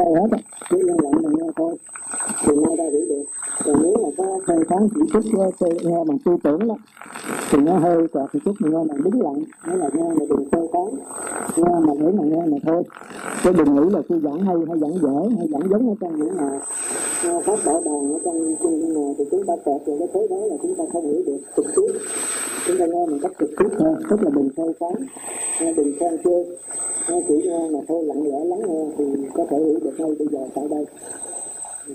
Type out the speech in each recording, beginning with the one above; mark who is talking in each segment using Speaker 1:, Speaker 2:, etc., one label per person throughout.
Speaker 1: đây hết á chỉ yên lặng mà nghe thôi. Thì nghe ta hiểu được. Còn nếu mà có hơi tháng chỉ chút, nghe bằng tư tưởng đó thì nó hơi trọt một chút mình nghe mà đứng lặng. Nghĩa là nghe mà đừng phê tán nghe mà nghĩ mà nghe mà thôi. Chứ đừng nghĩ là tôi giảng hay hay giảng dở hay giảng giống ở trong những mà pháp bảo đàn ở trong kinh này thì chúng ta kẹt vào cái thế đó là chúng ta không hiểu được trực tiếp. Chúng ta nghe một cách trực tiếp thôi tức là đừng phê tán nghe đừng khen chơi nghe chỉ mà thôi, lặng lẽ lắng nghe thì có thể hiểu được ngay bây giờ tại đây.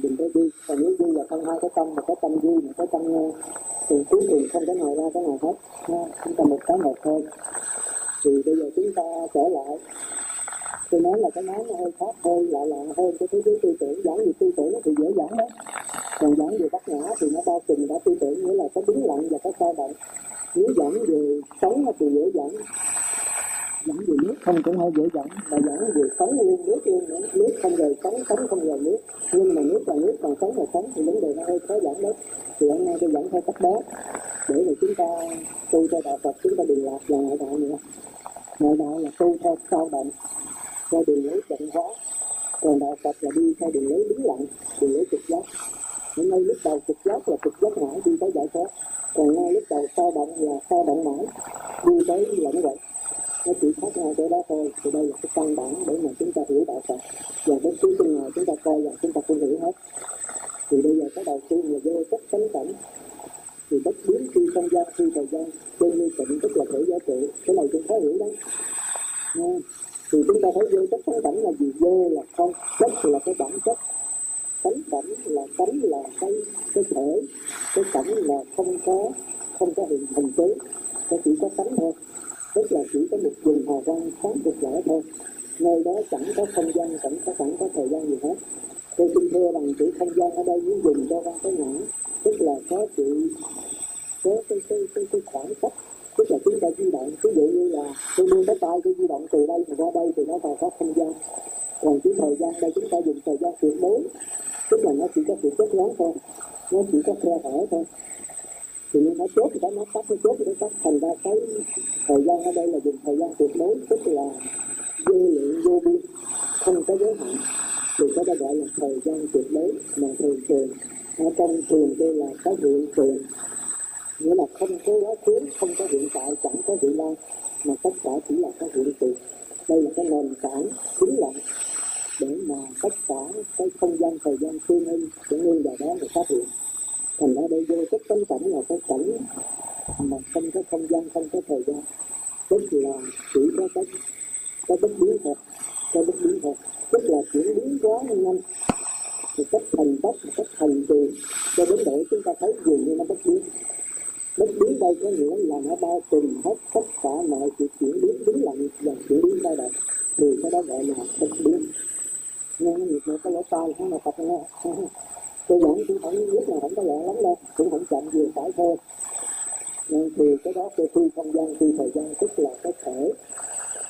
Speaker 1: Đừng có đi còn nếu vui là không hai cái tâm, mà có tâm vui mà có tâm nghe, thì cuối cùng không cái nào ra cái nào hết. Chúng ta một cái một thôi. Thì bây giờ chúng ta trở lại. Tôi nói là cái nói nó hơi khác hơi, lạ lạ hơn cái thế giới tư tưởng. Giảng về tư tưởng thì dễ giảng đó còn giảng về bát nhã thì nó bao trùm đã tư tưởng, nghĩa là có đứng lặng và có sao động. Nếu giảng về sống thì dễ giảng dẫn về nước không cũng hơi dễ dẫn mà dẫn về sống luôn nước luôn nữa nước không rời sống sống không rời nước. Nhưng mà nước là nước, còn sống là sống, thì vấn đề nó hơi khó dẫn đấy. Thì hôm nay tôi dẫn theo cách đó để mà chúng ta tu theo đạo Phật, chúng ta đừng lạc vào ngoại đạo nữa. Ngoại đạo là tu theo sao động theo đường lối chậm hóa. Còn đạo Phật là đi theo đường lối đứng lặng, đường lối trực giác. Hôm nay lúc đầu trực giác là trực giác mãi, đi tới giải thoát. Còn ngay lúc đầu sao động là sao động mãi, đi tới lẫn vậy nó chỉ khác nhau chỗ đó thôi. Thì đây là cái căn bản để mà chúng ta hiểu đạo Phật. Và đến cuối cùng là chúng ta coi rằng chúng ta không hiểu hết. Thì bây giờ cái đầu tiên là vô chất tánh cảnh. Thì bất biến khi không gian, khi thời gian trên như tịnh, tức là thể giá trị. Cái này chúng ta hiểu đấy Nha. thì chúng ta thấy vô chất tánh cảnh là gì? Vô là không chất là cái bản chất. Tánh cảnh là tánh là cái cái thể. Cái cảnh là không có không có hình hình tướng nó chỉ có tánh thôi tức là chỉ có một vùng hòa quang sáng chục rỡ thôi. Nơi đó chẳng có không gian chẳng có chẳng có thời gian gì hết. Tôi xin thưa rằng chữ không gian ở đây muốn dùng cho văn cái ngã tức là có sự có cái cái cái, cái khoảng cách. Tức là chúng ta di động. Ví dụ như là tôi đưa cái tay tôi di động từ đây mà qua đây thì nó còn có không gian. Còn cái thời gian đây chúng ta dùng thời gian tuyệt đối. Tức là nó chỉ có sự kết nối thôi. Nó chỉ có khe hở thôi thì nó chốt thì nó tắt, nó chốt thì nó tắt. Thành ra cái thời gian ở đây là dùng thời gian tuyệt đối, tức là vô lượng, vô biên, không có giới hạn. Thì cái đó gọi là thời gian tuyệt đối, mà thường thường ở trong thường đây là cái hiện tượng. Nghĩa là không có quá khứ, không có hiện tại, chẳng có vị lai mà tất cả chỉ là cái hiện tượng. Đây là cái nền tảng chính lặng để mà tất cả cái không gian thời gian tương ứng cũng như vào đó mà phát hiện thành ra đây vô cái tâm cảnh là cái cảnh mà không có không gian, không có thời gian. Tức là chỉ có cái cái bất biến thật, cái bất biến thật. Tức là chuyển biến quá nhanh. Một cách thành tốc một cách thành tường, cho đến để chúng ta thấy dường như nó bất biến. Bất biến đây có nghĩa là nó bao trùm hết tất cả mọi sự chuyển biến. Đứng lặng và chuyển biến đây đổi thì cái đó gọi là bất biến. Nghe nó ta một lỗ tai không mà tập nghe tôi nghĩ cũng không lúc nào không có lẹ lắm đâu, cũng không chậm gì phải thôi. Nên thì cái đó cái phi không gian phi thời gian, tức là cái thể.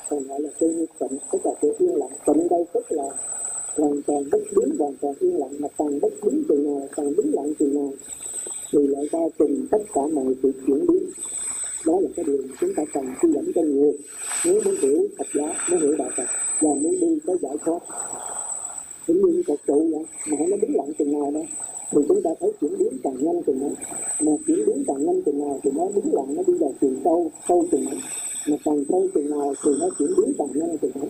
Speaker 1: Còn gọi là phi tịnh tức là sự yên lặng. Tịnh đây tức là hoàn toàn bất biến, hoàn toàn yên lặng, mà càng bất biến từ nào càng biến lặng từ nào. Thì lại ra trùm tất cả mọi sự chuyển biến, đó là cái điều chúng ta cần suy dẫn cho nhiều. Nếu muốn hiểu Phật giáo, muốn hiểu đạo Phật, và muốn đi tới giải thoát cũng như cột trụ vậy mà nó đứng lặng từng nào đây thì chúng ta thấy chuyển biến càng nhanh từng ngày. Mà chuyển biến càng nhanh từng nào thì nó đứng lặng nó đi vào chiều sâu sâu từng ngày. Mà càng sâu từng nào thì nó chuyển biến càng nhanh từng ngày.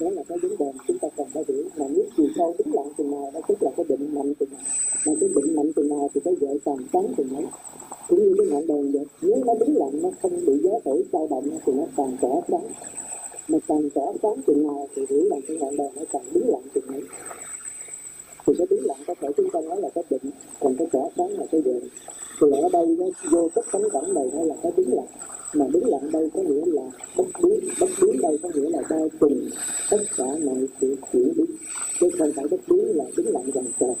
Speaker 1: Đó là cái vấn đề chúng ta cần phải hiểu. Mà nếu chiều sâu đứng lặng từng nào đó tức là cái định mạnh từng ngày. Mà cái định mạnh từng ngày thì cái vợ càng sáng từng ngày. Cũng như cái ngọn đèn vậy. Nếu nó đứng lặng nó không bị gió thổi, sao động, thì nó càng tỏa sáng mà càng tỏa sáng chừng nào thì hiểu rằng cái ngọn đèn nó càng đứng lặng chừng ấy. Thì cái đứng lặng có thể chúng ta nói là cái định, còn cái tỏa sáng là cái đèn thì ở đây nó vô tất cánh cảnh này nó là cái đứng lặng. Mà đứng lặng đây có nghĩa là bất biến bất biến đây có nghĩa là bao trùm tất cả mọi sự chuyển biến. Chứ không phải bất biến là đứng lặng dần dần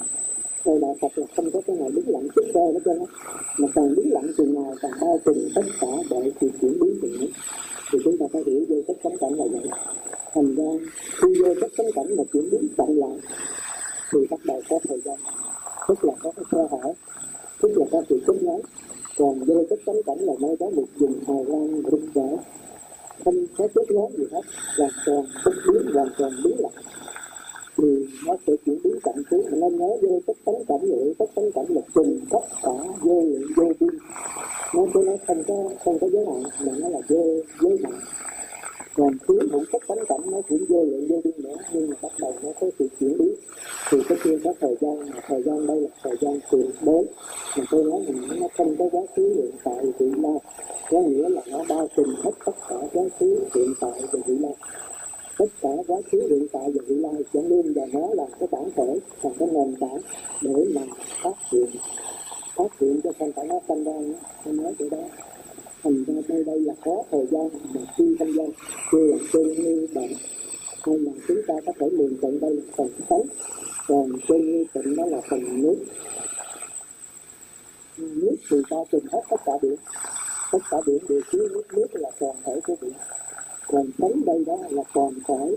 Speaker 1: Thời đạo Phật là không có cái nào đứng lặng trước đây hết trơn á. Mà càng đứng lặng chừng nào càng bao trùm tất cả mọi sự chuyển biến chừng ấy thì chúng ta phải hiểu vô tất cánh cảnh là vậy thành ra, khi vô tất cánh cảnh mà chuyển biến chậm lại, thì bắt đầu có thời gian. Tức là có cái sơ hở, tức là có sự kết nối. Còn vô tất cánh cảnh là nơi có một dùng thời gian rực rỡ. Không có kết nối gì hết, hoàn toàn bất biến, hoàn toàn biến lại thì nó sẽ chuyển biến cảm xúc nó nhớ vô tất tấn cảm lượng tất tấn cảm lực trình tất cả vô lượng vô biên. Nó chứ nó không có không có giới hạn mà nó là vô giới hạn còn thứ hữu tất tấn cảnh nó cũng vô lượng vô biên nữa nhưng mà bắt đầu nó có sự chuyển biến. Thì cái kia có thời gian mà thời gian đây là thời gian tuyệt đối, mà tôi nói mình nó không có quá khứ hiện tại vị lai có nghĩa là nó bao trùm hết tất cả quá khứ hiện tại và vị tất cả quá khứ, hiện tại và vị lai. Sẽ luôn và nó là cái bản thể là cái nền tảng để mà phát hiện phát hiện cho không phải nó sanh ra. Nữa tôi nói chỗ đó. Thành ra đây đây là có thời gian mà khi không gian chưa là chân như bạn, hay là chúng ta có thể lường tận đây là phần sống. Còn chân như cận đó là phần nước. Nước thì ta trùng hết tất cả biển. Tất cả biển đều chứa nước nước là toàn thể của biển còn sống đây đó là còn phải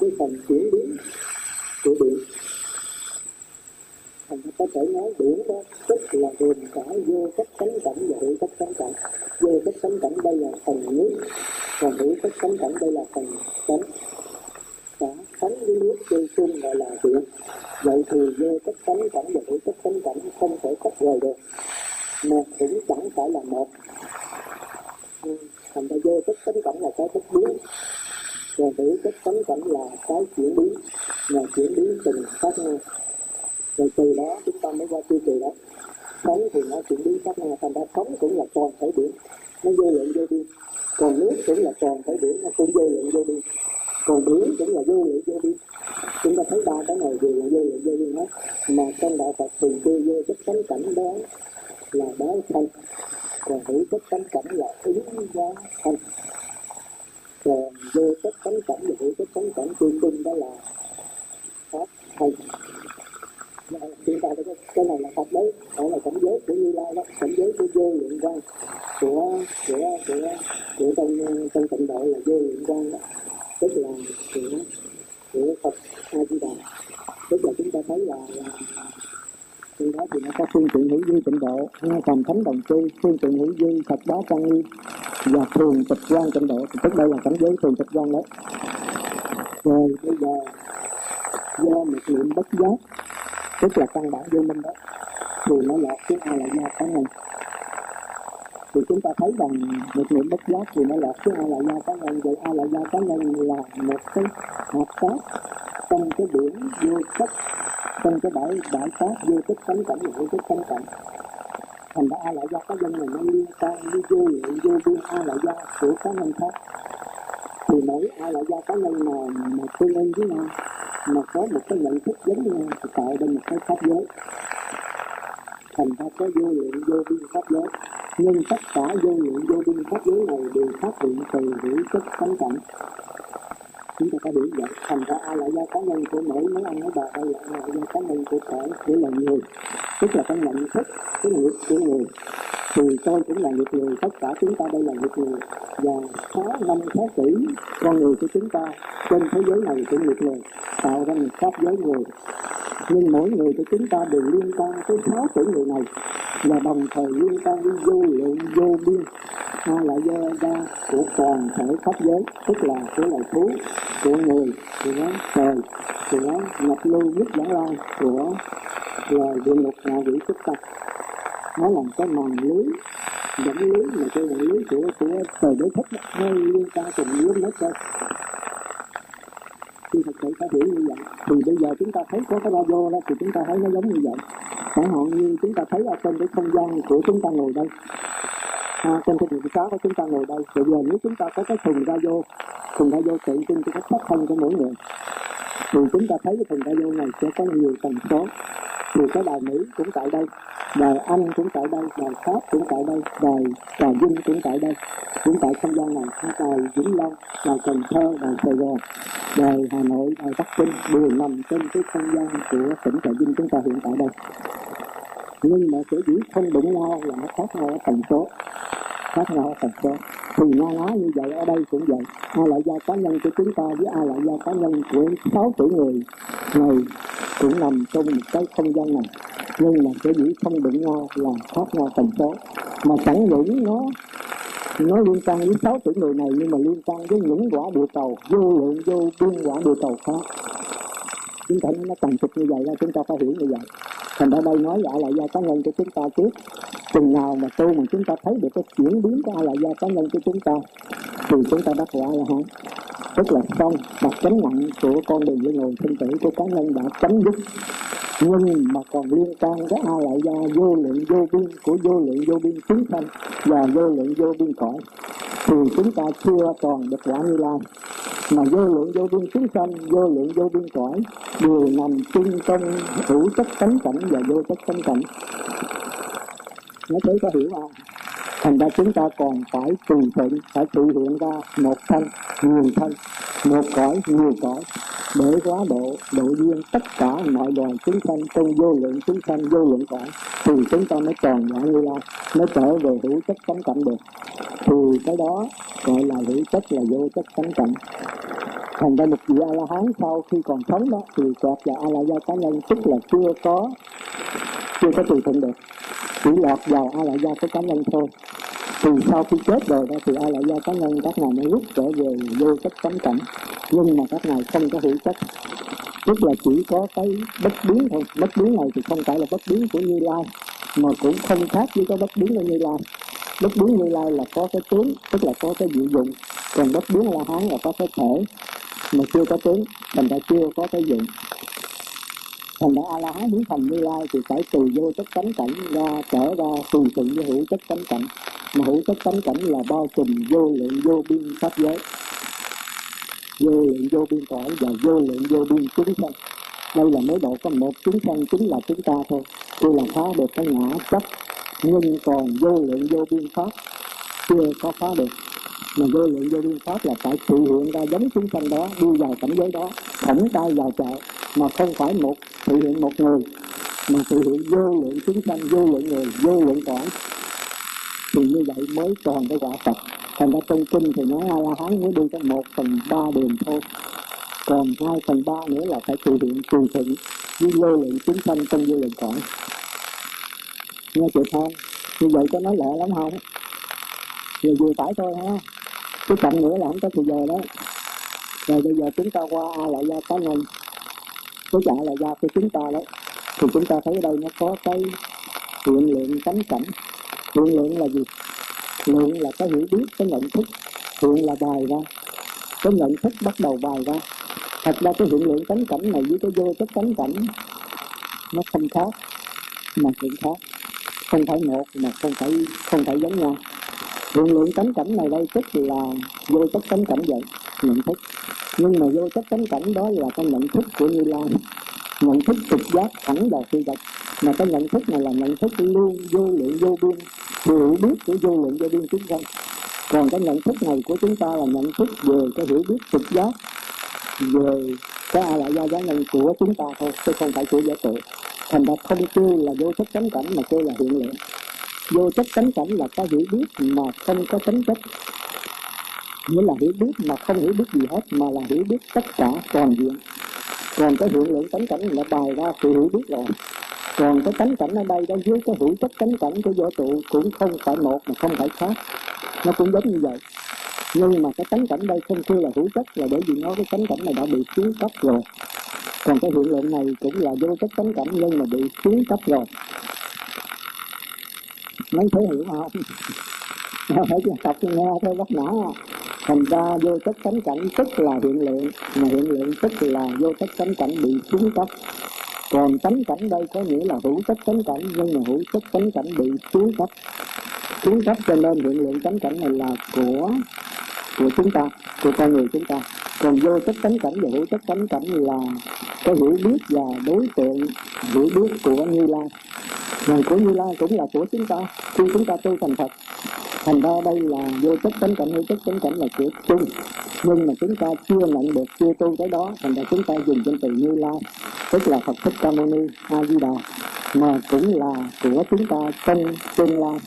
Speaker 1: cái phần chuyển biến của biển. Thành có thể nói biển đó tức là gồm cả, vô cách sánh cảnh và hữu cách sánh cảnh. Vô cách sánh cảnh đây là phần nước, còn hữu cách sánh cảnh đây là phần tánh cả tánh với nước chơi chung gọi là biển vậy thì vô cách sánh cảnh và hữu cách sánh cảnh không thể tách rời được. Một cũng chẳng phải là một thành ra vô thức tánh cảnh là cái thức biến. Và hữu thức tánh cảnh là cái chuyển biến. Mà chuyển biến từng khác nhau rồi từ đó chúng ta mới qua tiêu kỳ đó. Sống thì nó chuyển biến khác nhau thành ra sống cũng là toàn thể biển nó vô lượng vô biên. Còn nước cũng là toàn thể biển nó cũng vô lượng vô biên. Còn biển cũng là vô lượng vô biên. Chúng ta thấy ba cái này đều là vô lượng vô biên hết. Mà trong đạo Phật thường kêu vô chất tánh cảnh đó là báo thanh còn hữu tất tánh cảnh là ứng giá thành còn vô tất tánh cảnh và hữu tất tánh cảnh tương đương đó là pháp dạ, thanh hiện tại cái, cái này là thật đấy đó là cảnh giới của như lai đó cảnh giới của vô lượng quan của của của của trong trong tịnh độ là vô lượng quan đó. Tức là của của phật a di đà. Tức là chúng ta thấy là, là từ đó thì nó có phương tiện hữu dư tịnh độ thành thánh đồng cư phương tiện hữu dư thật đó trang nghiêm và thường tịch quan tịnh độ. Thì tức đây là cảnh giới thường tịch quan đấy. Rồi bây giờ, do một niệm bất giác, tức là căn bản vô minh đó thì nó lọt chứ ai là do cá nhân thì chúng ta thấy rằng một niệm bất giác thì nó là cái a la gia cá nhân, vậy a la gia cá nhân là một cái hạt cát trong cái biển vô chất, trong cái bãi bãi cát vô tích cánh cảnh, vô tích cánh cảnh. Thành ra a la gia cá nhân này nó liên quan với vô lượng, vô biên a la gia của cá nhân khác. Thì mỗi a la gia cá nhân mà mà tương ứng với nhau, mà có một cái nhận thức giống nhau thì tạo ra một cái pháp giới thành ra có vô lượng vô biên pháp giới nhưng tất cả vô lượng vô biên pháp giới này đều phát hiện từ hữu chất tánh cảnh. Chúng ta có biểu vậy. Thành ra ai là do cá nhân của mỗi mấy anh mấy bà hay là ai là do cá nhân của cả của là người. Tức là cái nhận thức cái nghiệp của người. Thì tôi cũng là nghiệp người, tất cả chúng ta đây là nghiệp người. Và sáu, năm, sáu tỷ con người của chúng ta trên thế giới này cũng nghiệp người, tạo ra một pháp giới người nhưng mỗi người của chúng ta đều liên quan tới sáu tuổi người này. Và đồng thời liên quan đến vô lượng, vô biên. Hay là do ra của toàn thể pháp giới, tức là của loài thú, của người, của trời, của nhập lưu nhất giả lai, của loài địa ngục ngạ quỷ xuất tập nó làm cái màn lưới dẫn lưới mà cái lưới của của trời đế thích nó liên quan cùng lưới nó cho khi thực sự ta hiểu như vậy thì bây giờ chúng ta thấy có cái radio đó thì chúng ta thấy nó giống như vậy. Chẳng hạn như chúng ta thấy ở trên cái không gian của chúng ta ngồi đây à, trên cái điện xá của chúng ta ngồi đây bây giờ nếu chúng ta có cái thùng radio thùng radio tự trên cái phát thanh của mỗi người. Thì chúng ta thấy cái thùng radio này sẽ có nhiều tần số thì cái đài Mỹ cũng tại đây đài Anh cũng tại đây đài Pháp cũng tại đây đài Trà Vinh cũng tại đây. Cũng tại không gian này đài Vĩnh Long đài Cần Thơ đài Sài Gòn đài Hà Nội đài Bắc Kinh đều nằm trên cái không gian của tỉnh Trà Vinh chúng ta hiện tại đây. Nhưng mà sở dĩ không đụng nhau là nó khác nhau ở tần số, khác nhau ở tần số thì na nói như vậy, ở đây cũng vậy. Ai là gia cá nhân của chúng ta với ai là gia cá nhân của sáu tuổi người này cũng nằm trong một cái không gian này. Nhưng mà cái dĩ không đụng nhau là khác nhau thành số mà chẳng những nó nó liên quan với sáu tuổi người này, nhưng mà liên quan với những quả địa cầu, vô lượng, vô biên quả địa cầu khác. Chúng ta nó cần thực như vậy là chúng ta phải hiểu như vậy thành ra đây nói về là la gia cá nhân của chúng ta trước. Chừng nào mà tu mà chúng ta thấy được cái chuyển biến của ai là gia cá nhân của chúng ta, thì chúng ta đắc quả là không tức là xong đặt chánh nặng của con đường luân hồi sinh tử của cá nhân đã chấm dứt. Nhưng mà còn liên quan với a lại gia vô lượng vô biên của vô lượng vô biên chúng sanh và vô lượng vô biên cõi. Thì chúng ta chưa còn được quả như lai. Mà vô lượng vô biên chúng sanh, vô lượng vô biên cõi đều nằm chung trong hữu chất tánh cảnh và vô chất tánh cảnh nó thấy có hiểu không? Thành ra chúng ta còn phải tùy thuận, phải tự hiện ra một thân nhiều thân một cõi, nhiều cõi. Để quá độ độ duyên, tất cả mọi loài chúng sanh trong vô lượng chúng sanh, vô lượng cõi, thì chúng ta mới tròn quả như lai, mới trở về hữu chất tánh cảnh được. Thì cái đó gọi là hữu chất là vô chất tánh cảnh. Thành ra một vị a la hán sau khi còn sống đó, thì chọt vào a la gia cá nhân tức là chưa có chưa có tùy thuận được. Chỉ lọt vào a la gia của cá nhân thôi thì sau khi chết rồi đó, thì ai lại do cá nhân các ngài mới rút trở về vô chất tánh cảnh. Nhưng mà các ngài không có hữu chất tức là chỉ có cái bất biến thôi. Bất biến này thì không phải là bất biến của như lai, mà cũng không khác với cái bất biến của như lai. Bất biến như lai là có cái tướng, tức là có cái diệu dụng. Còn bất biến la hán là có cái thể, mà chưa có tướng, thành ra chưa có cái dụng thành ra a la hán muốn thành như lai thì phải từ vô chất tánh cảnh ra trở ra tùy thuận với hữu chất tánh cảnh. Mà hữu chất tánh cảnh là bao trùm vô lượng vô biên pháp giới. Vô lượng vô biên cõi và vô lượng vô biên chúng sanh. Đây là mới độ có một chúng sanh chính là chúng ta thôi. Tôi là phá được cái ngã chấp, nhưng còn vô lượng vô biên pháp chưa có phá được. Mà vô lượng vô biên pháp là phải tự hiện ra giống chúng sanh đó, đi vào cảnh giới đó, thẳng tay vào chợ mà không phải một tự hiện một người, mà tự hiện vô lượng chúng sanh, vô lượng người, vô lượng cõi. Thì như vậy mới tròn cái quả Phật. Thành ra trong kinh thì nói a la hán mới đi có một phần ba đường thôi. Còn hai phần ba nữa là phải tự hiện tùy thuận với vô lượng chúng sanh trong vô lượng cõi. Nghe chị không? Như vậy có nói lẹ lắm không? Vừa vừa phải thôi ha. Cái cạnh nữa là không có thời giờ đó. Rồi bây giờ chúng ta qua a lại gia cá nhân cái trả là do của chúng ta đấy thì chúng ta thấy ở đây nó có cái hiện lượng tánh cảnh. Hiện lượng là gì? Lượng là cái hiểu biết, cái nhận thức. Hiện là bài ra. Cái nhận thức bắt đầu bài ra. Thật ra cái hiện lượng tánh cảnh này với cái vô chất tánh cảnh, nó không khác, mà cũng khác. Không phải một, mà không phải không phải giống nhau. Hiện lượng tánh cảnh này đây tức là vô chất tánh cảnh vậy, nhận thức nhưng mà vô chất cánh cảnh đó là cái nhận thức của như lai. Nhận thức trực giác thẳng vào phi vật. Mà cái nhận thức này là nhận thức luôn vô lượng vô biên. Hiểu biết của vô lượng vô biên chúng sanh còn cái nhận thức này của chúng ta là nhận thức về cái hiểu biết trực giác. Về cái ai lại do giá nhân của chúng ta thôi, chứ không phải của giả tự. Thành ra không kêu là vô chất cánh cảnh, mà kêu là hiện lượng vô chất cánh cảnh là có hiểu biết mà không có tính chất nghĩa là hiểu biết mà không hiểu biết gì hết, mà là hiểu biết tất cả toàn diện. Còn cái hiện lượng tánh cảnh là bài ra sự hiểu biết rồi. Còn cái tánh cảnh ở đây đó dưới cái hữu chất tánh cảnh của vũ trụ cũng không phải một mà không phải khác. Nó cũng giống như vậy. Nhưng mà cái tánh cảnh đây không kêu là hữu chất là bởi vì nó cái tánh cảnh này đã bị xuống cấp rồi. Còn cái hiện lượng này cũng là vô chất tánh cảnh nhưng mà bị xuống cấp rồi. Mấy thấy hiểu không? Phải tập nghe thôi, bắt não à thành ra vô thức tánh cảnh tức là hiện lượng, mà hiện lượng tức là vô thức tánh cảnh bị xuống cấp còn tánh cảnh đây có nghĩa là hữu thức tánh cảnh, nhưng mà hữu thức tánh cảnh bị xuống cấp xuống cấp cho nên hiện lượng tánh cảnh này là của của chúng ta, của con người chúng ta. Còn vô thức tánh cảnh và hữu thức tánh cảnh là cái hiểu biết và đối tượng, hiểu biết của như lai. Và của như lai cũng là của chúng ta, khi chúng ta tu thành phật thành ra đây là vô chất tánh cảnh hữu chất tánh cảnh là của chung. Nhưng mà chúng ta chưa nhận được, chưa tu tới đó, thành ra chúng ta dùng danh từ như lai tức là phật thích ca mâu ni, a di đà, mà cũng là của chúng ta trong tương lai.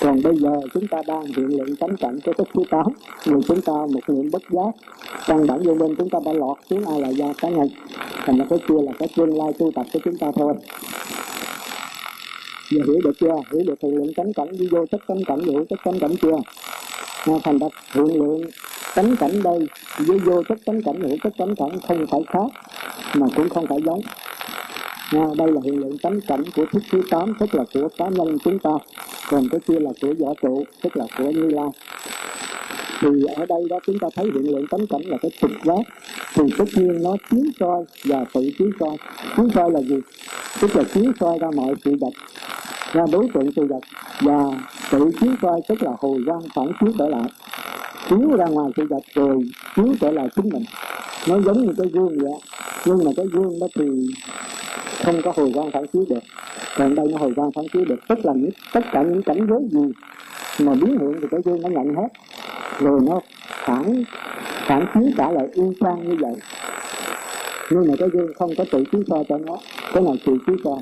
Speaker 1: Còn bây giờ chúng ta đang hiện lượng tánh cảnh cho tất thứ tám người chúng ta một niệm bất giác. Căn bản vô minh chúng ta đã lọt xuống ai là do cá nhân, thành ra cái kia là cái tương lai tu tập của chúng ta thôi giờ hiểu được chưa? Hiểu được hiện lượng tánh cảnh với vô tất tánh cảnh hiểu tất tánh cảnh chưa? À, thành đặt hiện lượng tánh cảnh đây với vô tất tánh cảnh hiểu tất tánh cảnh không phải khác mà cũng không phải giống. À, đây là hiện lượng tánh cảnh của thức thứ tám tức là của cá nhân chúng ta còn cái kia là của võ trụ tức là của như lai thì ở đây đó chúng ta thấy hiện lượng tánh cảnh là cái trực giác thì tất nhiên nó chiếu soi và tự chiếu soi. Chiếu soi là gì? Tức là chiếu soi ra mọi sự vật ra đối tượng sự vật. Và tự chiếu soi tức là hồi quang phản chiếu trở lại. Chiếu ra ngoài sự vật rồi chiếu trở lại chính mình. Nó giống như cái gương vậy nhưng mà cái gương đó thì không có hồi quang phản chiếu được. Còn đây nó hồi quang phản chiếu được. Tức là những, tất cả những cảnh giới gì mà biến hiện thì cái gương nó nhận hết rồi nó phản phản chiếu trả lại y chang như vậy. Nhưng mà cái gương không có tự chiếu soi cho nó, cái này tự chiếu soi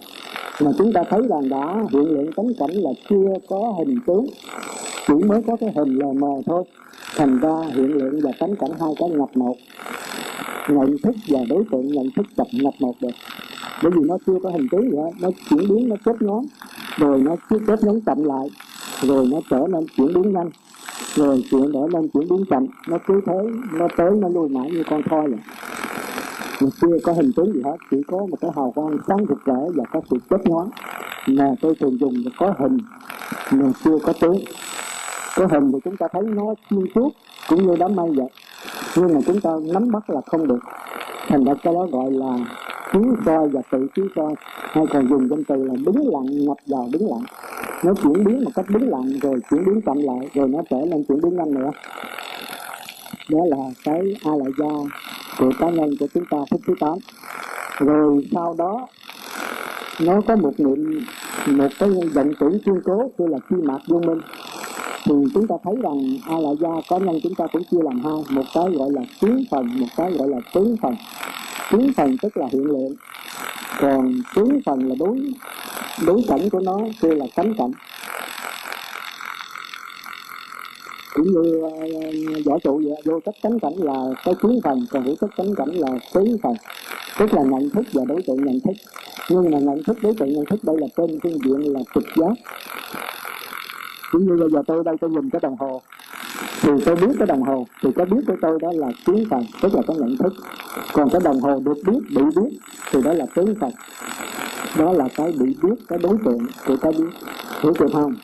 Speaker 1: mà chúng ta thấy rằng đã hiện lượng tánh cảnh là chưa có hình tướng, chỉ mới có cái hình lờ mờ thôi. Thành ra hiện lượng và tánh cảnh hai cái nhập một. Nhận thức và đối tượng nhận thức chập nhập một được. Bởi vì nó chưa có hình tướng nữa, nó chuyển biến, nó kết nối. Rồi nó kết nối chậm lại, rồi nó trở nên chuyển biến nhanh rồi chuyện để nên chuyển biến chậm, nó cứ thế, nó tới, nó lui mãi như con thoi vậy. Mà chưa có hình tướng gì hết, chỉ có một cái hào quang sáng rực rỡ và có sự chết nối mà tôi thường dùng là có hình, mà chưa có tướng. Có hình thì chúng ta thấy nó xuyên suốt, cũng như đám mây vậy. Nhưng mà chúng ta nắm bắt là không được. Thành ra cái đó gọi là chiếu soi và tự chiếu soi. Hay còn dùng danh từ là đứng lặng, nhập vào đứng lặng nó chuyển biến một cách đứng lặng rồi chuyển biến chậm lại, rồi nó trở nên chuyển biến nhanh nữa. Đó là cái a la gia của cá nhân của chúng ta phút thứ tám. Rồi sau đó, nó có một niệm, một cái vọng tưởng kiên cố tôi là chi mạc vô minh. Thì chúng ta thấy rằng a la gia cá nhân chúng ta cũng chia làm hai, một cái gọi là tướng phần, một cái gọi là tướng phần. Tướng phần tức là hiện lượng, còn tướng phần là đối đối cảnh của nó kêu là cánh cảnh. Cũng như uh, võ trụ vậy vô tất cánh cảnh là cái kiến phần còn hữu tất cánh cảnh là tướng phần tức là nhận thức và đối tượng nhận thức. Nhưng mà nhận thức đối tượng nhận thức đây là trên phương diện là trực giác. Cũng như bây giờ tôi đây tôi nhìn cái đồng hồ. Thì tôi biết cái đồng hồ thì cái biết của tôi đó là kiến phần tức là cái nhận thức. Còn cái đồng hồ được biết bị biết thì đó là tướng phần đó là cái bị biết cái đối tượng của cái biết, hiểu kịp không?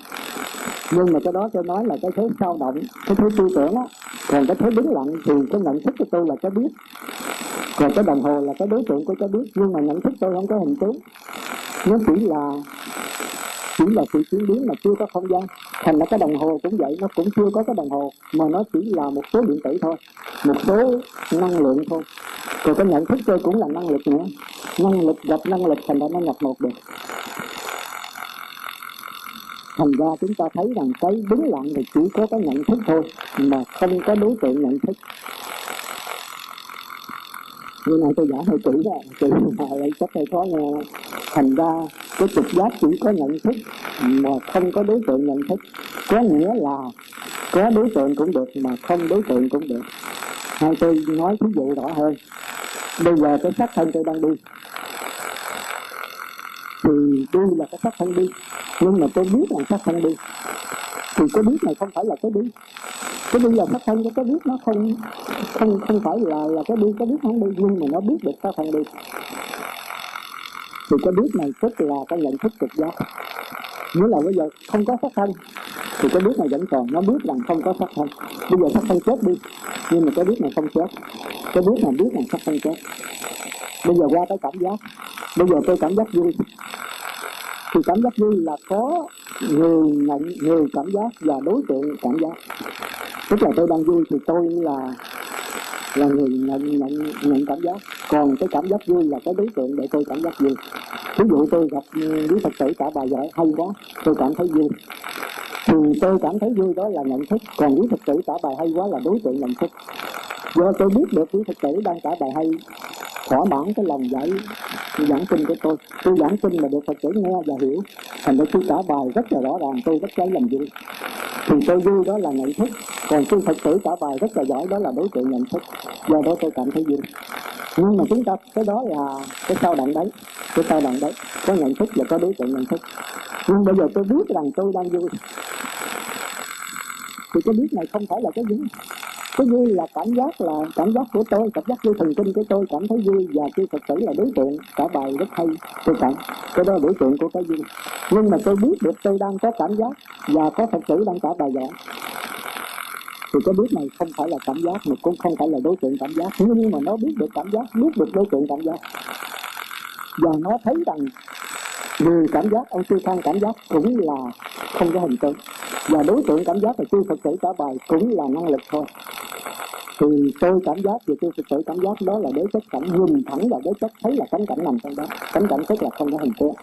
Speaker 1: Nhưng mà cái đó tôi nói là cái thế sao động, cái thế tư tưởng á, còn cái thế đứng lặng thì cái nhận thức của tôi là cái biết. Còn cái đồng hồ là cái đối tượng của cái biết, nhưng mà nhận thức tôi không có hình tướng. Nó chỉ là chỉ là sự chuyển biến mà chưa có không gian. Thành ra cái đồng hồ cũng vậy, nó cũng chưa có cái đồng hồ, mà nó chỉ là một số điện tử thôi, một số năng lượng thôi. Rồi cái nhận thức tôi cũng là năng lực nữa năng lực gặp năng lực thành ra nó nhập một được. Thành ra chúng ta thấy rằng cái đứng lặng thì chỉ có cái nhận thức thôi, mà không có đối tượng nhận thức. Như này tôi giải hơi kỹ đó, kỹ mà lại chắc hơi khó nghe. Thành ra cái trực giác chỉ có nhận thức, mà không có đối tượng nhận thức. Có nghĩa là có đối tượng cũng được, mà không đối tượng cũng được. Hay tôi nói ví dụ rõ hơn bây giờ cái sắc thân tôi đang đi. Thì đi là cái sắc thân đi. Nhưng mà tôi biết là sắc thân đi. Thì cái biết này không phải là cái đi. Cái đi là sắc thân, cái biết nó không không không phải là là cái đi, cái biết không đi. Nhưng mà nó biết được sắc thân đi. Thì cái biết này tức là cái nhận thức trực giác nghĩa là bây giờ không có sát thân thì cái biết này vẫn còn. Nó biết rằng không có sát thân bây giờ sát thân chết đi, nhưng mà cái biết này không chết. Cái biết này biết rằng sát thân chết. Bây giờ qua tới cảm giác. Bây giờ tôi cảm giác vui. Thì cảm giác vui là có người nhận, người cảm giác và đối tượng cảm giác. Tức là tôi đang vui thì tôi là là người nhận nhận nhận cảm giác. Còn cái cảm giác vui là cái đối tượng để tôi cảm giác vui. Ví dụ tôi gặp ừ, quý phật tử cả bài giỏi hay quá, tôi cảm thấy vui. Thì tôi cảm thấy vui đó là nhận thức. Còn quý phật tử cả bài hay quá là đối tượng nhận thức. Do tôi biết được quý phật tử đang cả bài hay, thỏa mãn cái lòng giải, giảng kinh của tôi. Tôi giảng kinh mà được phật tử nghe và hiểu. Thành ra tôi trả bài rất là rõ ràng, tôi rất lấy làm vui thì tôi vui, đó là nhận thức. Còn tôi phật tử trả bài rất là giỏi, đó là đối tượng nhận thức. Do đó tôi cảm thấy vui. Nhưng mà chúng ta, cái đó là cái sao động đấy, cái sao động đấy. Có nhận thức và có đối tượng nhận thức. Nhưng bây giờ tôi biết rằng tôi đang vui. Thì cái biết này không phải là cái gì cái vui là cảm giác là cảm giác của tôi, cảm giác vui thần kinh của tôi, cảm thấy vui và khi thực sự là đối tượng, cả bài rất hay, tôi cảm. Cái đó là đối tượng của cái vui. Nhưng mà tôi biết được tôi đang có cảm giác và có thật sự đang cả bài giảng. Thì cái biết này không phải là cảm giác, mà cũng không phải là đối tượng cảm giác. Nhưng mà nó biết được cảm giác, biết được đối tượng cảm giác. Và nó thấy rằng người cảm giác ông sư thăng cảm giác cũng là không có hình tướng và đối tượng cảm giác và chư phật tử cả bài cũng là năng lực thôi. Thì tôi cảm giác và tôi thực sự cảm giác đó là đối chất cảnh nhìn thẳng vào đối chất thấy là cánh cảnh nằm trong đó. Cánh cảnh tức là không có hình tướng,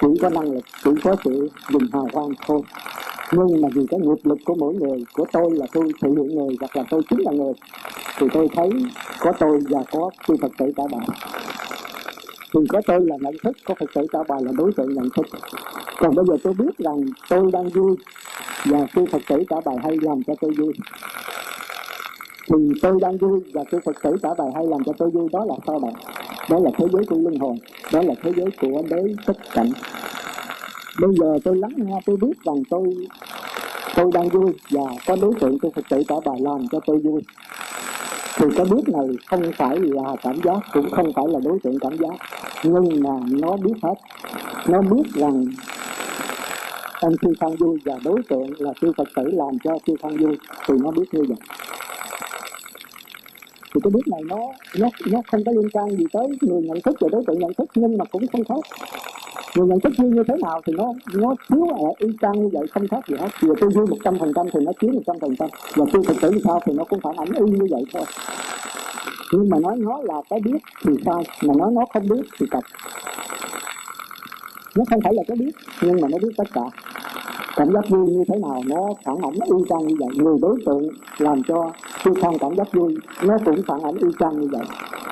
Speaker 1: chỉ có năng lực chỉ có sự dùng hào quang thôi. Nhưng mà vì cái nghiệp lực của mỗi người của tôi là tôi thể hiện người hoặc là tôi chính là người thì tôi thấy có tôi và có tôi phật tử cả bài thì có tôi là nhận thức, có phật tử cả bài là đối tượng nhận thức. Còn bây giờ tôi biết rằng tôi đang vui và chư phật tử cả bài hay làm cho tôi vui. Thì tôi đang vui và chư phật tử cả bài hay làm cho tôi vui, đó là sao bạn? Đó là thế giới của linh hồn đó là thế giới của đế tất cảnh. Bây giờ tôi lắng nghe, tôi biết rằng tôi tôi đang vui và có đối tượng của phật tử cả bài làm cho tôi vui thì cái biết này không phải là cảm giác, cũng không phải là đối tượng cảm giác. Nhưng mà nó biết hết. Nó biết rằng ông sư phan vui và đối tượng là sư phật tử làm cho sư phan vui, thì nó biết như vậy. Thì cái biết này nó nó nó không có liên quan gì tới người nhận thức và đối tượng nhận thức, nhưng mà cũng không khác người nhận thức như thế nào thì nó nó chiếu ở y chang như vậy, không khác gì hết. Vừa tôi vui một trăm phần trăm thì nó chiếu một trăm phần trăm, và tôi thực tử sao thì nó cũng phản ảnh y như vậy thôi. Nhưng mà nói nó là cái biết thì sao, mà nói nó không biết thì thật. Nó không phải là cái biết, nhưng mà nó biết tất cả cảm giác vui như thế nào nó phản ảnh y chang như vậy. Người đối tượng làm cho khi không cảm giác vui, nó cũng phản ảnh y chang như vậy.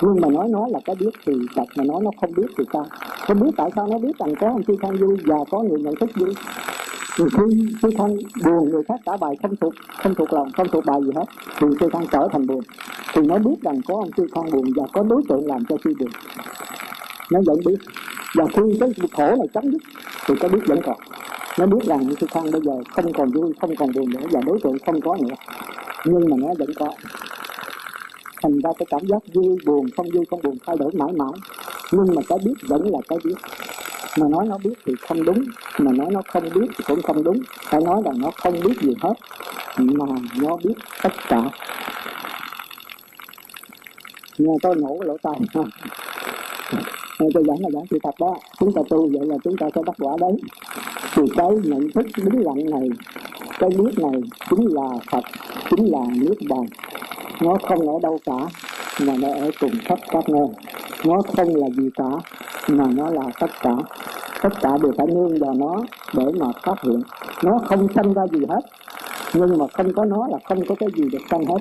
Speaker 1: Nhưng mà nói nó là cái biết thì thật, mà nói nó không biết thì sao? Không biết tại sao nó biết rằng có ông khi không vui và có người nhận thức vui? Thì khi khi thân buồn, người khác trả bài không thuộc không thuộc lòng, không thuộc bài gì hết, thì khi thân trở thành buồn. Thì nó biết rằng có ông khi phong buồn và có đối tượng làm cho khi buồn. Nó vẫn biết. Và khi cái khổ này chấm dứt, thì cái biết vẫn còn nó biết rằng sư phong bây giờ không còn vui, không còn buồn nữa, và đối tượng không có nữa. Nhưng mà nó vẫn có. Thành ra cái cảm giác vui, buồn, không vui, không buồn thay đổi mãi mãi. Nhưng mà cái biết vẫn là cái biết. Mà nói nó biết thì không đúng, mà nói nó không biết thì cũng không đúng. Phải nói là nó không biết gì hết, mà nó biết tất cả. Nghe tôi nổ cái lỗ tai. ha nghe tôi giảng là giảng sự thật đó. Chúng ta tu vậy là chúng ta sẽ bắt quả đấy thì cái nhận thức đứng lặng này, cái nước này chính là phật, chính là nước bàn. Nó không ở đâu cả, mà nó ở cùng khắp các nơi. Nó không là gì cả, mà nó là tất cả. Tất cả đều phải nương vào nó để mà phát hiện. Nó không sanh ra gì hết, nhưng mà không có nó là không có cái gì được sanh hết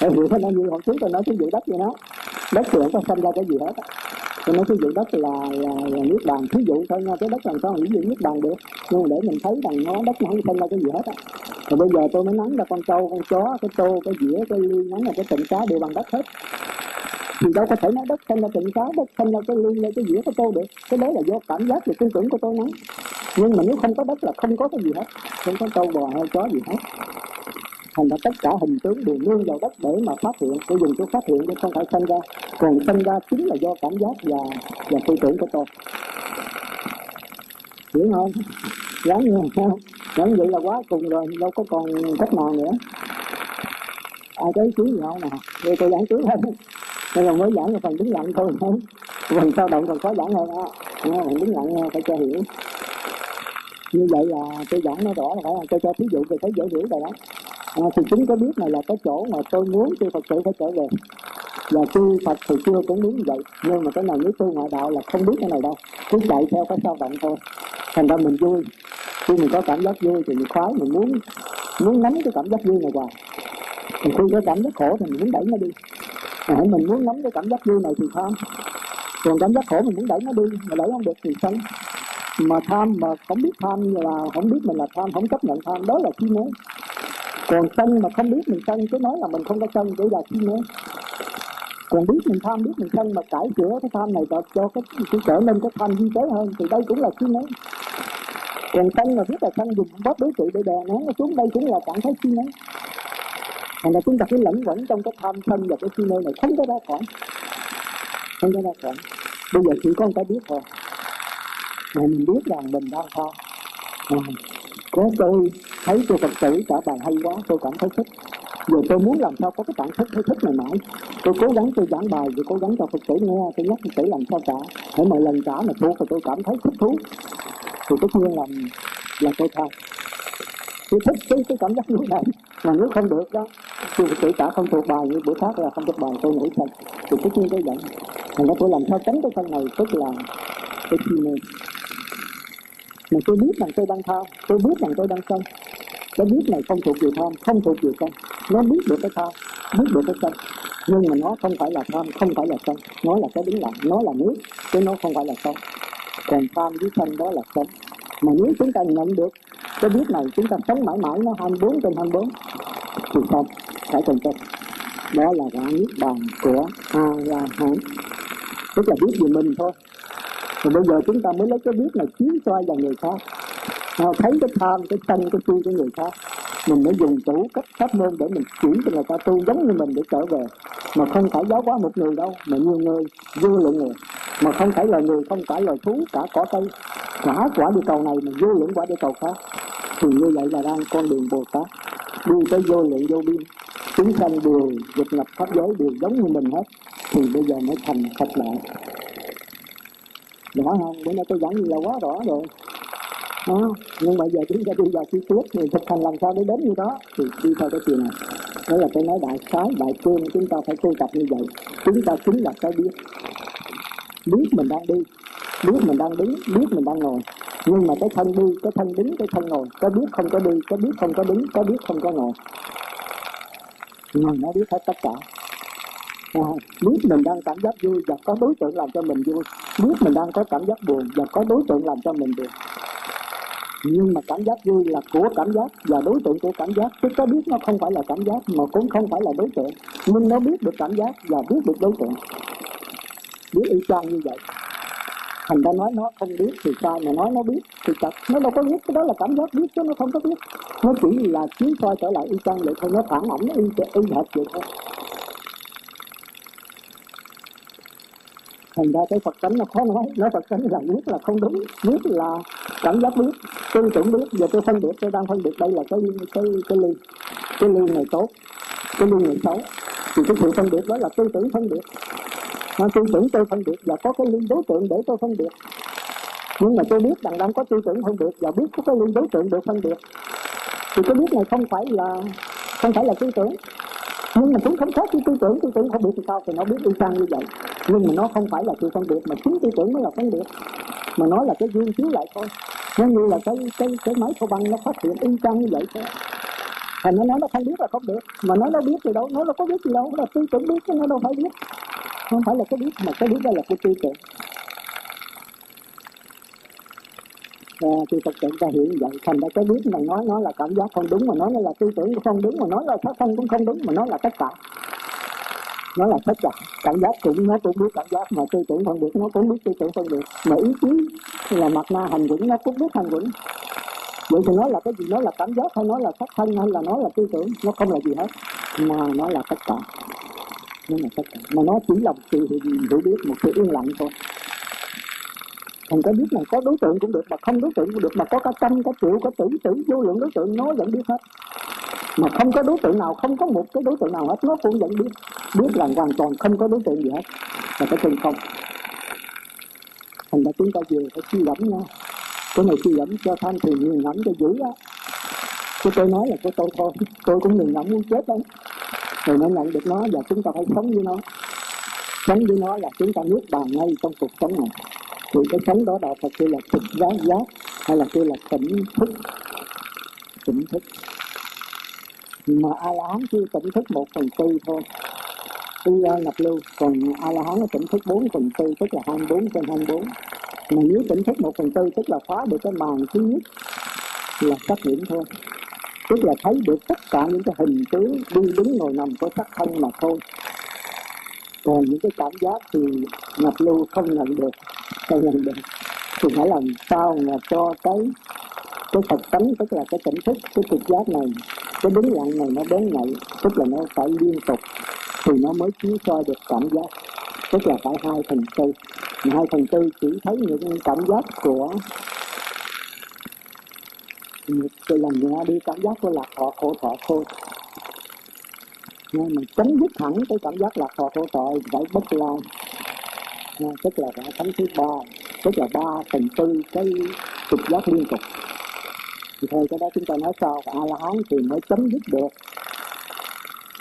Speaker 1: hiểu thế nó như hồi trước tôi nói cái vụ đất vậy đó. Đất thì không có sinh ra cái gì hết tôi nói cái vụ đất là, là, là nước bàn thí dụ thôi nha cái đất làm sao nghĩ gì nước bàn được? Nhưng mà để mình thấy rằng nó đất nó không sinh ra cái gì hết á. Rồi bây giờ tôi mới nắng ra con trâu con chó cái tô cái dĩa cái ly nắng là cái tịnh cá đều bằng đất hết. Thì đâu có thể nói đất xanh là tịnh cá đất xanh là cái ly cái dĩa cái tô được. Cái đấy là do cảm giác và tư tưởng của tôi nắng nhưng mà nếu không có đất là không có cái gì hết. Không có trâu bò hay chó gì hết thành ra tất cả hình tướng đều nương vào đất để mà phát hiện tôi dùng cái phát hiện chứ không phải sinh ra. Còn sinh ra chính là do cảm giác và và tư tưởng của tôi. Hiểu không? Gắn như không? Gắn vậy là quá cùng rồi, đâu có còn cách nào nữa. Ai tới chú gì không nè đây tôi giảng trước hết đây là mới giảng phần đứng lặng thôi phần sao động còn khó giảng hơn á phần đứng lặng phải cho hiểu. Như vậy là tôi giảng nó rõ là phải là tôi cho thí dụ về thấy dễ hiểu rồi đó à, thì chính có biết này là cái chỗ mà tôi muốn chư Phật tử phải trở về. Và chư Phật thì chưa cũng muốn như vậy nhưng mà cái này nếu tu ngoại đạo là không biết cái này đâu. Cứ chạy theo cái sao động thôi. Thành ra mình vui. Khi mình có cảm giác vui thì mình khoái mình muốn muốn nắm cái cảm giác vui này hoài. Thì khi có cảm giác khổ thì mình muốn đẩy nó đi. À, mình muốn nắm cái cảm giác vui này thì tham còn cảm giác khổ mình muốn đẩy nó đi mà đẩy không được thì sân mà tham mà không biết tham là không biết mình là tham không chấp nhận tham đó là chi mê còn sân mà không biết mình sân cứ nói là mình không có sân để là chi mê còn biết mình tham biết mình sân mà cải chữa cái tham này cho, cho cái, cái trở nên cái tham vi tế hơn thì đây cũng là chi mê còn sân mà biết là sân dùng bóp đối trị để đè nén nó xuống đây cũng là cảm thấy chi mê thành ra chúng ta cứ lẫn quẩn trong cái tham sân và cái si nơi này không có ra khỏi. Không có ra khỏi. Bây giờ chỉ có một cái biết thôi. Mà mình biết rằng mình đang tham à, có tôi thấy cô phật tử trả bài hay quá tôi cảm thấy thích. Giờ tôi muốn làm sao có cái cảm thích thấy thích này mãi. Tôi cố gắng tôi giảng bài rồi cố gắng cho phật tử nghe tôi nhắc phật tử làm sao trả hãy mọi lần trả mà thuộc thì tôi cảm thấy thích thú. Thì tất nhiên là là tôi thay tôi thích cái, cái cảm giác như này mà nếu không được đó tôi phật tử trả không thuộc bài như bữa khác là không thuộc bài tôi nổi sân thì tất nhiên tôi giận. Thành ra tôi làm sao tránh cái thân này tức là cái chi này mà tôi biết rằng tôi đang tham, tôi biết rằng tôi đang sân. Cái biết này không thuộc về tham, không thuộc về sân. Nó biết được cái tham, biết được cái sân. Nhưng mà nó không phải là tham, không phải là sân. Nó là cái đứng lặng, nó là nước, chứ nó không phải là sân. Còn tham với sân đó là sân. Mà nếu chúng ta nhận được cái biết này, chúng ta sống mãi mãi nó 24 trên 24 thì không phải cần chân đó là quả niết bàn của a la hán tức là biết về mình thôi thì bây giờ chúng ta mới lấy cái biết này chiếu soi vào người khác. À, thấy cái tham cái sân cái chi của người khác. Mình mới dùng chủ cách pháp môn để mình chuyển cho người ta tu giống như mình để trở về. Mà không phải giáo hóa một người đâu mà nhiều người vô lượng người. Mà không phải là người không phải là thú cả cỏ cây. Cả quả địa cầu này mà vô lượng quả địa cầu khác. Thì như vậy là đang con đường bồ tát. Đi tới vô lượng vô biên. Chúng sanh đều dịch nhập pháp giới đều giống như mình hết. Thì bây giờ mới thành phật lại rõ không? Bữa nay tôi giảng gì là quá, rõ rồi. Đó. nhưng mà giờ chúng ta đi vào chi tiết thì thực hành làm sao để đến như đó? Thì đi theo cái chuyện này. Đó là tôi nói đại khái, đại cương chúng ta phải tu tập như vậy. Chúng ta chính là cái biết. Biết mình đang đi, biết mình đang đứng, biết mình đang ngồi. Nhưng mà cái thân đi, cái thân đứng, cái thân ngồi. Cái biết không có đi cái biết không có đứng cái biết không có ngồi. Nhưng nó biết hết tất cả à, biết mình đang cảm giác vui và có đối tượng làm cho mình vui. Biết mình đang có cảm giác buồn và có đối tượng làm cho mình buồn. Nhưng mà cảm giác vui là của cảm giác và đối tượng của cảm giác. Chứ có biết nó không phải là cảm giác mà cũng không phải là đối tượng. Nhưng nó biết được cảm giác và biết được đối tượng. Biết y chang như vậy. Thành ra nói nó không biết thì sai mà nói nó biết thì thật nó đâu có biết cái đó là cảm giác biết chứ nó không có biết. Nó chỉ là chiếu soi trở lại y chang vậy thôi. Nó phản ảnh y y hệt vậy thôi. Thành ra cái phật tánh nó khó nói. Nói phật tánh là biết là không đúng biết là cảm giác biết, tư tưởng biết. Giờ tôi phân biệt, tôi đang phân biệt đây là cái cái cái ly. Cái ly này tốt, cái ly này xấu. Thì cái sự phân biệt đó là tư tưởng phân biệt. Mà tư tưởng tôi phân biệt và có cái ly đối tượng để tôi phân biệt. Nhưng mà tôi biết rằng đang có tư tưởng phân biệt và biết có cái ly đối tượng được phân biệt. Thì cái biết này không phải là, không phải là tư tưởng nhưng mà chúng không khác với tư tưởng tư tưởng không biết thì sao thì nó biết y chang như vậy. Nhưng mà nó không phải là sự phân biệt, mà chính tư tưởng mới là phân biệt. Mà nó là cái duyên chiếu lại thôi. Nó như là cái cái cái máy thô băng nó phát hiện y chang như vậy thôi. Thành nó nói nó không biết là không được. Mà nói nó biết gì đâu nó nó có biết gì đâu. Nó là tư tưởng biết chứ, nó đâu phải biết. Không phải là cái biết, mà cái biết đó là cái tư tưởng. Và thì thật sự ta hiểu như vậy thành ra cái biết mà nói nó là cảm giác không đúng, mà nói nó là tư tưởng cũng không đúng, mà nói là sát thân cũng không đúng, mà nói là tất cả. Nó là tất cả. Cảm giác cũng, nó cũng biết cảm giác, mà tư tưởng phân biệt nó cũng biết tư tưởng phân biệt mà ý chí là mặt na hành vững, nó cũng biết hành vững. Vậy thì nói là cái gì? Nó là cảm giác hay nó là sắc thân hay là nó là tư tưởng? Nó không là gì hết, mà nó là tất cả. Nó là tất cả. Mà nó chỉ là một sự hiểu biết, một sự yên lặng thôi thành cái biết là có đối tượng cũng được mà không đối tượng cũng được, mà có cả trăm cả triệu cả tỷ tỷ vô lượng đối tượng, nó vẫn biết hết. Mà không có đối tượng nào, không có một cái đối tượng nào hết, nó cũng vẫn biết. Biết là hoàn toàn không có đối tượng gì hết là cái chân không. Thành ra chúng ta vừa phải suy gẫm nha. Cái này suy gẫm cho tham thì nghiền ngẫm cho dữ á. Chứ tôi nói là của tôi thôi, tôi cũng nghiền ngẫm muốn chết đấy. Rồi nó nhận được nó và chúng ta phải sống với nó. Sống với nó là chúng ta nuốt bàn ngay trong cuộc sống này thì cái sống đó đạo Phật kêu là thực giác giác hay là kêu là tỉnh thức. Tỉnh thức. Mà a la hán chưa tỉnh thức một phần tư thôi. Tư nhập lưu, còn a la hán nó tỉnh thức bốn phần tư, tức là hai bốn trên hai bốn. Mà nếu tỉnh thức một phần tư, tức là phá được cái màn thứ nhất, là sắc điểm thôi. Tức là thấy được tất cả những cái hình tướng đi đứng ngồi nằm của sắc thân mà thôi. Còn những cái cảm giác thì nhập lưu không nhận được không nhận định thì phải làm sao mà cho cái cái thật tánh, tức là cái tỉnh thức, cái trực giác này, cái đứng lặng này nó đến lại tức là nó phải liên tục, thì nó mới chiếu soi được cảm giác. Tức là phải hai phần tư. Mà hai phần tư chỉ thấy những cảm giác của một cái lần nhẹ đi, cảm giác của lạc thọ, khổ thọ thôi nhưng mà chấm dứt hẳn cái cảm giác lạc thọ, khổ thọ phải bất lai. Ờ, tức là phải thánh thứ ba tức là ba phần tư cái trục giác liên tục. Thì thôi cái đó chúng ta nói sau a la hán thì mới chấm dứt được.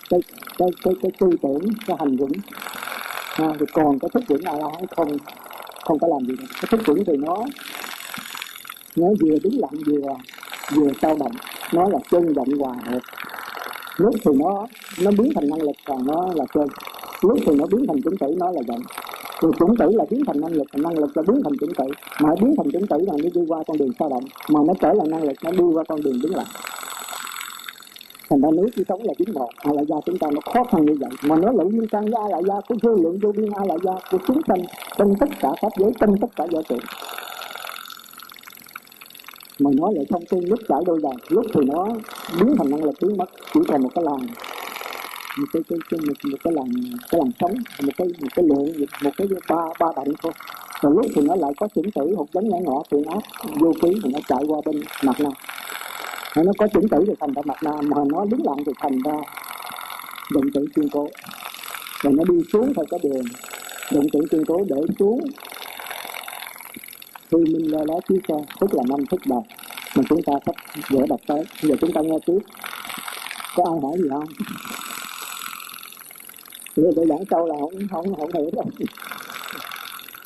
Speaker 1: Cái cái cái cái tư tưởng cái hành vững. À, thì còn cái thức vững a la hán không không có làm gì được. Cái thức vững thì nó nó vừa đứng lặng vừa vừa sao động. Nó là chân động hòa hợp. Lúc thì nó nó biến thành năng lực còn nó là chân. Lúc thì nó biến thành chứng tử nó là động thì chủng tử là biến thành năng lực năng lực là biến thành chủng tử mà biến thành chủng tử là nó đi qua con đường sao động. Mà nó trở lại năng lực, nó đi qua con đường đứng lại. thành ra nếu chỉ sống là biến một ai là gia chúng ta nó khó khăn như vậy. Mà nó lại liên can với a la gia của vô lượng vô biên a là gia của chúng sanh, trong tất cả pháp giới, trong tất cả giới trụ mà nói lại thông tin, lúc chảy đôi dòng lúc thì nó biến thành năng lực, biến mất, chỉ còn một cái làng một cái cái, cái một, một cái làn cái làn sống một cái một cái lượng một cái ba ba động thôi. Rồi lúc thì nó lại có chủng tử hột giống nhỏ nhỏ thì nó vô ký thì nó chạy qua bên mặt nam nó có chủng tử thì thành ra mặt nam mà nó đứng lặng thì thành ra động tử kiên cố. Rồi nó đi xuống theo cái đường động tử kiên cố để xuống thì mình lo lá chiếu xe tức là năm thức đầu mà chúng ta sắp dễ đọc tới. Giờ chúng ta nghe tiếp. Có ai hỏi gì không? Thì tôi giảng câu là không không không hiểu đâu.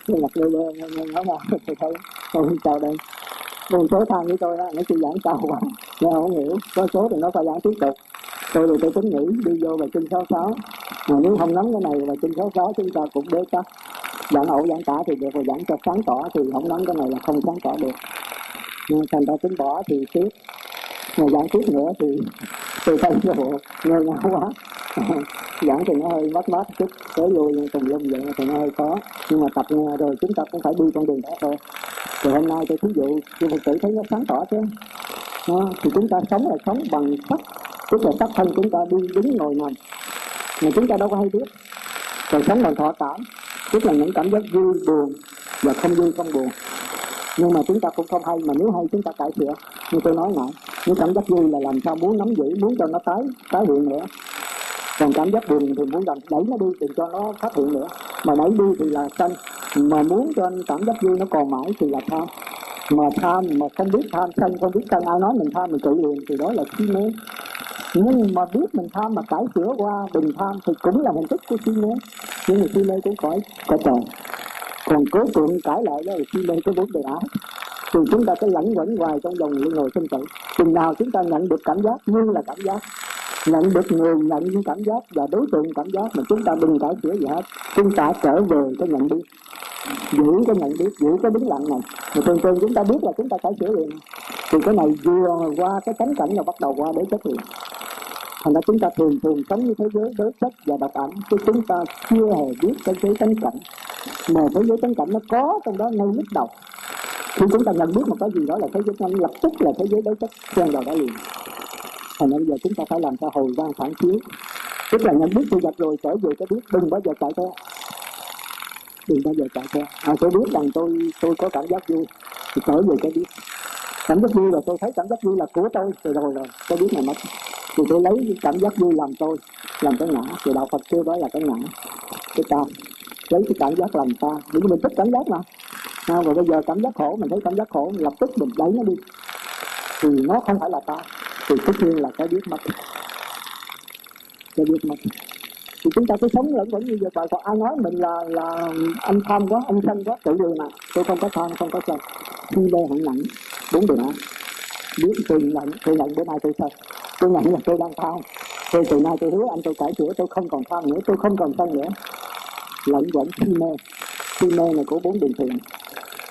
Speaker 1: Tôi mặc lơ lơ nghe nghe nói mà tôi thấy tôi chào đây. Một số thằng với tôi đó nó chỉ giảng câu quá nghe không hiểu. Có số thì nó phải giảng tiếp tục. Tôi thì tôi tính nghĩ, đi vô bài kinh sáu sáu. Mà nếu không nắm cái này, bài kinh sáu sáu chúng ta cũng bế tắc giảng ẩu, giảng tả thì được, rồi giảng cho sáng tỏ thì không nắm cái này là không sáng tỏ được. Nhưng thành ra tính bỏ thì tiếp mà giảng tiếp nữa thì tôi thấy vô bộ ngơ ngáo quá. giảng thì nó hơi mất mát chút tới vô tùm lum vậy thì nó hơi khó nhưng mà tập nghe rồi chúng ta cũng phải đi con đường đó thôi. Rồi hôm nay tôi thí dụ tôi phật tử thấy nó sáng tỏ chứ. Đó, thì chúng ta sống là sống bằng sắc tức là sắc thân chúng ta đi đứng ngồi nằm mà chúng ta đâu có hay biết. Còn sống bằng thọ cảm. Tức là những cảm giác vui buồn và không vui không buồn. Nhưng mà chúng ta cũng không hay mà nếu hay chúng ta cải thiện. Như tôi nói nãy những cảm giác vui là làm sao muốn nắm giữ muốn cho nó tái tái hiện nữa còn cảm giác buồn thì muốn làm, đẩy nó đi thì cho nó phát hiện nữa. Mà đẩy đi thì là sân mà muốn cho anh cảm giác vui nó còn mãi thì là tham. Mà tham mà không biết tham sân không biết sân ai nói mình tham mình tự liền thì đó là si mê nhưng mà biết mình tham mà cải sửa qua đừng tham thì cũng là hình thức của si mê nhưng mà si mê cũng khỏi khỏi trời còn cố tượng cãi lại đó là si mê cái bốn đề ái thì chúng ta cứ lẫn quẩn hoài trong vòng luân hồi sinh tử. Chừng nào chúng ta nhận được cảm giác như là cảm giác nhận được người nhận những cảm giác và đối tượng cảm giác mà chúng ta đừng cải sửa gì hết. Chúng ta trở về cái nhận biết. Giữ cái nhận biết, giữ cái đứng lặng này. Mà thường thường chúng ta biết là chúng ta cải sửa liền. Thì cái này vừa qua cái cánh cảnh là bắt đầu qua để chất liền. Thành ra chúng ta thường thường sống như thế giới đối chất và độc ẩm, chứ chúng ta chưa hề biết cái giới cánh cảnh. Mà thế giới cánh cảnh nó có trong đó ngay lúc đầu. Khi chúng ta nhận biết một cái gì đó là thế giới nhanh lập tức là thế giới đối chất xen vào đó liền thành nên bây giờ chúng ta phải làm cho hồi đang phản chiếu. Tức là nhận biết sự gặp rồi trở về cái biết đừng bao giờ chạy theo. Đừng bao giờ chạy theo. À, tôi biết rằng tôi tôi có cảm giác vui. Thì trở về cái biết cảm giác vui là tôi thấy cảm giác vui là của tôi rồi rồi rồi. Tôi biết này mất. Thì tôi lấy cái cảm giác vui làm tôi làm cái ngã. Thì đạo phật kêu đó là cái ngã. Cái ta. Lấy cái cảm giác làm ta. Bởi vì mình thích cảm giác mà. À, và bây giờ cảm giác khổ mình thấy cảm giác khổ lập tức mình đẩy nó đi. Thì nó không phải là ta thì tất nhiên là cái biết mất cái biết mất thì chúng ta cứ sống lẫn vẫn như vậy. Còn ai nói mình là là anh tham quá anh sân quá tự nhiên mà tôi không có tham không có sân khi đây hạng nặng bốn điều đó. Biết tôi nhận tôi nhận bữa nay tôi sân tôi nhận là tôi đang tham tôi từ nay tôi hứa anh tôi cải sửa tôi không còn tham nữa, tôi không còn sân nữa. Lẫn vẫn khi mê. Khi mê là của bốn đường thiện.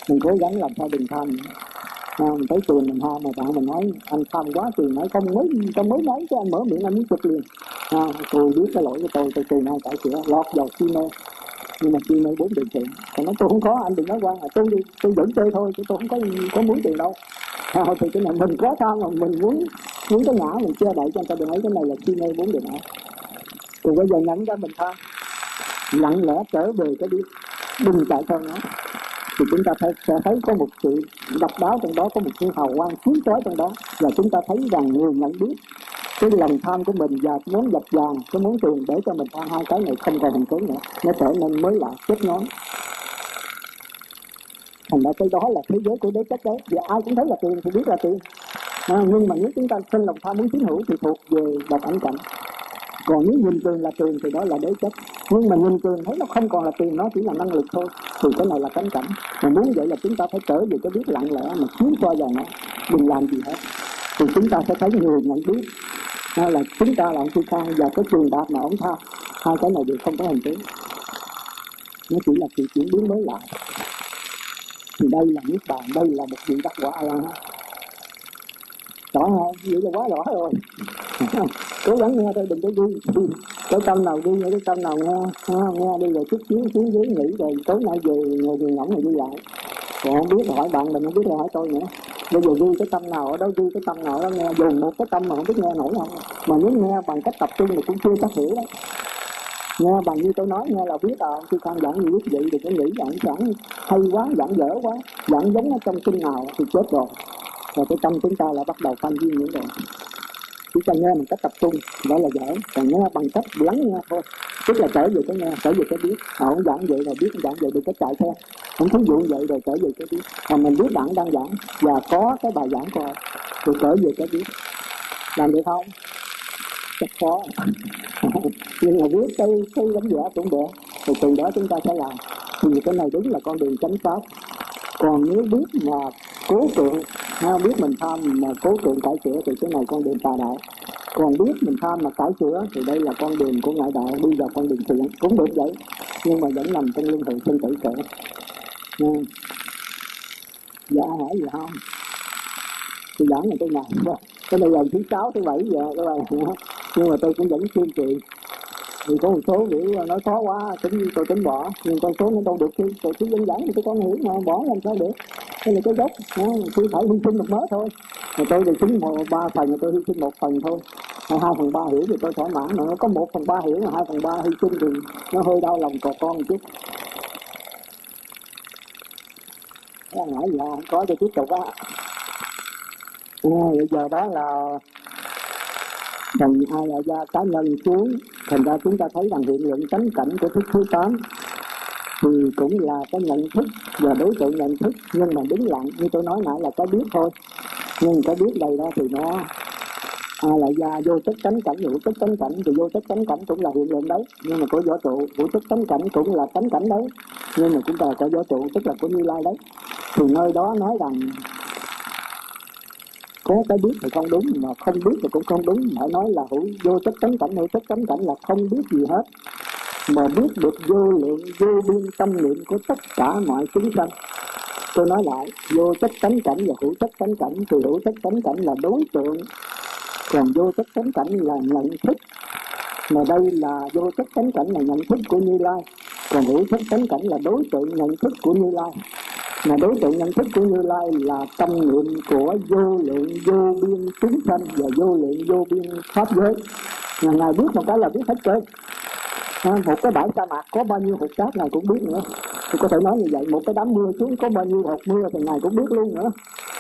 Speaker 1: Mình cố gắng làm sao đừng tham nữa à, mình tới tiền mình ho mà bạn mình nói anh tham quá tiền nói không mới không mới nói cho anh mở miệng anh muốn chụp liền. À, tôi biết cái lỗi của tôi tôi từ nay cải sửa lọt vào chi mê nhưng mà chi mê bốn điều kiện còn nói tôi không có anh đừng nói quan à tôi đi tôi vẫn chơi thôi chứ tôi không có có muốn tiền đâu. À, thì cái này mình có tham mà mình muốn muốn cái ngã mình che đậy cho anh ta đừng nói cái này là chi mê bốn điều ảo thì bây giờ nhận ra mình thôi. Lặng lẽ trở về cái đi đừng chạy theo nó thì chúng ta thấy, sẽ thấy có một sự độc đáo trong đó có một sự hào quang chiếu tối trong đó. Và chúng ta thấy rằng người nhận biết cái lòng tham của mình và muốn dập vàng cái muốn tiền để cho mình tham hai cái này không còn hình tướng nữa. Nó trở nên mới lạ chết ngón. thành ra cái đó là thế giới của đế chất đấy. Và ai cũng thấy là tiền thì biết là tiền. À, nhưng mà nếu chúng ta sinh lòng tham muốn chiếm hữu thì thuộc về độc ảnh cảnh còn nếu nhìn tường là tường thì đó là đế chất. Nhưng mà nhìn tường thấy nó không còn là tiền, nó chỉ là năng lực thôi. Thì cái này là cánh cảnh. Mà muốn vậy là chúng ta phải trở về cái biết lặng lẽ mà chiếu qua vào nó. Đừng làm gì hết. Thì chúng ta sẽ thấy người nhận biết. Hay là chúng ta là ông phi khang và cái trường đạt mà ông tha. Hai cái này đều không có hình tướng nó chỉ là sự chuyển biến mới lại thì đây là niết bàn, đây là một vị đắc quả a la hán rõ không vậy là quá rõ rồi. Cố gắng nghe thôi đừng có đi cái tâm nào đi cái tâm nào nghe. Ha, nghe đi rồi chút xíu xuống dưới nghỉ rồi tối nay về ngồi về ngẫm rồi đi lại. Còn không biết hỏi bạn mình không biết là hỏi tôi nữa. Bây giờ ghi cái tâm nào ở đó ghi cái tâm nào đó nghe. Dùng một cái tâm mà không biết nghe nổi không. Mà nếu nghe bằng cách tập trung thì cũng chưa chắc hiểu đấy. Nghe bằng như tôi nói nghe là biết à. Khi con giảng như biết vậy thì cái nghĩ giảng giảng hay quá giảng dở quá. Giảng giống ở trong kinh nào thì chết rồi và cái tâm chúng ta là bắt đầu phân duyên những rồi. Chỉ cần nghe mình cách tập trung, đó là giỏi còn nghe bằng cách lắng nghe thôi. Tức là trở về cái nghe, trở về cái biết. Họ không giảng vậy rồi biết giảng vậy được cái chạy theo. Không thí dụ vậy rồi trở về cái biết. Còn mình biết bạn đang giảng, và có cái bài giảng của thì trở về cái biết. Làm được không? Rất khó nhưng mà biết cái cái đánh giá cũng được. Thì từ đó chúng ta sẽ làm. Thì cái này đúng là con đường chánh pháp còn nếu biết mà cố tượng ha, biết mình tham mà cố tượng cải sửa thì cái này con đường tà đạo. Còn biết mình tham mà cải sửa thì đây là con đường của ngoại đạo đi vào con đường thiện cũng được vậy nhưng mà vẫn nằm trong luân thường sinh tử khổ. Nha. Dạ hỏi gì không? Thì giảng là cái này cái này là thứ sáu thứ bảy giờ các bạn. Nhưng mà tôi cũng vẫn kiên trì thì có một số kiểu nói khó quá tính tôi tính bỏ. Nhưng con số nó đâu được khi tôi cứ dân dẫn thì tôi con hiểu mà bỏ làm sao được. Cái này cái gốc tôi phải hy sinh một mớ thôi. Mà tôi thì tính một ba phần tôi hy sinh một phần thôi. Hai phần ba hiểu thì tôi thỏa mãn mà nó có một phần ba hiểu mà hai phần ba hy sinh thì nó hơi đau lòng cò con một chút. Cái giờ à, không có cho tiếp tục á. À, bây giờ đó là thành ai là gia cá nhân xuống thành ra chúng ta thấy rằng hiện lượng tánh cảnh của thức thứ tám thì cũng là cái nhận thức và đối tượng nhận thức. Nhưng mà đứng lặng như tôi nói nãy là cái biết thôi. Nhưng cái biết đây đó thì nó à, là gia vô chất tánh cảnh hữu chất tánh cảnh. Thì vô chất tánh cảnh cũng là hiện lượng đấy. Nhưng mà có võ trụ hữu chất tánh cảnh cũng là tánh cảnh đấy. Nhưng mà chúng ta có võ trụ tức là của như lai đấy. Thì nơi đó nói rằng có cái biết thì không đúng, mà không biết thì cũng không đúng. Phải nói là hữu vô chất tánh cảnh, hữu chất tánh cảnh là không biết gì hết. Mà biết được vô lượng, vô biên tâm niệm của tất cả mọi chúng sanh. Tôi nói lại, vô chất tánh cảnh và hữu chất tánh cảnh, thì hữu chất tánh cảnh là đối tượng. Còn vô chất tánh cảnh là nhận thức. Mà đây là vô chất tánh cảnh là nhận thức của như lai. Còn hữu chất tánh cảnh là đối tượng nhận thức của như lai mà đối tượng nhận thức của như lai là tâm niệm của vô lượng, vô biên chúng sanh và vô lượng, vô biên pháp giới. Là ngài biết một cái là biết hết trơn. Một cái bãi sa mạc có bao nhiêu hột cát ngài cũng biết nữa. Thì có thể nói như vậy, một cái đám mưa xuống có bao nhiêu hột mưa thì ngài cũng biết luôn nữa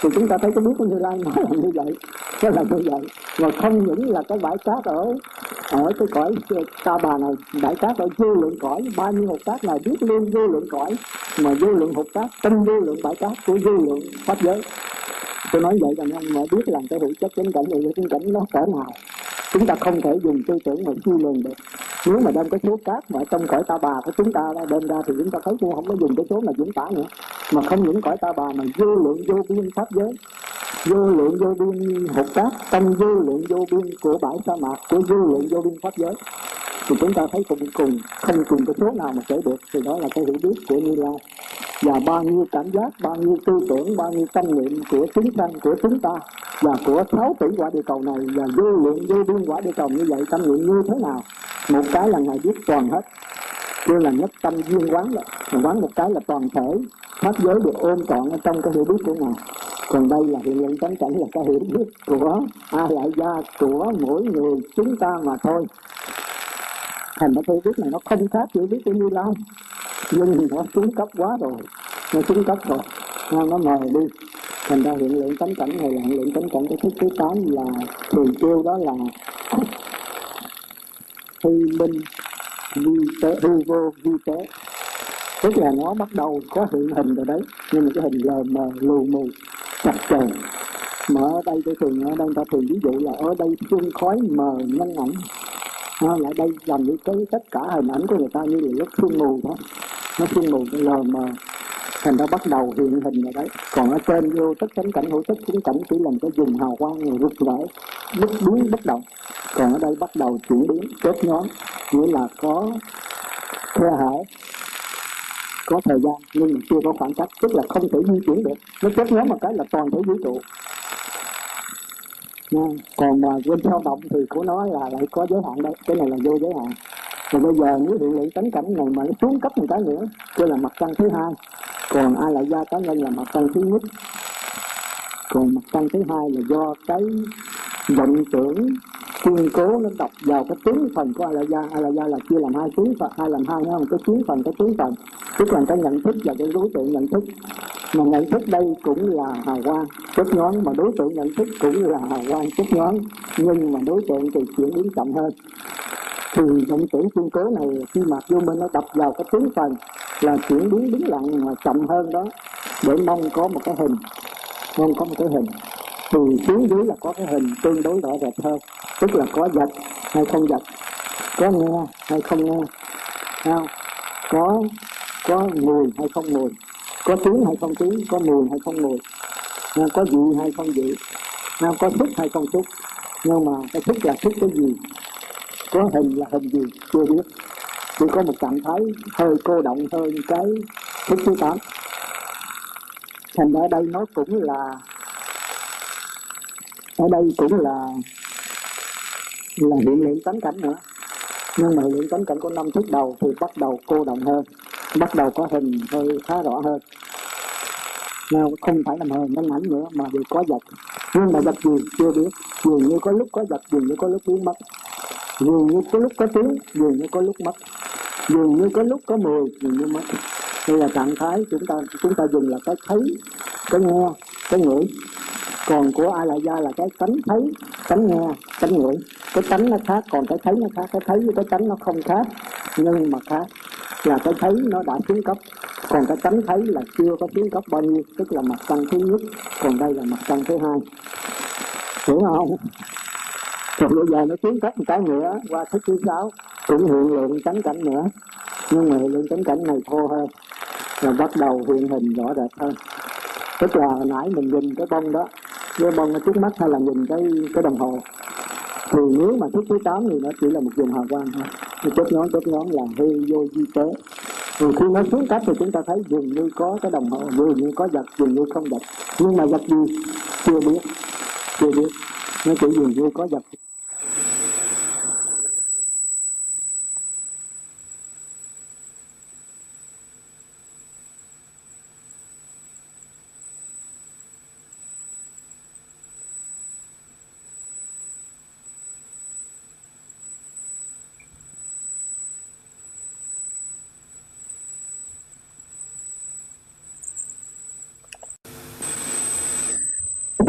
Speaker 1: thì chúng ta thấy cái bước của như lai nói là như vậy. Nó là như vậy. Và không những là cái bãi cát ở ở cái cõi ta bà này, bãi cát ở vô lượng cõi, bao nhiêu hột cát này biết luôn vô lượng cõi, mà vô lượng hột cát, trong vô lượng bãi cát của vô lượng pháp giới. Tôi nói vậy là ông mà biết làm cái hữu chất chánh cảnh này chánh cảnh nó cỡ nào. Chúng ta không thể dùng tư tưởng mà suy lường được nếu mà đem cái số cát mà trong cõi ta bà của chúng ta đem ra thì chúng ta thấy cũng không có dùng cái số mà diễn tả nữa. Mà không những cõi ta bà mà vô lượng vô biên pháp giới, vô lượng vô biên hột cát, trong vô lượng vô biên của bãi sa mạc, của vô lượng vô biên pháp giới thì chúng ta thấy cùng cùng, không cùng cái số nào mà kể được. Thì đó là cái hiểu biết của như lai. Và bao nhiêu cảm giác, bao nhiêu tư tưởng, bao nhiêu tâm niệm của chúng sanh, của chúng ta và của sáu tỷ quả địa cầu này và vô lượng vô biên quả địa cầu như vậy, tâm niệm như thế nào? Một cái là ngài biết toàn hết. Kêu là nhất tâm duyên quán đó mà quán một cái là toàn thể. Pháp giới được ôm trọn ở trong cái hiểu biết của ngài. Còn đây là hiện lượng tánh cảnh là cái hiểu biết của a lại gia, của mỗi người chúng ta mà thôi thành nó hiểu biết này nó không khác chữ biết của như lai. Nhưng nó xuống cấp quá rồi. Nó xuống cấp rồi. Nó, nó mờ đi. Thành ra hiện lượng tánh cảnh này là hiện lượng tánh cảnh cái thức thứ tám là thường kêu đó là hư minh vi tế hư vô vi tế. Tức là nó bắt đầu có hiện hình rồi đấy. Nhưng mà cái hình lờ mờ lù mù chặt chờn. Mà ở đây tôi thường ở đây ta thường ví dụ là ở đây xương khói mờ nhân ảnh à, lại đây làm những cái tất cả hình ảnh của người ta như là lớp sương mù đó. Nó sương mù cái lờ mờ. Thành ra bắt đầu hiện hình rồi đấy. Còn ở trên vô tất chánh cảnh hữu tất chính cảnh chỉ làm cái dùng hào quang rồi rực rỡ bất biến bất động còn ở đây bắt đầu chuyển biến chớp nhóm nghĩa là có khe hở có thời gian nhưng mà chưa có khoảng cách tức là không thể di chuyển được. Nó chớp nhóm một cái là toàn thể vũ trụ. Dạ. còn mà bên theo động thì của nó là lại có giới hạn đây. Cái này là vô giới hạn. Rồi bây giờ nếu hiện lượng tánh cảnh này mà nó xuống cấp một cái nữa kia là mặt trăng thứ hai. Còn ai lại gia cá nhân là mặt trăng thứ nhất. Còn mặt trăng thứ hai là do cái vọng tưởng kiên cố nó đọc vào cái tướng phần của ai la gia ai la gia là chia làm hai tướng phần, hai làm hai không cái tướng phần, cái tướng phần. Tức là cái nhận thức và cái đối tượng nhận thức mà nhận thức đây cũng là hào quang. Chất nhoáng mà đối tượng nhận thức cũng là hào quang chất nhoáng nhưng mà đối tượng thì chuyển biến chậm hơn. Thì vọng chuyển kiên cố này khi mà vô minh nó đập vào cái tướng phần là chuyển biến đứng lặng mà chậm hơn đó, để mong có một cái hình, mong có một cái hình. Từ xuống dưới là có cái hình tương đối rõ rệt hơn, tức là có vật hay không vật, có nghe hay không nghe không? có có mùi hay không mùi có tiếng hay không tiếng có mùi hay không mùi. Có vị hay không vị có xúc hay không xúc nhưng mà cái xúc là xúc cái gì? Có hình là hình gì? Chưa biết. Chỉ có một trạng thái hơi cô động hơn cái thức thứ tám. Thành ra đây nó cũng là, ở đây cũng là là hiện luyện tánh cảnh nữa. Nhưng mà luyện tánh cảnh của năm thức đầu thì bắt đầu cô động hơn bắt đầu có hình hơi khá rõ hơn. Nào, không phải là hình nhân ảnh nữa mà đều có vật nhưng mà vật gì chưa biết. Dường như có lúc có vật dường như có lúc biến mất. Dường như có lúc có tiếng, dường như có lúc mất. Dường như có lúc có mùi, dường như mất. Đây là trạng thái chúng ta chúng ta dùng là cái thấy, cái nghe, cái ngửi. Còn của ai lại gia là cái tánh thấy, tánh nghe, tánh ngửi. Cái tánh nó khác, còn cái thấy nó khác. Cái thấy với cái tánh nó không khác, nhưng mà khác là cái thấy nó đã xuống cấp. Còn cái tánh thấy là chưa có xuống cấp bao nhiêu, tức là mặt trăng thứ nhất, còn đây là mặt trăng thứ hai. Hiểu không? Rồi bây giờ nó xuống cấp một cái nữa, qua thức thứ sáu cũng hiện lượng tánh cảnh nữa. Nhưng mà hiện lượng tánh cảnh này thô hơn là bắt đầu hiện hình rõ rệt hơn. Tức là nãy mình nhìn cái bông đó, cái bông ở trước mắt hay là nhìn cái cái đồng hồ? Thì nếu mà thức thứ tám thì nó chỉ là một vùng hào quang thôi. Thì chốt nhón chốt nhón là hư, vô, di tế. Thì khi nó xuống cấp thì chúng ta thấy dường như có cái đồng hồ, dường như có vật, dường như không vật. Nhưng mà vật gì? Chưa biết. Chưa biết. Nó chỉ dường như có vật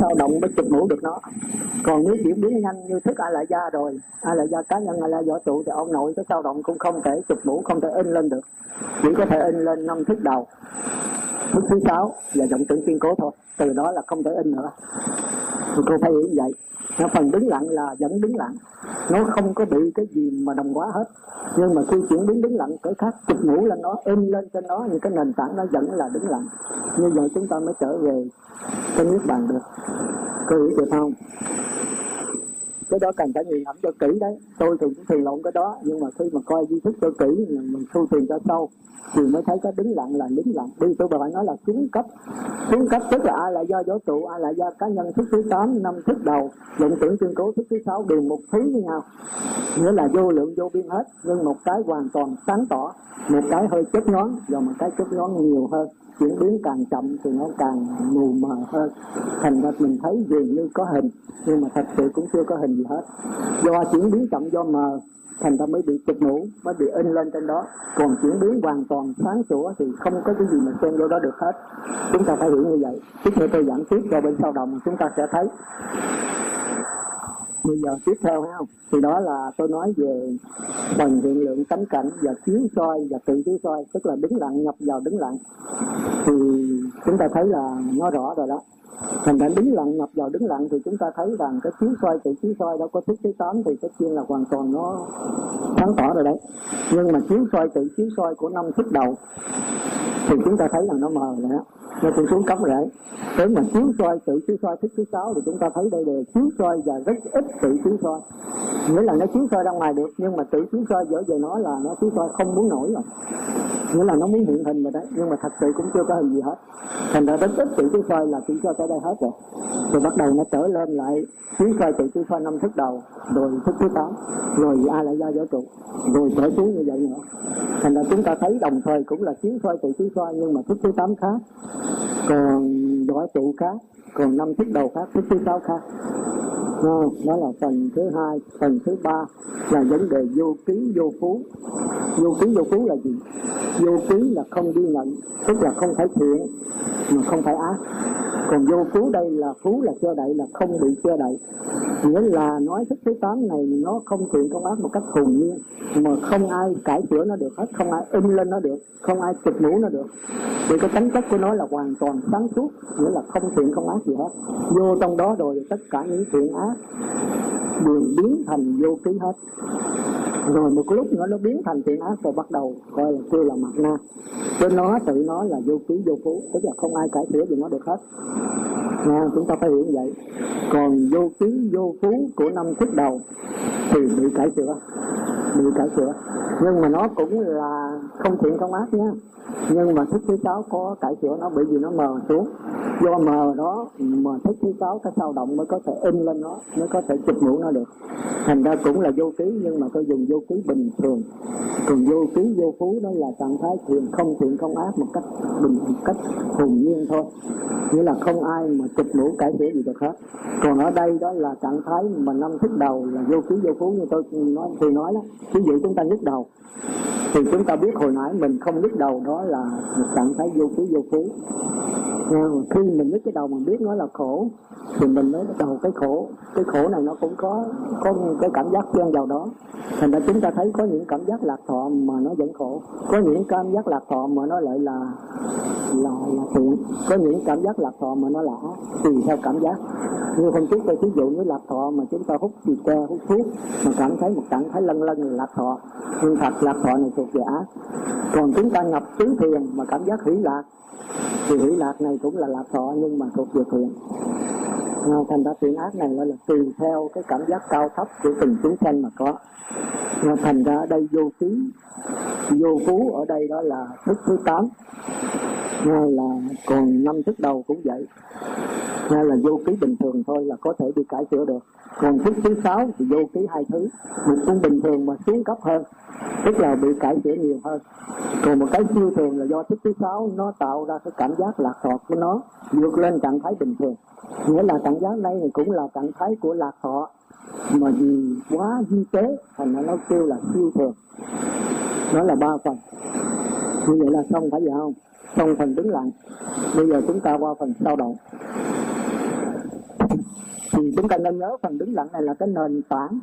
Speaker 1: sao động mới chụp mũ được nó. Còn nếu chuyển biến nhanh như thức ai lại gia rồi ai lại gia cá nhân ai lại võ trụ thì ông nội cái sao động cũng không thể chụp mũ, không thể in lên được. Chỉ có thể in lên năm thức đầu thức thứ sáu và giọng tưởng kiên cố thôi. Từ đó là không thể in nữa. Thì cô phải hiểu như vậy. Nó phần đứng lặng là vẫn đứng lặng. Nó không có bị cái gì mà đồng hóa hết. Nhưng mà khi chuyển biến đứng lặng, cái khác chụp ngủ lên nó, in lên trên đó những cái nền tảng nó vẫn là đứng lặng. Như vậy chúng ta mới trở về cái nước bàn được có hiểu được không. Cái đó cần phải nghiền ngẫm cho kỹ đấy. Tôi thì cũng thường lộn cái đó, nhưng mà khi mà coi di thức cho kỹ mình thu tiền cho sâu, thì mới thấy cái đứng lặng là đứng lặng. Đi, tôi phải nói là xuống cấp xuống cấp tức là ai là do vũ trụ, ai là do cá nhân, thức thứ tám, năm thức đầu, luận tưởng tuyên cố, thức thứ sáu đều một thứ với nhau. Nghĩa là vô lượng, vô biên hết, nhưng một cái hoàn toàn sáng tỏ, một cái hơi chớp nhón và một cái chớp nhón nhiều hơn chuyển biến càng chậm thì nó càng mù mờ hơn. Thành ra mình thấy dường như có hình, nhưng mà thật sự cũng chưa có hình gì hết. Do chuyển biến chậm, do mờ, thành ra mới bị chụp mũ, mới bị in lên trên đó. Còn chuyển biến hoàn toàn sáng sủa thì không có cái gì mà xen vô đó được hết. Chúng ta phải hiểu như vậy. Tiếp theo tôi, giảng tiếp cho bên sau đồng chúng ta sẽ thấy bây giờ tiếp theo thấy không? Thì đó là tôi nói về phần hiện lượng tánh cảnh và chiếu soi và tự chiếu soi, tức là đứng lặng, nhập vào đứng lặng. Thì chúng ta thấy là nó rõ rồi đó thành ra đứng lặng nhập vào đứng lặng thì chúng ta thấy rằng cái chiếu soi tự chiếu soi đâu có thức thứ tám thì cái nhiên là hoàn toàn nó sáng tỏ rồi đấy. Nhưng mà chiếu soi, tự chiếu soi của năm thức đầu thì chúng ta thấy là nó mờ rồi đó nó cũng xuống cấp rồi đấy. Nếu mà chiếu soi, tự chiếu soi thức thứ sáu thì chúng ta thấy đây là chiếu soi và rất ít tự chiếu soi. Nghĩa là nó chiếu soi ra ngoài được, nhưng mà tự chiếu soi dở về nó là nó chiếu soi không muốn nổi rồi. Nghĩa là nó muốn hiện hình rồi đấy, nhưng mà thật sự cũng chưa có hình gì hết. Thành ra rất ít tự chiếu soi là chiếu soi tới đây hết rồi. Rồi bắt đầu nó trở lên lại chiếu soi từ chiếu soi năm thức đầu, rồi thức thứ tám, rồi ai lại ra vũ trụ, rồi trở xuống như vậy nữa. Thành ra chúng ta thấy đồng thời cũng là chiếu soi từ chiếu soi nhưng mà thức thứ tám khác, còn võ trụ khác còn năm thức đầu khác thức thứ sáu khác. Đó, đó là phần thứ hai phần thứ ba là vấn đề vô ký vô phú. Vô ký vô phú là gì? Vô ký là không ghi nhận tức là không phải thiện mà không phải ác. Còn vô phú đây là phú là che đậy là không bị che đậy. Nghĩa là nói thức thứ tám này nó không thiện không ác một cách hồn nhiên mà không ai cải sửa nó được hết không ai in lên nó được không ai chụp mũ nó được. Vì cái tính chất của nó là hoàn toàn sáng suốt nghĩa là không thiện không ác gì hết. Vô trong đó rồi tất cả những thiện ác đều biến thành vô ký hết. Rồi một lúc nữa nó biến thành thiện ác rồi bắt đầu coi là kêu là mặt na. Cho nó, tự nó là vô ký, vô phú. Tức là không ai cải sửa gì nó được hết. Nha, chúng ta phải hiểu như vậy. Còn vô ký, vô phú của năm thức đầu thì bị cải sửa bị cải sửa nhưng mà nó cũng là không thiện không ác nha. Nhưng mà thức thứ sáu có cải sửa nó bởi vì nó mờ xuống. Do mờ đó mà thích thứ sáu, cái sao động mới có thể in lên nó, mới có thể chụp mũ nó được. Thành ra cũng là vô ký, nhưng mà tôi dùng vô ký bình thường. Còn vô ký, vô phú đó là trạng thái thiền không thiện không ác một cách bình, một cách hồn nhiên thôi. Nghĩa là không ai mà chụp mũ cải thiện gì được hết. Còn ở đây đó là trạng thái mà năm thức đầu là vô ký, vô phú, như tôi nói thì nói đó. Ví dụ chúng ta nhức đầu, thì chúng ta biết hồi nãy mình không nhức đầu, đó là một trạng thái vô ký, vô phú. Ờ, khi mình nhức cái đầu mình biết nó là khổ. Thì mình mới bắt đầu cái khổ cái khổ này nó cũng có có cái cảm giác chen vào đó. Thành ra chúng ta thấy có những cảm giác lạc thọ mà nó vẫn khổ. Có những cảm giác lạc thọ mà nó lại là là là thiện. Có những cảm giác lạc thọ mà nó là ác. Tùy theo cảm giác. Như hôm trước tôi ví dụ như lạc thọ mà chúng ta hút gì ke hút thuốc, mà cảm thấy một trạng thái lân lân là lạc thọ. Nhưng thật lạc thọ này thuộc về ác. Còn chúng ta nhập tứ thiền mà cảm giác hỷ lạc thì hỷ lạc này cũng là lạc thọ nhưng mà thuộc về thiện Ờ, thành ra thiện ác này là tùy theo cái cảm giác cao thấp của từng chúng sanh mà có. À, thành ra ở đây vô phí vô phú ở đây đó là thức thứ tám. Hay là còn năm thức đầu cũng vậy. Hay là vô ký bình thường thôi là có thể đi cải sửa được. Còn thức thứ sáu thì vô ký hai thứ một cũng bình thường mà xuống cấp hơn tức là bị cải sửa nhiều hơn. Còn một cái siêu thường là do thức thứ sáu nó tạo ra cái cảm giác lạc thọ của nó vượt lên trạng thái bình thường nghĩa là trạng giác đây thì cũng là trạng thái của lạc thọ. Mà vì quá duy tế, thành ra nó kêu là siêu thường. Nó là ba phần. Như vậy là xong phải vậy không? Xong phần đứng lặng bây giờ chúng ta qua phần sao động thì chúng ta nên nhớ, phần đứng lặng này là cái nền tảng.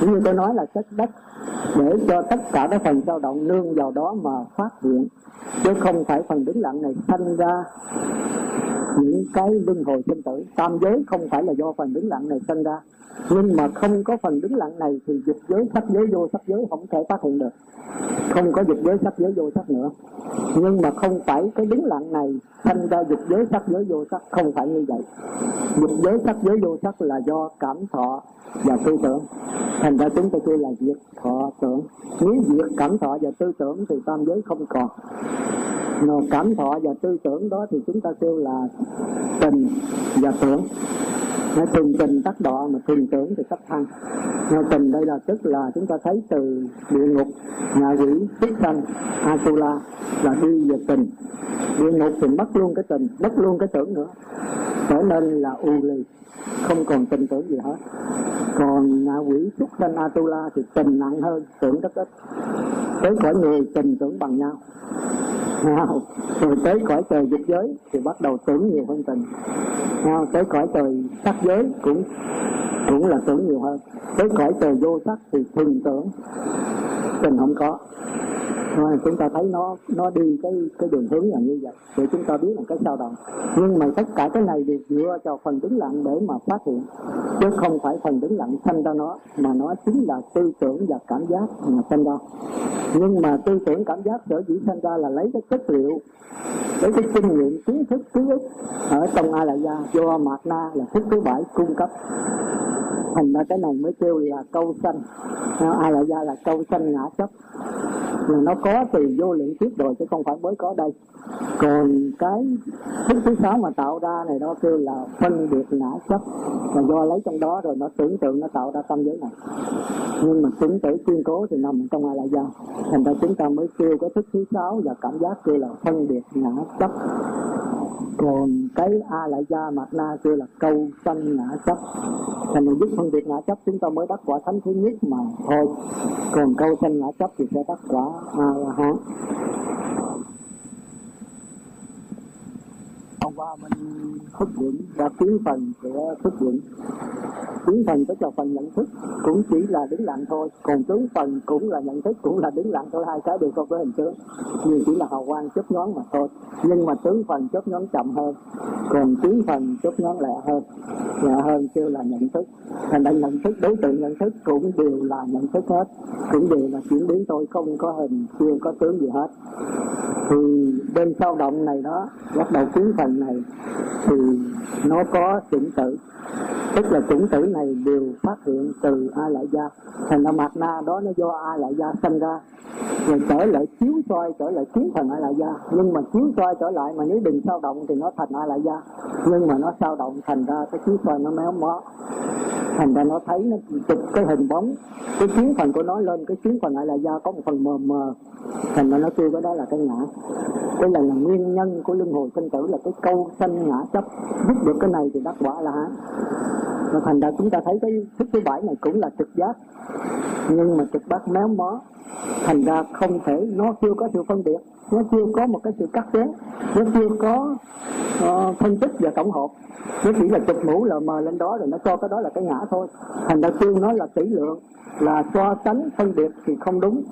Speaker 1: Cũng như tôi nói là chất đất, để cho tất cả các phần dao động nương vào đó mà phát hiện. Chứ không phải phần đứng lặng này sanh ra những cái luân hồi sinh tử. Tam giới không phải là do phần đứng lặng này sinh ra nhưng mà không có phần đứng lặng này thì dục giới sắc giới vô sắc giới không thể phát hiện được. Không có dục giới sắc giới vô sắc nữa. Nhưng mà không phải cái đứng lặng này thành ra dục giới sắc giới vô sắc không phải như vậy. Dục giới sắc giới vô sắc là do cảm thọ và tư tưởng. Thành ra chúng ta kêu là diệt thọ tưởng. Nếu diệt cảm thọ và tư tưởng thì tam giới không còn. Mà cảm thọ và tư tưởng đó thì chúng ta kêu là tình và tưởng nó thường tình tắc độ mà thường tưởng thì sắp thăng. Theo tình đây là tức là chúng ta thấy từ địa ngục, nhà quỷ xuất sanh, atula là đi về tình. Địa ngục thì mất luôn cái tình, mất luôn cái tưởng nữa. Trở nên là u lì không còn tin tưởng gì hết. Còn ngạ quỷ xuất sanh atula thì tình nặng hơn, tưởng rất ít. Tới cõi người tình tưởng bằng nhau. Nào, rồi tới cõi trời dục giới thì bắt đầu tưởng nhiều hơn tình. Nào, tới cõi trời sắc giới cũng cũng là tưởng nhiều hơn. Tới cõi trời vô sắc thì thường tưởng. Tình không có. Rồi chúng ta thấy nó nó đi cái cái đường hướng là như vậy. Để chúng ta biết là cái sao động. Nhưng mà tất cả cái này đều dựa cho phần đứng lặng để mà phát hiện. Chứ không phải phần đứng lặng sanh ra nó, mà nó chính là tư tưởng và cảm giác mà sanh ra. Nhưng mà tư tưởng cảm giác sở dĩ sanh ra là lấy cái chất liệu, lấy cái kinh nghiệm, kiến thức, ký ức ở trong a la gia, do mạt na là thức thứ bảy cung cấp thành ra cái này mới kêu là câu sanh. Ờ, ai lại ra là câu sanh ngã chấp. Là nó có từ vô lượng kiếp rồi chứ không phải mới có đây. Còn cái thức thứ sáu mà tạo ra này đó kêu là phân biệt ngã chấp. Và do lấy trong đó rồi nó tưởng tượng nó tạo ra tâm giới này. Nhưng mà chứng tử kiên cố thì nằm trong ai lại ra, thành ra chúng ta mới kêu cái thức thứ sáu và cảm giác kêu là phân biệt ngã chấp còn cái a lại gia mạt na kia là câu sanh ngã chấp. Thành mình biết phân biệt ngã chấp, chúng ta mới đắc quả thánh thứ nhất mà thôi. Còn câu sanh ngã chấp thì sẽ đắc quả a la hán. Hôm qua mình thức định và kiến phần của thức định kiến phần tức là phần nhận thức, cũng chỉ là đứng lặng thôi. Còn tướng phần cũng là nhận thức, cũng là đứng lặng thôi. Hai cái đều không có hình tướng nhưng chỉ là hào quang chớp nhón mà thôi. Nhưng mà tướng phần chớp nhón chậm hơn. Còn tiến phần chớp nhón lẹ hơn. Lẹ hơn kêu là nhận thức. Thành ra nhận thức, đối tượng nhận thức cũng đều là nhận thức hết. Cũng đều là chuyển biến thôi, không có hình, chưa có tướng gì hết. Thì bên sau động này đó, bắt đầu kiến phần này thì nó có chủng tử tức là chủng tử này đều phát hiện từ a lại gia. Thành ra mạt na đó nó do a lại gia sinh ra. Rồi trở lại chiếu soi, trở lại kiến thành a lại gia. Nhưng mà chiếu soi trở lại mà nếu đừng sao động thì nó thành a lại gia. Nhưng mà nó sao động thành ra cái chiếu soi nó méo mó. Thành ra nó thấy nó chụp cái hình bóng. Cái chiến phần của nó lên, cái chiến phần lại là da có một phần mờ mờ. Thành ra nó kêu cái đó là cái ngã. Cái này là nguyên nhân của luân hồi sinh tử, là cái câu sanh ngã chấp. Giúp được cái này thì đắc quả là hả và thành ra chúng ta thấy cái thức thứ bảy này cũng là trực giác. Nhưng mà trực giác méo mó. Thành ra không thể nó chưa có sự phân biệt. Nó chưa có một cái sự cắt xén. Nó chưa có uh, phân tích và tổng hợp. Nó chỉ là chụp mũ lờ mờ lên đó rồi nó cho cái đó là cái ngã thôi. Thành ra chưa nó là tỷ lượng là so sánh, phân biệt thì không đúng.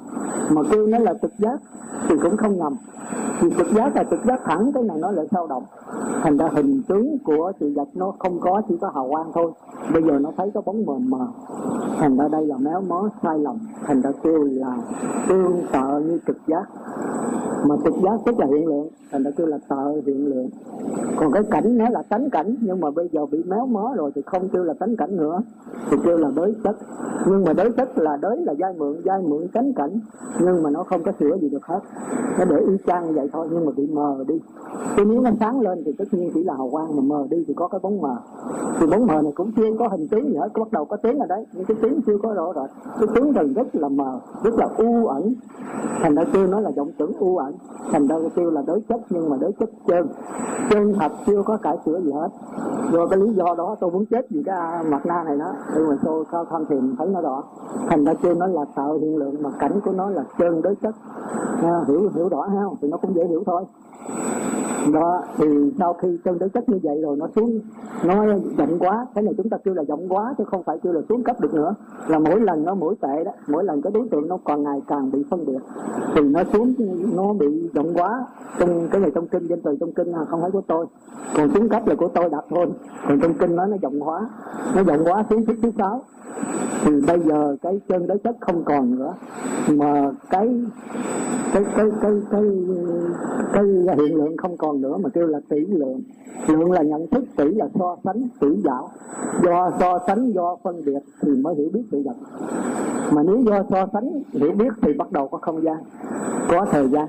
Speaker 1: Mà kêu nó là trực giác thì cũng không nhầm vì trực giác là trực giác thẳng, cái này nó lại sao động. Thành ra hình tướng của sự vật nó không có, chỉ có hào quang thôi. Bây giờ nó thấy có bóng mờ mờ. Thành ra đây là méo mó, sai lầm. Thành ra kêu là tương tự như trực giác. Mà trực giác tức là hiện lượng. Thành ra kêu là tợ hiện lượng. Còn cái cảnh nó là tánh cảnh, nhưng mà bây giờ bị méo mó rồi thì không kêu là tánh cảnh nữa. Thì kêu là đối chất. Nhưng mà đối tức là đới là giai mượn giai mượn cánh cảnh, nhưng mà nó không có sửa gì được hết. Nó để y chang như vậy thôi, nhưng mà bị mờ đi. Cái nếu nó sáng lên thì tất nhiên chỉ là hào quang, mà mờ đi thì có cái bóng mờ. Thì bóng mờ này cũng chưa có hình tướng gì hết, bắt đầu có tiếng ở đấy, nhưng cái tiếng chưa có rõ rệt. Cái tiếng gần rất là mờ, rất là u ẩn. Thành ra kêu nó là vọng tưởng u ẩn. Thành ra kêu là đối chất, nhưng mà đối chất trơn. Trơn thật, chưa có cải sửa gì hết. Do cái lý do đó tôi muốn chết vì cái mặt na này đó. Nhưng mà tôi cao tham thiền thấy nó rõ thành ra kêu nó là tạo hiện lượng mà cảnh của nó là chân đối chất. À, hiểu hiểu rõ ha thì nó cũng dễ hiểu thôi. Đó thì sau khi chân đối chất như vậy rồi nó xuống nó rộng quá cái này chúng ta kêu là giọng quá chứ không phải kêu là xuống cấp được nữa. Là mỗi lần nó mỗi tệ đó mỗi lần cái đối tượng nó còn ngày càng bị phân biệt thì nó xuống nó bị giọng quá. Trong cái này trong kinh danh từ trong kinh là không phải của tôi. Còn xuống cấp là của tôi đặt thôi. Còn trong kinh nó nó giọng quá nó giọng quá xuống thứ thứ sáu thì bây giờ cái chân đối chất không còn nữa. Mà cái cái cái cái cái cái, cái hiện lượng không còn nữa mà kêu là tỷ lượng. Lượng là nhận thức tỷ là so sánh tỷ dạo do so sánh do phân biệt thì mới hiểu biết sự vật mà nếu do so sánh hiểu biết thì bắt đầu có không gian có thời gian.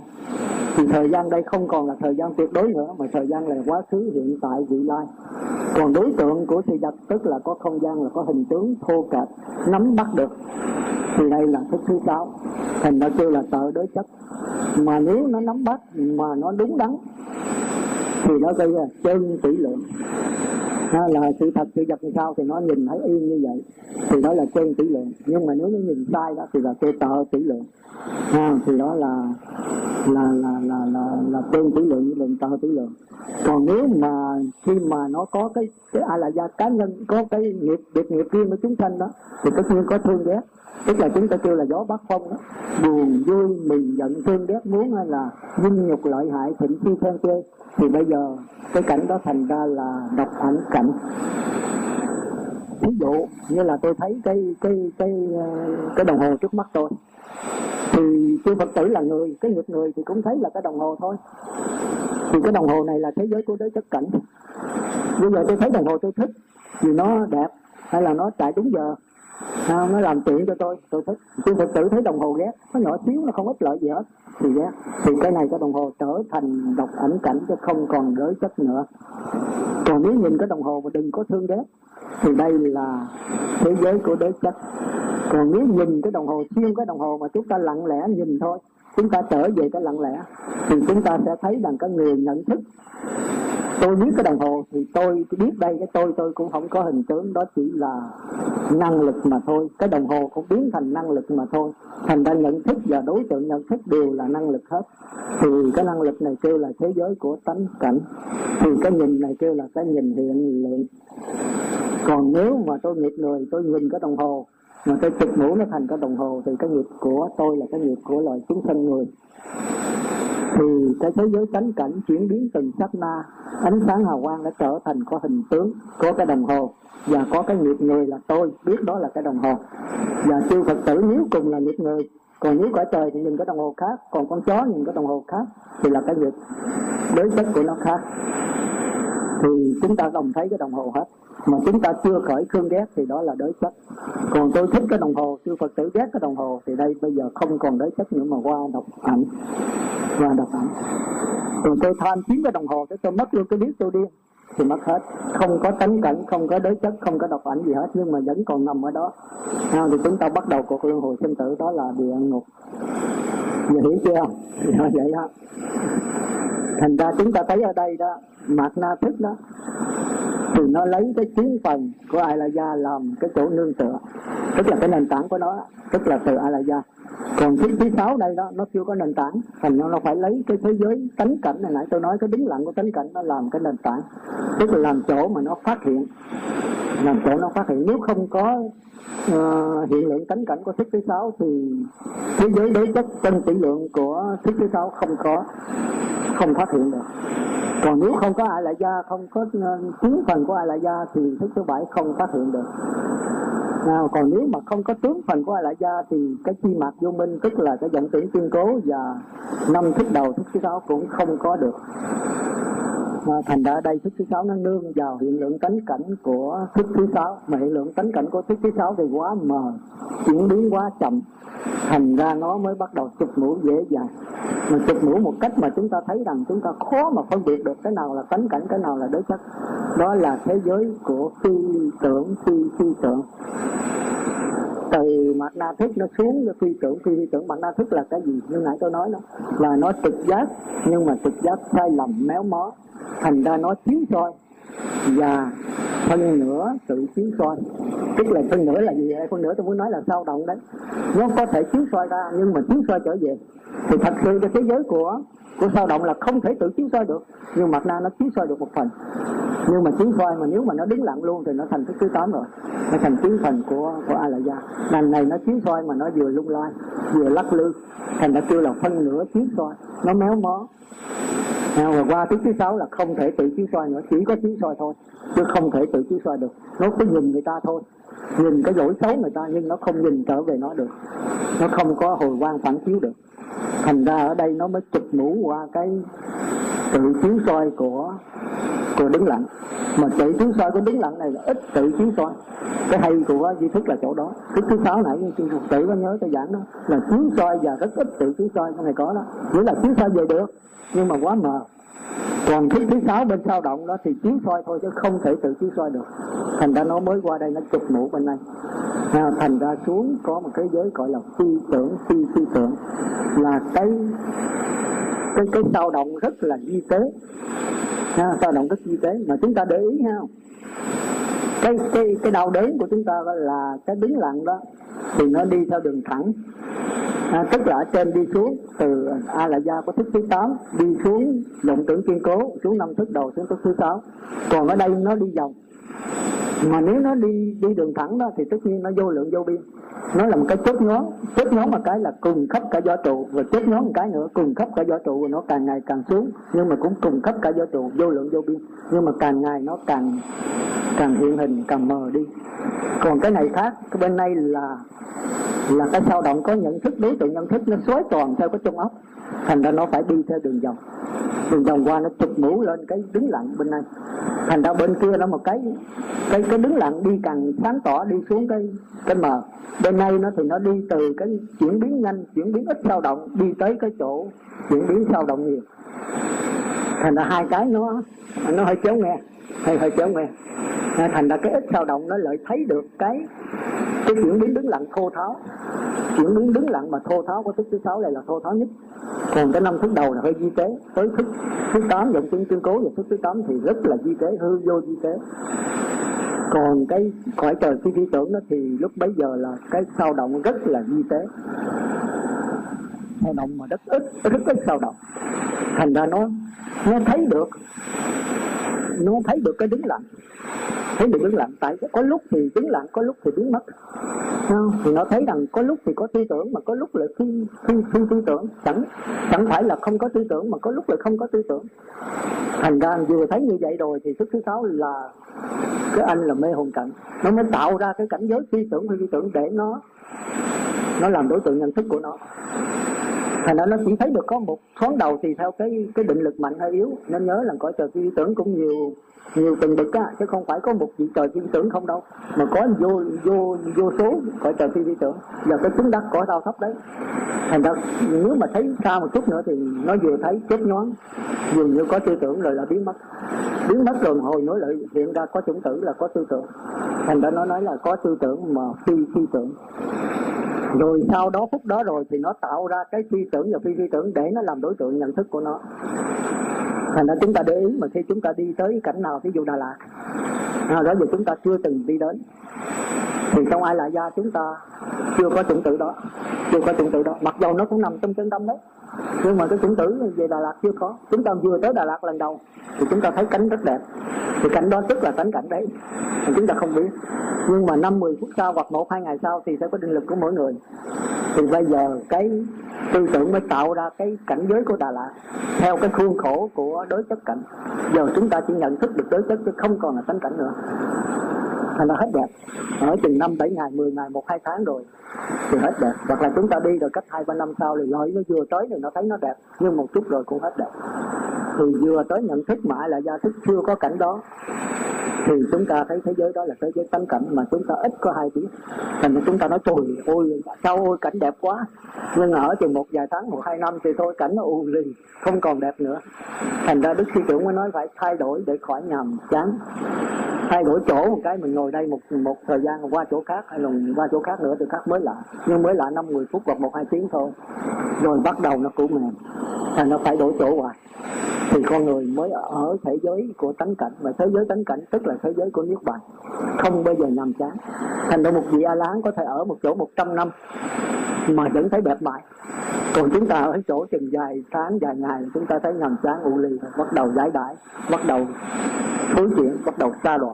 Speaker 1: Thì thời gian đây không còn là thời gian tuyệt đối nữa mà thời gian là quá khứ hiện tại vị lai. Còn đối tượng của sự vật tức là có không gian là có hình tướng thô kệch nắm bắt được. Thì đây là thức thứ sáu thành ra kêu là tợ đối chất. Mà nếu nó nắm bắt, mà nó đúng đắn, thì nó gây ra chân tỷ lượng ha, là sự thật sự vật như sao thì nó nhìn thấy yên như vậy thì đó là chân tỷ lượng nhưng mà nếu nó nhìn sai đó thì là kêu tợ tỷ lượng ha, à, thì đó là là là là là là chân tỷ lượng như lượng tợ tỷ lượng còn nếu mà khi mà nó có cái cái a là gia cá nhân có cái nghiệp việc nghiệp riêng của chúng sanh đó thì tất nhiên có thương ghét tức là chúng ta kêu là gió bắc phong đó. Buồn, vui, mừng, giận, thương, ghét, muốn hay là dinh nhục, lợi hại, thịnh chi khen chê thì bây giờ cái cảnh đó thành ra là độc ảnh cảnh. Ví dụ như là tôi thấy cái cái cái cái đồng hồ trước mắt tôi. Thì tôi phật tử là người, cái nghiệp người thì cũng thấy là cái đồng hồ thôi. Thì cái đồng hồ này là thế giới của đế chất cảnh. Bây giờ tôi thấy đồng hồ tôi thích vì nó đẹp hay là nó chạy đúng giờ à, nó làm chuyện cho tôi. Tôi thích chư thực tử thấy đồng hồ ghét nó nhỏ xíu nó không ích lợi gì hết. Thì ghét thì cái này cái đồng hồ trở thành độc ảnh cảnh chứ không còn giới chất nữa. Còn nếu nhìn cái đồng hồ mà đừng có thương ghét thì đây là thế giới của đế chất. Còn nếu nhìn cái đồng hồ xuyên cái đồng hồ mà chúng ta lặng lẽ nhìn thôi chúng ta trở về cái lặng lẽ, thì chúng ta sẽ thấy rằng cái người nhận thức, tôi biết cái đồng hồ, thì tôi biết đây, cái tôi tôi cũng không có hình tướng, đó chỉ là năng lực mà thôi. Cái đồng hồ cũng biến thành năng lực mà thôi. Thành ra nhận thức và đối tượng nhận thức đều là năng lực hết. Thì cái năng lực này kêu là thế giới của tánh cảnh. Thì cái nhìn này kêu là cái nhìn hiện lượng. Còn nếu mà tôi nghiệp người, tôi nhìn cái đồng hồ mà tôi chụp mũ nó thành cái đồng hồ, thì cái nghiệp của tôi là cái nghiệp của loài chúng sanh người. Thì cái thế giới tánh cảnh chuyển biến từng sát na, ánh sáng hào quang đã trở thành có hình tướng, có cái đồng hồ, và có cái nghiệp người là tôi, biết đó là cái đồng hồ. Và chư phật tử nếu cùng là nghiệp người, còn nếu cõi trời thì nhìn cái đồng hồ khác, còn con chó nhìn cái đồng hồ khác, thì là cái nghiệp đối chất của nó khác. Thì chúng ta đồng thấy cái đồng hồ hết mà chúng ta chưa khởi thương ghét thì đó là đối chất còn tôi thích cái đồng hồ chư phật tử ghét cái đồng hồ thì đây bây giờ không còn đối chất nữa mà qua đọc ảnh. Qua đọc ảnh. Còn tôi tham chiếm cái đồng hồ cái tôi mất luôn cái biết tôi điên thì mất hết. Không có tánh cảnh không có đối chất không có độc ảnh gì hết nhưng mà vẫn còn nằm ở đó. À, thì chúng ta bắt đầu cuộc luân hồi sinh tử đó là địa ngục. Giờ hiểu chưa? Vậy đó. Thành ra chúng ta thấy ở đây đó mạt na thức đó thì nó lấy cái chiến phần của a la gia làm cái chỗ nương tựa tức là cái nền tảng của nó tức là từ a la gia còn cái thứ sáu đây đó nó chưa có nền tảng thành nó phải lấy cái thế giới tánh cảnh này nãy tôi nói cái đứng lặng của tánh cảnh nó làm cái nền tảng tức là làm chỗ mà nó phát hiện. Làm chỗ nó phát hiện. Nếu không có uh, hiện lượng tánh cảnh của thức thứ sáu thì thế giới đối chất chân tỷ lượng của thức thứ sáu không có không phát hiện được còn nếu không có ai lại gia không có ờ, tướng phần của ai lại gia thì thức thứ bảy không phát hiện được. À, còn nếu mà không có tướng phần của ai lại gia thì cái chi mạc vô minh tức là cái dẫn tưởng tuyên cố và năm thức đầu thức thứ sáu cũng không có được à, thành ra đây thức thứ sáu nó nương vào hiện lượng tánh cảnh của thức thứ sáu. Mà hiện lượng tánh cảnh của thức thứ sáu thì quá mờ chuyển biến quá chậm. Thành ra nó mới bắt đầu chụp mũ dễ dàng. Mà chụp mũ một cách mà chúng ta thấy rằng chúng ta khó mà phân biệt được cái nào là tánh cảnh cái nào là đối chất. Đó là thế giới của phi tưởng phi phi tưởng từ mặt na thức nó xuống, nó phi tưởng, phi phi tưởng. Mặt na thức là cái gì? Như nãy tôi nói đó. Là nó trực giác, nhưng mà trực giác sai lầm, méo mó. Thành ra nó chiếu soi. Và phân nửa sự chiếu soi. Tức là phân nửa là gì vậy? Phân nửa tôi muốn nói là sao động đấy. Nó có thể chiếu soi ra, nhưng mà chiếu soi trở về. Thì thật sự cái thế giới của của sao động là không thể tự chiếu soi được nhưng mặt na nó chiếu soi được một phần. Nhưng mà chiếu soi mà nếu mà nó đứng lặng luôn thì nó thành thức thứ tám rồi. Nó thành chiếu phần của của a la gia đằng này nó chiếu soi mà nó vừa lung lai vừa lắc lư. Thành ra kêu là phân nửa chiếu soi. Nó méo mó. À, và qua thứ thứ sáu là không thể tự chiếu soi nữa. Chỉ có chiếu soi thôi chứ không thể tự chiếu soi được. Nó cứ nhìn người ta thôi nhìn cái lỗi xấu người ta nhưng nó không nhìn trở về nó được. Nó không có hồi quang phản chiếu được. Thành ra ở đây nó mới chụp mũ qua cái tự chiếu soi của của đứng lặng. Mà tự chiếu soi của đứng lặng này là ít tự chiếu soi. Cái hay của di thức là chỗ đó. Cái thứ sáu nãy sư phụ tử có nhớ tôi giảng đó. Là chiếu soi và rất ít tự chiếu soi cái này có đó. Nghĩa là chiếu soi về được, nhưng mà quá mờ còn cái thứ sáu bên sao động đó thì chiếu soi thôi chứ không thể tự chiếu soi được. Thành ra nó mới qua đây nó chụp mũ bên này à, thành ra xuống có một thế giới gọi là phi tưởng phi phi tưởng. Là cái cái cái sao động rất là di tế. Ha, sao động rất di tế. Mà chúng ta để ý ha. Cái cái cái đau đớn của chúng ta là cái đứng lặng đó thì nó đi theo đường thẳng à, tức là ở trên đi xuống từ à, a la gia có thức thứ 8 đi xuống vọng tưởng kiên cố xuống năm thức đầu xuống thức thứ 6 còn ở đây nó đi vòng mà nếu nó đi đi đường thẳng đó thì tất nhiên nó vô lượng vô biên nó là một cái chốt nhóm chốt nhóm một cái là cùng khắp cả võ trụ, và chốt nhóm một cái nữa, cùng khắp cả võ trụ, và nó càng ngày càng xuống, nhưng mà cũng cùng khắp cả võ trụ, vô lượng vô biên. Nhưng mà càng ngày nó càng càng hiện hình, càng mờ đi. Còn cái này khác, cái bên này là là cái sao động có nhận thức, đối tượng nhận thức nó xói toàn theo cái trung óc thành ra nó phải đi theo đường vòng. Đường vòng qua nó chụp mũ lên cái đứng lặng bên này. Thành ra bên kia nó một cái cái cái đứng lặng đi càng sáng tỏ đi xuống cái cái mờ. Bên này nó thì nó đi từ cái chuyển biến nhanh, chuyển biến ít sao động, đi tới cái chỗ chuyển biến sao động nhiều. Thành ra hai cái nó nó hơi chéo nghe hơi hơi chéo nghe. À, thành ra cái ít sao động nó lại thấy được cái cái chuyển biến đứng lặng thô tháo. Chuyển biến đứng lặng mà thô tháo của thức thứ sáu này là thô tháo nhất. Còn cái năm thức đầu là hơi di tế. Tới thức thứ tám dụng chứng kiên cố và thức thứ tám thì rất là di tế, hư vô di tế. Còn cái khỏi trời phi phi tưởng đó thì lúc bấy giờ là cái sao động rất là di tế sao động mà rất ít rất ít sao động. Thành ra nó nó thấy được, nó thấy được cái đứng lặng thấy được đứng lặng tại có lúc thì đứng lặng có lúc thì biến mất. Thì nó thấy rằng có lúc thì có tư tưởng, mà có lúc là phi phi phi tư tưởng. Chẳng chẳng phải là không có tư tưởng, mà có lúc là không có tư tưởng. Thành ra vừa thấy như vậy rồi thì thức thứ sáu là cái anh là mê hồn cảnh. Nó mới tạo ra cái cảnh giới tư tưởng phi tưởng để nó nó làm đối tượng nhận thức của nó thành ra nó chỉ thấy được có một thoáng đầu thì theo cái cái định lực mạnh hay yếu. Nên nhớ là cõi trời phi tưởng cũng nhiều nhiều từng bậc á, chứ không phải có một vị trời phi tưởng không đâu. Mà có vô vô vô số cõi trời phi tưởng. Và cái chứng đắc, cõi đau thấp đấy. Thành ra nếu mà thấy xa một chút nữa thì nó vừa thấy chết nhoáng dường như có tư tưởng rồi là biến mất. Biến mất rồi hồi nữa lại, hiện ra có chủng tử là có tư tưởng. Thành ra nó nói là có tư tưởng mà phi tư tưởng rồi sau đó phút đó rồi thì nó tạo ra cái suy tưởng và phi suy tưởng để nó làm đối tượng nhận thức của nó. Thành ra chúng ta để ý mà khi chúng ta đi tới cảnh nào ví dụ Đà Lạt à, đó giờ chúng ta chưa từng đi đến thì trong ai là gia chúng ta chưa có chủng tử đó chưa có chủng tử đó. Mặc dù nó cũng nằm trong chân tâm đấy nhưng mà cái chủng tử về Đà Lạt chưa có. Chúng ta vừa tới Đà Lạt lần đầu, thì chúng ta thấy cảnh rất đẹp. Thì cảnh đó tức là tánh cảnh đấy, thì chúng ta không biết. Nhưng mà năm mười phút sau hoặc một, hai ngày sau thì sẽ có định lực của mỗi người. Thì bây giờ cái tư tưởng mới tạo ra cái cảnh giới của Đà Lạt theo cái khuôn khổ của đối chất cảnh. Giờ chúng ta chỉ nhận thức được đối chất chứ không còn là tánh cảnh nữa. Thành ra hết đẹp. Ở chừng năm, bảy ngày 10 ngày, một, hai tháng rồi thì hết đẹp. Hoặc là chúng ta đi rồi cách hai ba năm sau thì lợi nó vừa tới thì nó thấy nó đẹp. Nhưng một chút rồi cũng hết đẹp. Thì vừa tới nhận thức mãi là do thức chưa có cảnh đó. Thì chúng ta thấy thế giới đó là thế giới tánh cảnh mà chúng ta ít có hai tiếng. Thành chúng ta nói, trời ôi sao ôi, cảnh đẹp quá. Nhưng ở chừng một vài tháng, một hai năm thì thôi, cảnh nó u lì không còn đẹp nữa. Thành ra đức sư trưởng mới nói phải thay đổi để khỏi nhầm chán. Thay đổi chỗ một cái, mình ngồi đây một một thời gian qua chỗ khác, hay là qua chỗ khác nữa thì khác mới lạ nhưng mới lạ năm mười phút hoặc một hai tiếng thôi. Rồi bắt đầu nó cũng mềm thành nó phải đổi chỗ hoài. Thì con người mới ở thế giới của tánh cảnh, và thế giới tánh cảnh tức là thế giới của niết bàn, không bao giờ nằm chán. Thành ra một vị a la có thể ở một chỗ 100 năm mà vẫn thấy đẹp mãi còn chúng ta ở chỗ chừng dài tháng dài ngày, chúng ta thấy ngầm sáng u lì, bắt đầu giải đãi, bắt đầu thối chuyện bắt đầu xa đọa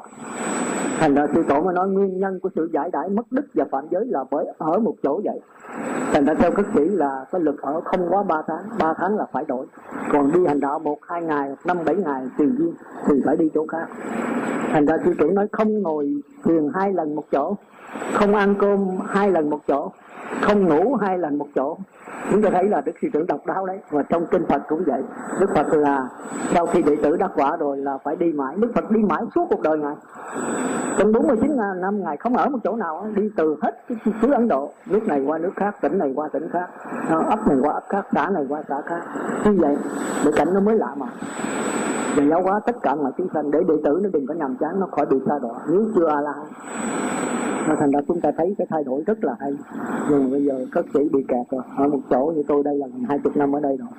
Speaker 1: thành ra sư tổ mới nói nguyên nhân của sự giải đãi mất đức và phạm giới là bởi ở một chỗ vậy. Thành ra theo các sĩ là cái lực ở không quá 3 tháng 3 tháng là phải đổi. Còn đi hành đạo một, hai ngày, năm, bảy ngày tùy duyên thì phải đi chỗ khác. Thành ra sư trưởng nói không ngồi thiền hai lần một chỗ không ăn cơm hai lần một chỗ, không ngủ hai lần một chỗ. Chúng ta thấy là đức sư trưởng độc đáo đấy, và trong kinh phật cũng vậy. Đức phật là sau khi đệ tử đắc quả rồi là phải đi mãi. Đức phật đi mãi suốt cuộc đời ngài. Trong 49 năm ngài không ở một chỗ nào, đi từ hết cái xứ ấn độ, nước này qua nước khác, tỉnh này qua tỉnh khác ờ, ấp này qua ấp khác, xã này qua xã khác. Như vậy, để cảnh nó mới lạ mà. Và giáo hóa tất cả mọi chúng sanh, để đệ tử nó đừng có nhầm chán, nó khỏi bị xa đọa. Nếu chưa a la nên thành ra chúng ta thấy cái thay đổi rất là hay. Nhưng bây giờ các sĩ bị kẹt rồi. Ở một chỗ như tôi đây là gần hai chục năm ở đây rồi.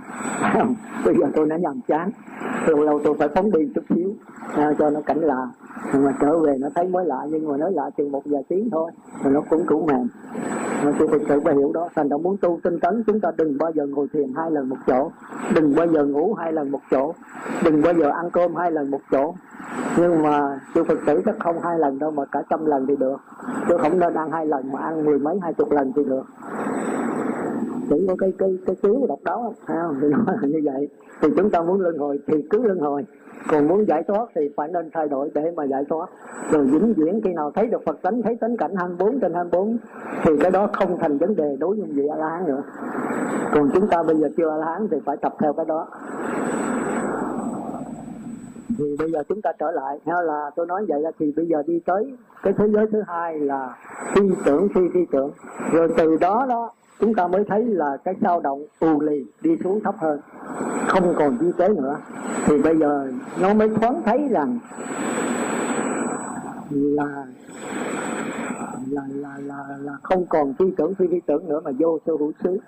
Speaker 1: Bây giờ tôi đã nhàm chán. Lâu lâu tôi phải phóng đi chút xíu à, cho nó cảnh là nhưng mà trở về nó thấy mới lạ, nhưng mà nói lạ chừng một vài tiếng thôi rồi nó cũng cũng mềm. Mà tôi thực sự phải hiểu đó, thành ra muốn tu tinh tấn, chúng ta đừng bao giờ ngồi thiền hai lần một chỗ. Đừng bao giờ ngủ hai lần một chỗ. Đừng bao giờ ăn cơm hai lần một chỗ. Nhưng mà tôi Phật tử chắc không hai lần đâu, mà cả trăm lần thì được. Tôi không nên ăn hai lần, mà ăn mười mấy, hai chục lần thì được. Chỉ có cái cái cái cứu độc đáo không? Thì nói là như vậy. Thì chúng ta muốn luân hồi thì cứ luân hồi còn muốn giải thoát thì phải nên thay đổi để mà giải thoát. Rồi vĩnh viễn khi nào thấy được Phật tánh, thấy tánh cảnh 24 trên 24 thì cái đó không thành vấn đề đối với vị A La Hán nữa. Còn chúng ta bây giờ chưa A La Hán thì phải tập theo cái đó. Thì bây giờ chúng ta trở lại. Theo là tôi nói vậy là thì bây giờ đi tới cái thế giới thứ hai là phi tưởng, phi phi tưởng. Rồi từ đó đó chúng ta mới thấy là cái dao động tù lì đi xuống thấp hơn, không còn vi tế nữa. Thì bây giờ nó mới thoáng thấy rằng là là là là là không còn phi tưởng phi phi tưởng nữa mà vô sở hữu xứ.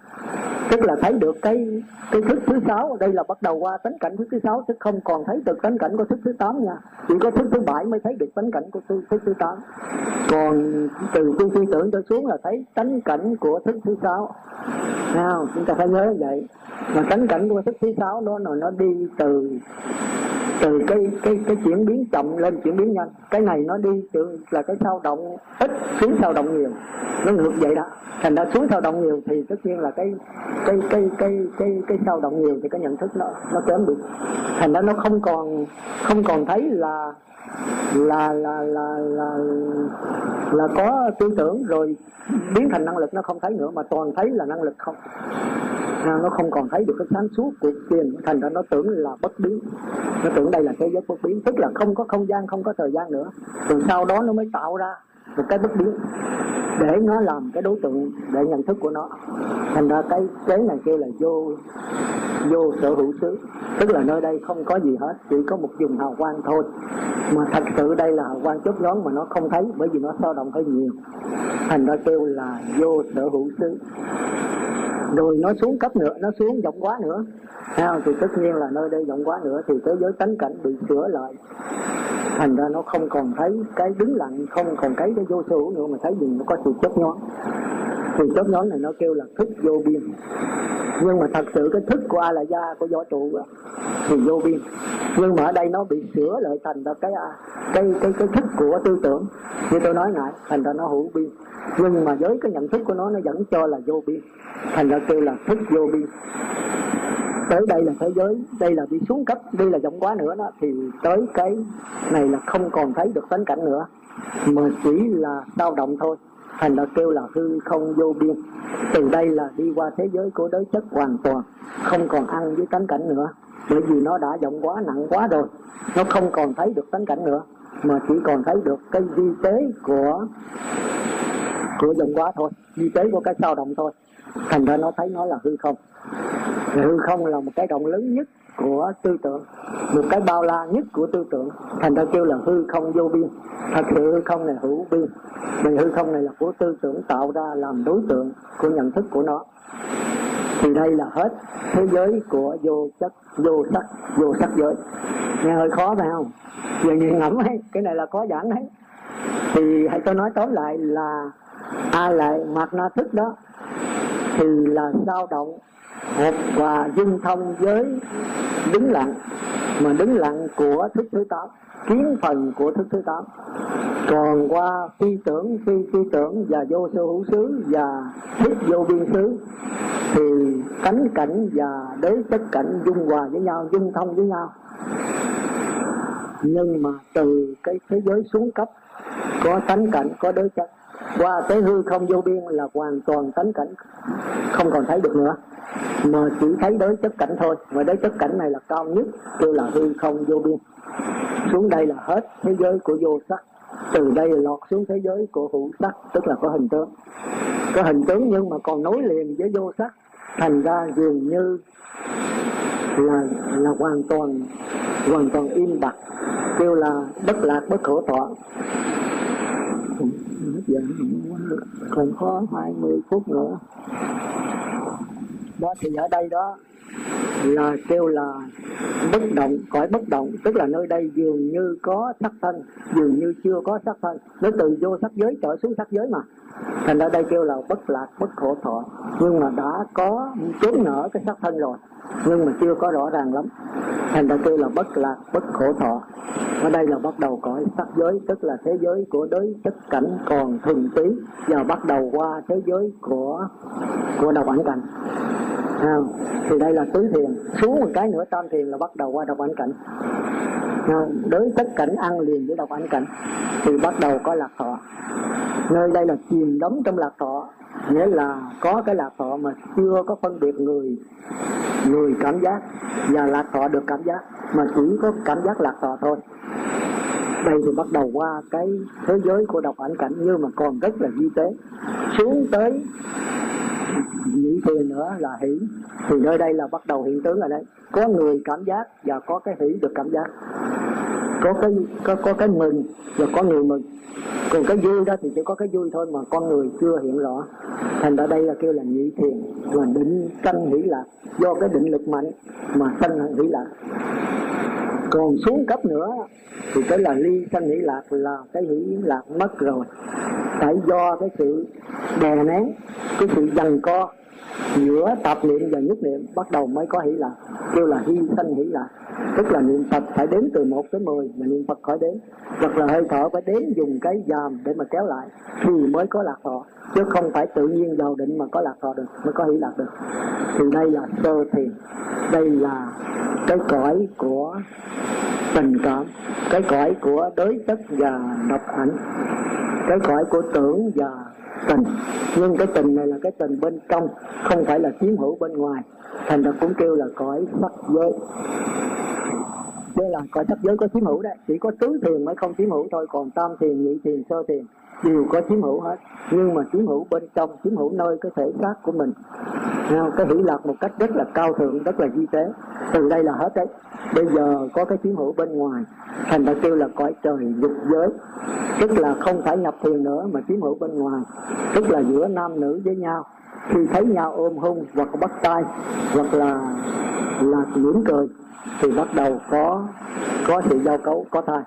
Speaker 1: Tức là thấy được cái cái thức thứ sáu đây là bắt đầu qua tánh cảnh thức thứ sáu tức không còn thấy được tánh cảnh của thức thứ tám nha. Chỉ có thức thứ bảy mới thấy được tánh cảnh của thức, thức thứ tám. Còn từ phi phi tưởng trở xuống là thấy tánh cảnh của thức thứ sáu. Nào chúng ta phải nhớ vậy. Mà tánh cảnh của thức thứ sáu đó là nó đi từ từ cái cái cái chuyển biến chậm lên chuyển biến nhanh. Cái này nó đi từ là cái sao động ít xuống sao động nhiều. Nó ngược vậy đó. Thành ra xuống sao động nhiều thì tất nhiên là cái cái cái cái cái cái sao động nhiều thì cái nhận thức nó nó kém đi. Thành ra nó không còn không còn thấy là là là là là là có tư tưởng rồi biến thành năng lực. Nó không thấy nữa mà toàn thấy là năng lực không. À, nó không còn thấy được cái sáng suốt của tiền. Thành ra nó tưởng là bất biến. Nó tưởng đây là thế giới bất biến. Tức là không có không gian không có thời gian nữa. Rồi sau đó nó mới tạo ra một cái bất biến. Để nó làm cái đối tượng, để nhận thức của nó. Thành ra cái kế này kêu là vô vô sở hữu xứ. Tức là nơi đây không có gì hết, chỉ có một vùng hào quang thôi. Mà thật sự đây là hào quang chớp nhoáng mà nó không thấy, bởi vì nó sao động hơi nhiều. Thành ra kêu là vô sở hữu xứ rồi nó xuống cấp nữa nó xuống rộng quá nữa. Ha, thì tất nhiên là nơi đây rộng quá nữa thì thế giới tánh cảnh bị sửa lại. Thành ra nó không còn thấy cái đứng lặng không còn thấy cái vô số nữa mà thấy gì nó có sự chớp nhoáng. Thì chớp nhoáng này nó kêu là thức vô biên. Nhưng mà thật sự cái thức của a la gia của võ trụ thì vô biên. Nhưng mà ở đây nó bị sửa lại thành ra cái cái cái cái thức của tư tưởng. Như tôi nói nãy thành ra nó hữu biên nhưng mà với cái nhận thức của nó nó vẫn cho là vô biên. Thành ra kêu là thức vô biên. Tới đây là thế giới, đây là đi xuống cấp, đây là rộng quá nữa đó, thì tới cái này là không còn thấy được tánh cảnh nữa. Mà chỉ là dao động thôi. Thành ra kêu là hư không vô biên. Từ đây là đi qua thế giới của đối chất hoàn toàn, không còn ăn với tánh cảnh nữa. Bởi vì nó đã rộng quá nặng quá rồi, nó không còn thấy được tánh cảnh nữa. Mà chỉ còn thấy được cái vi tế của của dòng quá thôi vi tế của cái sao động thôi. Thành ra nó thấy nó là hư không. Hư không là một cái động lớn nhất của tư tưởng, một cái bao la nhất của tư tưởng. Thành ra kêu là hư không vô biên. Thật sự hư không này hữu biên. Vì hư không này là của tư tưởng tạo ra làm đối tượng của nhận thức của nó. Thì đây là hết thế giới của vô chất, vô sắc vô sắc giới. Nghe hơi khó phải không? Giờ nhìn ngẫm ấy, cái này là khó giảng đấy thì hãy tôi nói tóm lại là a lại mặt na thức đó, thì là dao động hợp và dung thông với đứng lặng, mà đứng lặng của thức thứ tám, kiến phần của thức thứ tám. Còn qua phi tưởng, phi phi tưởng và vô sơ hữu xứ và thức vô biên xứ, thì cánh cảnh và đế chất cảnh dung hòa với nhau, dung thông với nhau. Nhưng mà từ cái thế giới xuống cấp, có tánh cảnh, có đối chất qua tới hư không vô biên là hoàn toàn tánh cảnh. Không còn thấy được nữa. Mà chỉ thấy đối chất cảnh thôi. Mà đối chất cảnh này là cao nhất, kêu là hư không vô biên. Xuống đây là hết thế giới của vô sắc. Từ đây là lọt xuống thế giới của hữu sắc, tức là có hình tướng. Có hình tướng nhưng mà còn nối liền với vô sắc. Thành ra dường như là là hoàn toàn hoàn toàn im bặt, kêu là bất lạc, bất khổ thọ giờ còn có 20 phút nữa. Đó, thì ở đây đó là kêu là bất động, cõi bất động. Tức là nơi đây dường như có sắc thân, dường như chưa có sắc thân. Nó từ vô sắc giới trở xuống sắc giới mà. Thành ra đây kêu là bất lạc, bất khổ thọ. Nhưng mà đã có chốn nở cái sắc thân rồi nhưng mà chưa có rõ ràng lắm. Thành ra kêu là bất lạc bất khổ thọ. Ở đây là bắt đầu cõi sắc giới tức là thế giới của đối chất cảnh còn thường tí và bắt đầu qua thế giới của của độc ảnh cảnh. À, thì đây là tứ thiền. Xuống một cái nữa tam thiền là bắt đầu qua độc ảnh cảnh. À, đối tất cảnh ăn liền với độc ảnh cảnh. Thì bắt đầu có lạc thọ. Nơi đây là chìm đắm trong lạc thọ nghĩa là có cái lạc thọ mà chưa có phân biệt người người cảm giác, và lạc thọ được cảm giác, mà chỉ có cảm giác lạc thọ thôi. Đây thì bắt đầu qua cái thế giới của độc ảnh cảnh, nhưng mà còn rất là vi tế. Xuống tới nhị thiền nữa là hỷ. Thì nơi đây là bắt đầu hiện tướng ở đây có người cảm giác và có cái hỷ được cảm giác có cái có, có cái mừng và có người mừng. Còn cái vui đó thì chỉ có cái vui thôi mà con người chưa hiện rõ. Thành ra đây là kêu là nhị thiền là định sanh hỷ lạc. Do cái định lực mạnh mà sanh hỷ lạc. Còn xuống cấp nữa thì cái là ly sanh hỷ lạc là cái hỷ lạc mất rồi. Tại do cái sự đè nén cái sự dằn co giữa tập niệm và nhất niệm bắt đầu mới có hỷ lạc. Kêu là hy sanh hỷ lạc. Tức là niệm phật phải đến từ 1 tới 10 mà niệm phật khỏi đến, hoặc là hơi thở phải đến dùng cái dàm để mà kéo lại thì mới có lạc thọ. Chứ không phải tự nhiên vào định mà có lạc thọ được mới có hỷ lạc được. Thì đây là sơ thiền. Đây là cái cõi của tình cảm. Cái cõi của đối chất và độc ảnh cái cõi của tưởng và tình. Nhưng cái tình này là cái tình bên trong, không phải là chiếm hữu bên ngoài. Thành ra cũng kêu là cõi sắc giới. Đây là cõi sắc giới có chiếm hữu đấy. Chỉ có tứ thiền mới không chiếm hữu thôi, còn tam thiền, nhị thiền, sơ thiền đều có chiếm hữu hết. Nhưng mà chiếm hữu bên trong, chiếm hữu nơi cái thể xác của mình. Cái hỷ lạc một cách rất là cao thượng, rất là di tế. Từ đây là hết đấy. Bây giờ có cái chiếm hữu bên ngoài. Thành ra kêu là cõi trời dục giới. Tức là không phải nhập thiền nữa, mà chiếm hữu bên ngoài. Tức là giữa nam nữ với nhau. Khi thấy nhau ôm hung hoặc bắt tay, hoặc là là mỉm cười, thì bắt đầu có có sự giao cấu, có thai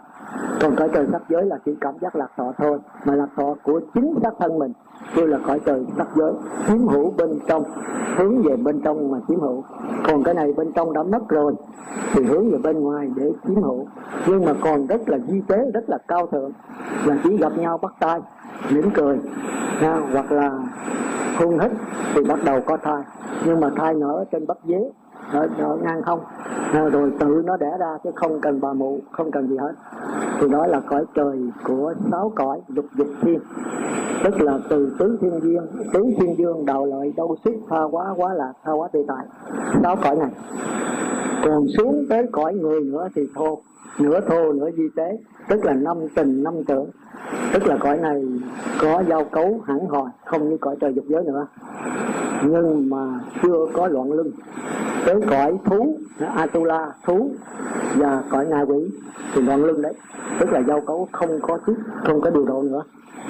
Speaker 1: còn cõi trời sắc giới là chỉ cảm giác lạc thọ thôi mà lạc thọ của chính xác thân mình kêu là cõi trời sắc giới chiếm hữu bên trong hướng về bên trong mà chiếm hữu. Còn cái này bên trong đã mất rồi thì hướng về bên ngoài để chiếm hữu. Nhưng mà còn rất là di tế rất là cao thượng là chỉ gặp nhau bắt tay mỉm cười ha, hoặc là hôn hít thì bắt đầu có thai. Nhưng mà thai nở trên bắp dế ở, ngang không? Rồi tự nó đẻ ra chứ không cần bà mụ không cần gì hết. Thì đó là cõi trời của sáu cõi dục dục thiên. Tức là từ tứ thiên dương tứ thiên dương đạo lợi đâu xích tha quá quá lạc tha quá tự tại sáu cõi này. Còn xuống tới cõi người nữa thì thô nửa thô, nửa di tế. Tức là năm tình, năm tưởng. Tức là cõi này có giao cấu hẳn hòi, không như cõi trời dục giới nữa. Nhưng mà chưa có loạn lưng tới cõi thú, atula thú và cõi ngạ quỷ thì loạn lưng đấy. Tức là giao cấu không có chút không có điều độ nữa.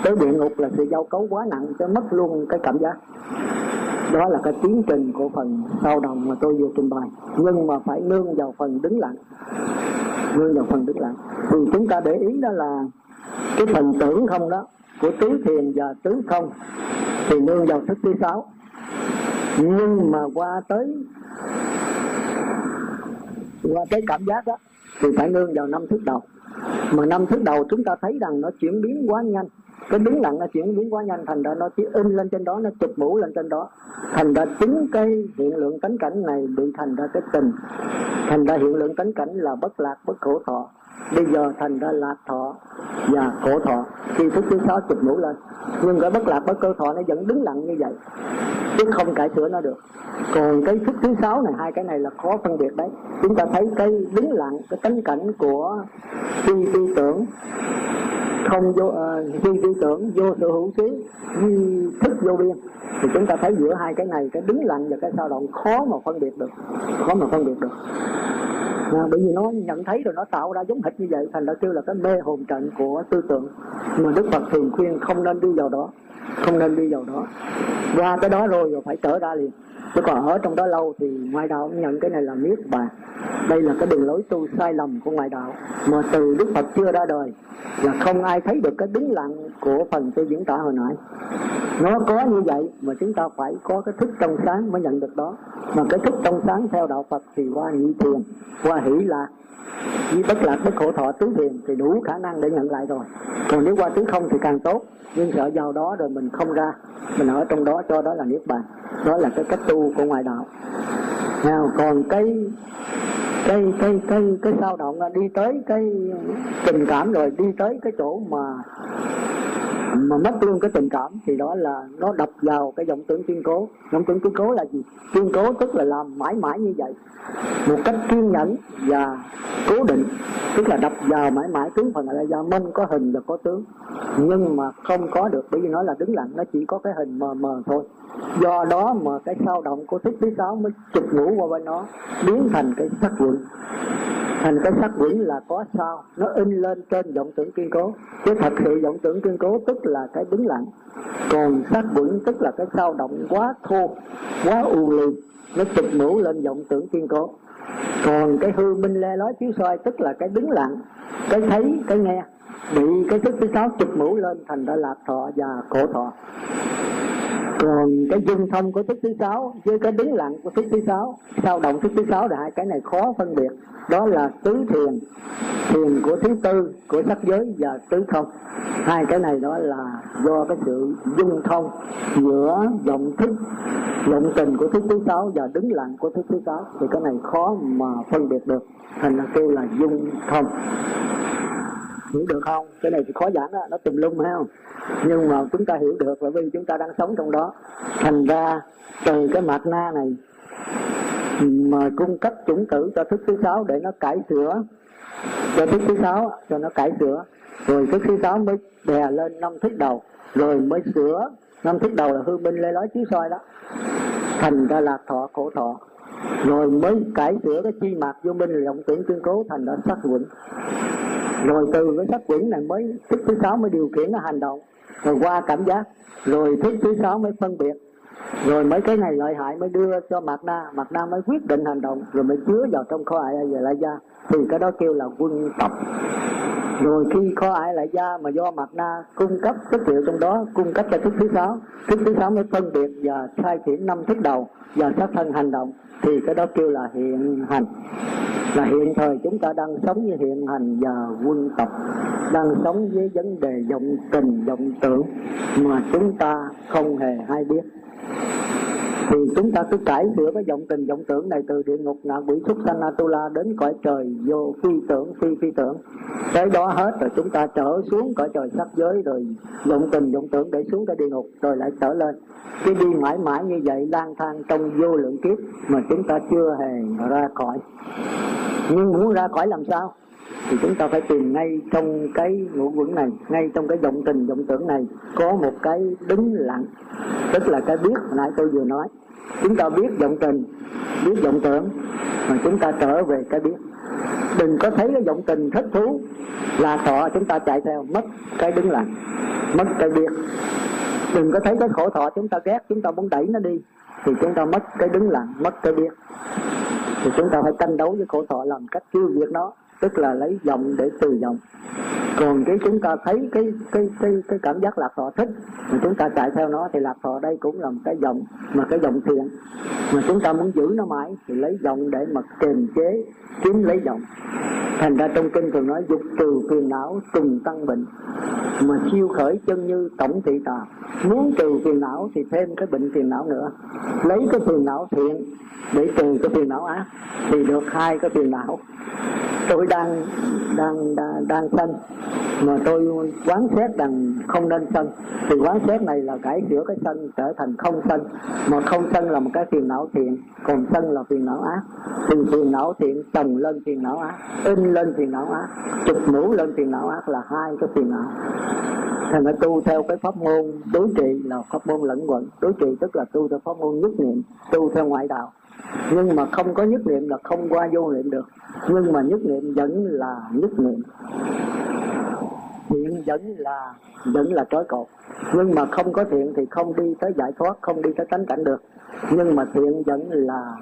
Speaker 1: Tới địa ngục là sự giao cấu quá nặng cho mất luôn cái cảm giác. Đó là cái tiến trình của phần sau đồng mà tôi vừa trình bày. Nhưng mà phải nương vào phần đứng lặng nương vào phần đứng lặng thì chúng ta để ý đó là cái phần tưởng không đó của tứ thiền và tứ không, thì nương vào thức thứ sáu. Nhưng mà qua tới qua tới cảm giác đó, thì phải nương vào năm thức đầu. Mà năm thức đầu chúng ta thấy rằng nó chuyển biến quá nhanh cái đứng lặng nó chuyển biến quá nhanh, thành ra nó chỉ in lên trên đó, nó chụp mũ lên trên đó. Thành ra chính cái hiện lượng tánh cảnh này bị thành ra cái tình. Thành ra hiện lượng tánh cảnh là bất lạc, bất khổ thọ. Bây giờ thành ra lạc thọ và khổ thọ. Khi thức thứ sáu chụp mũ lên, nhưng cái bất lạc, bất cơ thọ nó vẫn đứng lặng như vậy, chứ không cải sửa nó được. Còn cái thức thứ sáu này, hai cái này là khó phân biệt đấy. Chúng ta thấy cái đứng lặng, cái tánh cảnh của tư tư tưởng không vô uh, tư tưởng vô sự hữu trí duy thức vô biên thì chúng ta thấy giữa hai cái này cái đứng lặng và cái sao động khó mà phân biệt được khó mà phân biệt được. À, bởi vì nó nhận thấy rồi nó tạo ra giống hệt như vậy thành ra kêu là cái mê hồn trận của tư tưởng mà đức phật thường khuyên không nên đi vào đó không nên đi vào đó. Qua cái đó rồi rồi phải trở ra liền chứ còn ở trong đó lâu thì ngoại đạo nhận cái này là niết bàn đây là cái đường lối tu sai lầm của ngoại đạo. Mà từ đức phật chưa ra đời là không ai thấy được cái đứng lặng của phần tôi diễn tả hồi nãy. Nó có như vậy mà chúng ta phải có cái thức trong sáng mới nhận được đó. Mà cái thức trong sáng theo đạo phật thì qua nhị thiền, qua hỷ lạc như bất lạc bất khổ thọ tứ thiền thì đủ khả năng để nhận lại rồi. Còn nếu qua tứ không thì càng tốt. Nhưng sợ vào đó rồi mình không ra. Mình ở trong đó, cho đó là niết bàn. Đó là cái cách tu của ngoại đạo. Nào, còn cái cái cái cái cái sao động đi tới cái tình cảm rồi, đi tới cái chỗ mà mà mất luôn cái tình cảm thì đó là nó đập vào cái vọng tưởng kiên cố. Vọng tưởng kiên cố là gì? Kiên cố tức là làm mãi mãi như vậy. Một cách kiên nhẫn và cố định, tức là đập vào mãi mãi. Tướng phần là do mong có hình và có tướng. Nhưng mà không có được, bởi vì nó là đứng lặng, nó chỉ có cái hình mờ mờ thôi do đó mà cái sao động của thức thứ sáu mới chụp ngủ qua bên nó biến thành cái sắc vượng thành cái sắc vững là có sao, nó in lên trên vọng tưởng kiên cố. Chứ thật sự vọng tưởng kiên cố tức là cái đứng lặng. Còn sắc vững tức là cái sao động quá thô, quá u lì, nó chụp ngủ lên vọng tưởng kiên cố. Còn cái hư minh le lói chiếu soi tức là cái đứng lặng, cái thấy, cái nghe. Bị cái thức thứ sáu chụp mũ lên thành ra lạc thọ và cổ thọ còn cái dung thông của thức thứ sáu với cái đứng lặng của thức thứ sáu, sao động thức thứ sáu là hai cái này khó phân biệt. Đó là tứ thiền thiền của thứ tư của sắc giới và tứ thông. Hai cái này đó là do cái sự dung thông giữa vọng thức vọng tình của thức thứ sáu và đứng lặng của thức thứ sáu. Thì cái này khó mà phân biệt được, thành là kêu là dung thông hiểu được không? Cái này thì khó giảng đó nó tùm lum ha nhưng mà chúng ta hiểu được là vì chúng ta đang sống trong đó. Thành ra, từ cái mạt na này, mà cung cấp chủng tử cho thức thứ sáu để nó cải sửa, cho thức thứ sáu, cho nó cải sửa. Rồi thức thứ sáu mới đè lên năm thức đầu, rồi mới sửa. Năm thức đầu là hư minh lê lói chiếu soi đó. Thành ra lạc thọ khổ thọ. Rồi mới cải sửa cái chi mạc vô minh là động tưởng tương cố, thành ra sắc vững rồi từ cái sắc quyển này mới, thức thứ sáu mới điều khiển nó hành động. Rồi qua cảm giác, rồi thức thứ sáu mới phân biệt. Rồi mấy cái này lợi hại mới đưa cho mạt na. Mạt na mới quyết định hành động, rồi mới chứa vào trong kho ải về lại gia. Thì cái đó kêu là quân tập. Rồi khi kho ải lại gia mà do mạt na cung cấp chất liệu trong đó, cung cấp cho thức thứ sáu, thức thứ sáu mới phân biệt và sai khiển năm thức đầu và sát thân hành động thì cái đó kêu là hiện hành. Là hiện thời chúng ta đang sống với hiện hành và quân tập đang sống với vấn đề vọng tình, vọng tưởng mà chúng ta không hề hay biết thì chúng ta cứ cải sửa cái vọng tình vọng tưởng này từ địa ngục ngạ quỷ súc sanh atula đến cõi trời vô phi tưởng, phi phi tưởng. Cái đó hết rồi chúng ta trở xuống cõi trời sắc giới rồi vọng tình vọng tưởng để xuống cái địa ngục rồi lại trở lên. Cứ đi mãi mãi như vậy lang thang trong vô lượng kiếp mà chúng ta chưa hề ra khỏi. Nhưng muốn ra khỏi làm sao? Thì chúng ta phải tìm ngay trong cái ngũ quẩn này, ngay trong cái vọng tình, vọng tưởng này, có một cái đứng lặng. Tức là cái biết nãy tôi vừa nói. Chúng ta biết vọng tình, biết vọng tưởng, mà chúng ta trở về cái biết. Đừng có thấy cái vọng tình thích thú là thọ chúng ta chạy theo, mất cái đứng lặng, mất cái biết. Đừng có thấy cái khổ thọ chúng ta ghét, chúng ta muốn đẩy nó đi, thì chúng ta mất cái đứng lặng, mất cái biết. Thì chúng ta phải tranh đấu với khổ thọ làm cách tiêu diệt nó tức là lấy dòng để từ dòng còn cái chúng ta thấy cái cái cái cái cảm giác lạc thọ thích mà chúng ta chạy theo nó thì lạc thọ đây cũng là một cái dòng mà cái dòng thiện. Mà chúng ta muốn giữ nó mãi thì lấy dòng để mà kiềm chế kiếm lấy dòng. Thành ra trong kinh thường nói dục trừ phiền não trùng tăng bệnh. Mà siêu khởi chân như tổng thị tà. Muốn trừ phiền não thì thêm cái bệnh phiền não nữa. Lấy cái phiền não thiện để trừ cái phiền não ác thì được hai cái phiền não. Tôi đang đang đang, đang sân mà tôi quán xét rằng không nên sân. Thì quán xét này là cải sửa cái sân trở thành không sân. Mà không sân là một cái phiền não thiện, còn sân là phiền não ác. Thì phiền não thiện, chồng lên phiền não ác, in lên phiền não ác, chụp mũ lên phiền não ác là hai cái phiền não. Thành ra tu theo cái pháp môn, đối trị là pháp môn lẫn quẩn. Đối trị tức là tu theo pháp môn nhất niệm, tu theo ngoại đạo nhưng mà không có nhất niệm là không qua vô niệm được. Nhưng mà nhất niệm vẫn là nhất niệm. Thiện vẫn là vẫn là trói cột. Nhưng mà không có thiện thì không đi tới giải thoát, không đi tới tánh cảnh được. Nhưng mà thiện vẫn là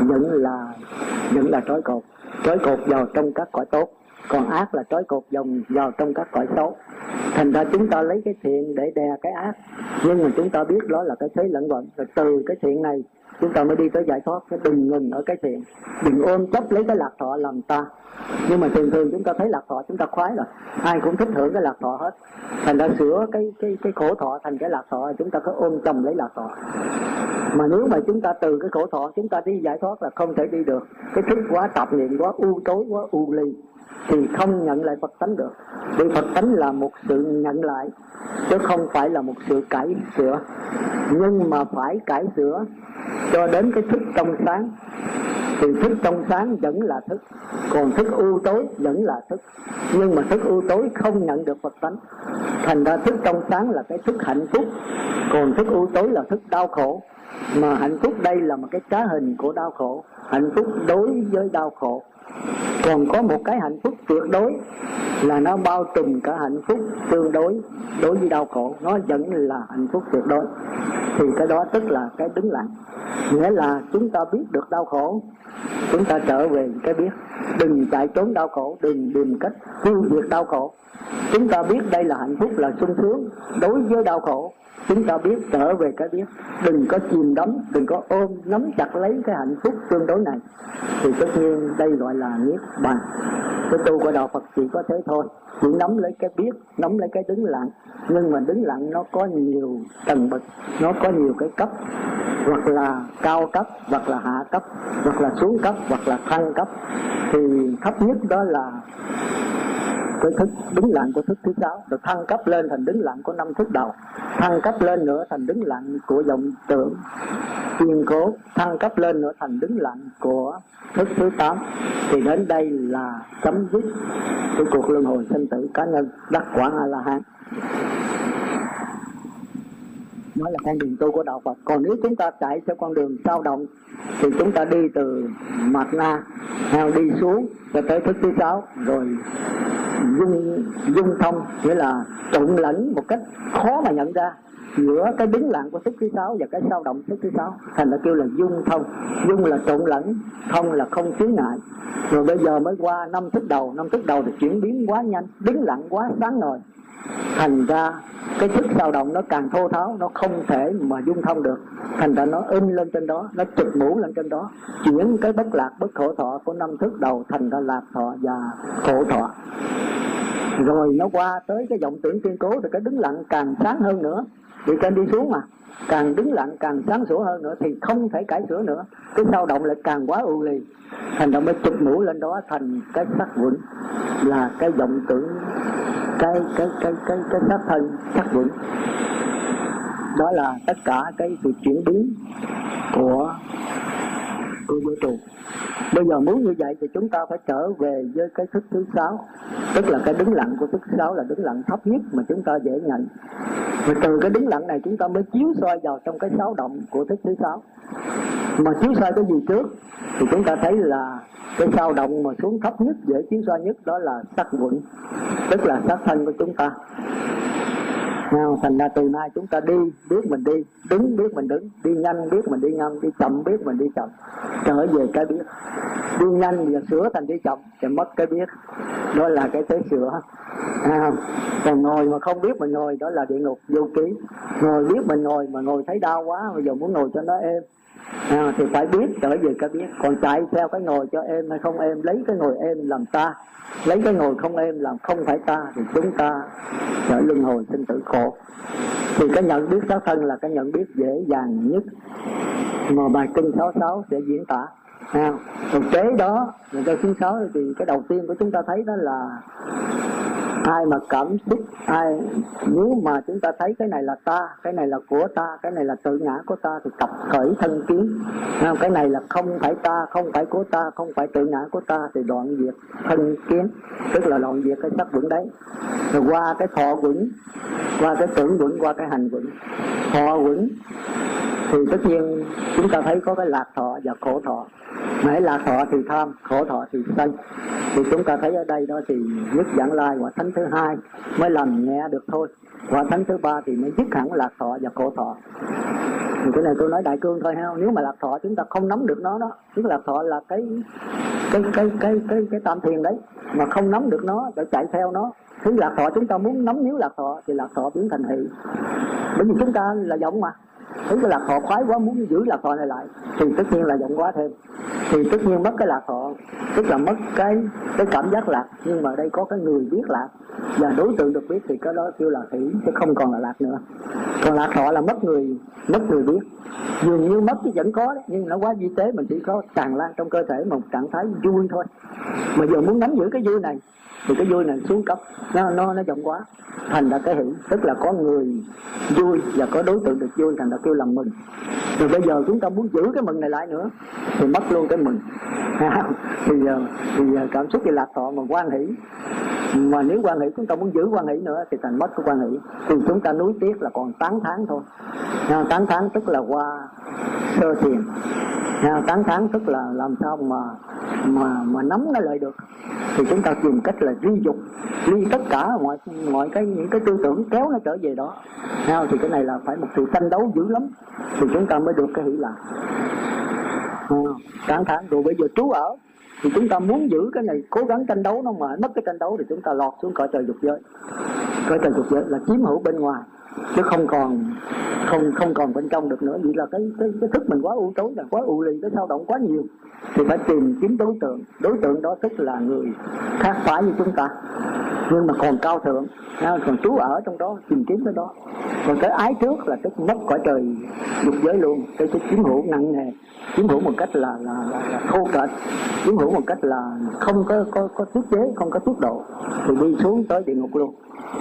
Speaker 1: vẫn là vẫn là trói cột. Trói cột vào trong các cõi tốt còn ác là trói cột dòng vào trong các cõi xấu. Thành ra chúng ta lấy cái thiện để đè cái ác. Nhưng mà chúng ta biết đó là cái thế lẫn vận rồi từ cái thiện này, chúng ta mới đi tới giải thoát, cái đừng ngừng ở cái thiện. Đừng ôm chấp lấy cái lạc thọ làm ta. Nhưng mà thường thường chúng ta thấy lạc thọ, chúng ta khoái rồi. Ai cũng thích hưởng cái lạc thọ hết. Thành ra sửa cái cái cái khổ thọ thành cái lạc thọ, chúng ta cứ ôm chầm lấy lạc thọ. Mà nếu mà chúng ta từ cái khổ thọ, chúng ta đi giải thoát là không thể đi được. Cái thức quá tạp niệm, quá u tối, quá u ly thì không nhận lại Phật tánh được. Vì Phật tánh là một sự nhận lại, chứ không phải là một sự cải sửa. Nhưng mà phải cải sửa cho đến cái thức trong sáng. Thì thức trong sáng vẫn là thức, còn thức u tối vẫn là thức. Nhưng mà thức u tối không nhận được Phật tánh. Thành ra thức trong sáng là cái thức hạnh phúc, còn thức u tối là thức đau khổ. Mà hạnh phúc đây là một cái trá hình của đau khổ. Hạnh phúc đối với đau khổ còn có một cái hạnh phúc tuyệt đối là nó bao trùm cả hạnh phúc tương đối đối với đau khổ. Nó vẫn là hạnh phúc tuyệt đối. Thì cái đó tức là cái đứng lặng nghĩa là chúng ta biết được đau khổ, chúng ta trở về cái biết. Đừng chạy trốn đau khổ, đừng tìm cách tiêu diệt đau khổ. Chúng ta biết đây là hạnh phúc là sung sướng đối với đau khổ chúng ta biết trở về cái biết. Đừng có chìm đắm, đừng có ôm, nắm chặt lấy cái hạnh phúc tương đối này. Thì tất nhiên đây gọi là niết bàn. Cái tu của đạo phật chỉ có thế thôi. Chỉ nắm lấy cái biết, nắm lấy cái đứng lặng. Nhưng mà đứng lặng nó có nhiều tầng bậc, nó có nhiều cái cấp. Hoặc là cao cấp, hoặc là hạ cấp, hoặc là xuống cấp, hoặc là thăng cấp. Thì thấp nhất đó là của thức, đứng lặng của thức thứ sáu. Rồi thăng cấp lên thành đứng lặng của năm thức đầu. Thăng cấp lên nữa thành đứng lặng của dòng tưởng kiên cố. Thăng cấp lên nữa thành đứng lặng của thức thứ tám. Thì đến đây là chấm dứt của cuộc luân hồi sinh tử cá nhân. Đắc quả a la hán đó là con đường tu của đạo Phật. Còn nếu chúng ta chạy theo con đường sao động, thì chúng ta đi từ mặt na theo đi xuống, cho tới thức thứ sáu, rồi dung dung thông, nghĩa là trộn lẫn một cách khó mà nhận ra giữa cái đứng lặng của thức thứ sáu và cái sao động thức thứ sáu. Thành là kêu là dung thông. Dung là trộn lẫn, thông là không chướng ngại. Rồi bây giờ mới qua năm thức đầu. Năm thức đầu thì chuyển biến quá nhanh đứng lặng quá sáng ngời thành ra cái thức dao động nó càng thô tháo, nó không thể mà dung thông được. Thành ra nó in lên trên đó, nó chụp mũ lên trên đó, chuyển cái bất lạc, bất khổ thọ của năm thức đầu thành ra lạc thọ và khổ thọ. Rồi nó qua tới cái vọng tưởng kiên cố thì cái đứng lặng càng sáng hơn nữa vì trên đi xuống mà? Càng đứng lặng, càng sáng sủa hơn nữa thì không thể cải sửa nữa. Cái sao động lại càng quá ưu lì. Thành động mới chụp mũ lên đó thành cái sắc vững là cái vọng tưởng, cái cái cái cái cái sắc thân, sắc vững đó là tất cả cái sự chuyển biến của của vũ trụ bây giờ muốn như vậy thì chúng ta phải trở về với cái thức thứ sáu, tức là cái đứng lặng của thức thứ sáu là đứng lặng thấp nhất mà chúng ta dễ nhận. Và từ cái đứng lặng này chúng ta mới chiếu soi vào trong cái sáu động của thức thứ sáu. Mà chiếu soi cái gì trước thì chúng ta thấy là cái sao động mà xuống thấp nhất, dễ chiếu soi nhất đó là sắc quẩn, tức là sắc thân của chúng ta nào thành ra từ nay chúng ta đi biết mình đi đứng biết mình đứng đi nhanh biết mình đi nhanh đi chậm biết mình đi chậm. Trở về cái biết. Đi nhanh và sửa thành đi chậm thì mất cái biết. Đó là cái thế sửa. À, còn ngồi mà không biết mình ngồi đó là địa ngục vô ký. Ngồi biết mình ngồi mà ngồi thấy đau quá bây giờ muốn ngồi cho nó êm à, thì phải biết trở về cái biết. Còn chạy theo cái ngồi cho em hay không em lấy cái ngồi em làm ta. Lấy cái ngồi không em làm không phải ta thì chúng ta trở luân hồi sinh tử khổ. Thì cái nhận biết sáu thân là cái nhận biết dễ dàng nhất mà bài kinh 66 sẽ diễn tả. À, thực tế đó là cái thứ sáu thì cái đầu tiên của chúng ta thấy đó là ai mà cảm xúc, ai, nếu mà chúng ta thấy cái này là ta, cái này là của ta, cái này là tự ngã của ta thì tập khởi thân kiến. Cái này là không phải ta, không phải của ta, không phải tự ngã của ta thì đoạn diệt thân kiến, tức là đoạn diệt cái sắc vững đấy. Rồi qua cái thọ vững qua cái tưởng vững qua cái hành vững thọ vững thì tất nhiên chúng ta thấy có cái lạc thọ và khổ thọ. Nãy lạc thọ thì tham, khổ thọ thì sân. Thì chúng ta thấy ở đây đó thì nhất giảng lai và thánh thứ hai mới làm nghe được thôi. Và thánh thứ ba thì mới dứt hẳn lạc thọ và khổ thọ thì cái này tôi nói đại cương thôi ha. Nếu mà lạc thọ chúng ta không nắm được nó đó. Tức lạc thọ là cái cái cái cái cái cái tam thiền đấy. Mà không nắm được nó để chạy theo nó. Thứ lạc thọ chúng ta muốn nắm níu lạc thọ thì lạc thọ biến thành thị bởi vì chúng ta là vọng mà thứ cái lạc thọ khoái quá, muốn giữ lạc thọ này lại, thì tất nhiên là giọng quá thêm. Thì tất nhiên mất cái lạc thọ, tức là mất cái cái cảm giác lạc. Nhưng mà đây có cái người biết lạc, và đối tượng được biết thì cái đó kêu là thủy chứ không còn là lạc nữa. Còn lạc thọ là mất người mất người biết. Dường như mất thì vẫn có đấy, nhưng nó quá vi tế mình chỉ có tràn lan trong cơ thể, một trạng thái vui thôi. Mà giờ muốn nắm giữ cái vui này thì cái vui này xuống cấp. Nó nó nó rộng quá. Thành ra cái hỷ, tức là có người vui và có đối tượng được vui, thành ra kêu là mừng. Rồi bây giờ chúng ta muốn giữ cái mừng này lại nữa, thì mất luôn cái mừng. Thì ờ, thì ờ, cảm xúc thì lạc thọ mà quan hỷ mà nếu quan hệ chúng ta muốn giữ quan hệ nữa thì thành mất cái quan hệ. thì chúng ta nuối tiếc là còn 8 tháng thôi. 8 tháng tức là qua sơ thiền tán tháng tức là làm sao mà mà mà nắm nó lại được. Thì chúng ta tìm cách là duy dục ly tất cả mọi mọi cái những cái tư tưởng kéo nó trở về đó. Nha, thì cái này là phải một sự tranh đấu dữ lắm. Thì chúng ta mới được cái hỷ lạc. 8 tháng rồi bây giờ trú ở thì chúng ta muốn giữ cái này cố gắng tranh đấu nó mà mất cái tranh đấu thì chúng ta lọt xuống cõi trời dục giới. Cõi trời dục giới là chiếm hữu bên ngoài chứ không còn không không còn bên trong được nữa. Vậy là cái cái, cái thức mình quá u tối là quá u lì cái dao động quá nhiều. Thì phải tìm kiếm đối tượng. Đối tượng đó tức là người khác phái như chúng ta nhưng mà còn cao thượng. Còn trú ở trong đó tìm kiếm cái đó. Còn cái ái trước là tức mất cõi trời dục giới luôn. Cái cái chiếm hữu nặng nề. Chiếm hữu một cách là là, là, là thô kệch. Chiếm hữu một cách là không có có có tiết chế không có tiết độ. Thì đi xuống tới địa ngục luôn.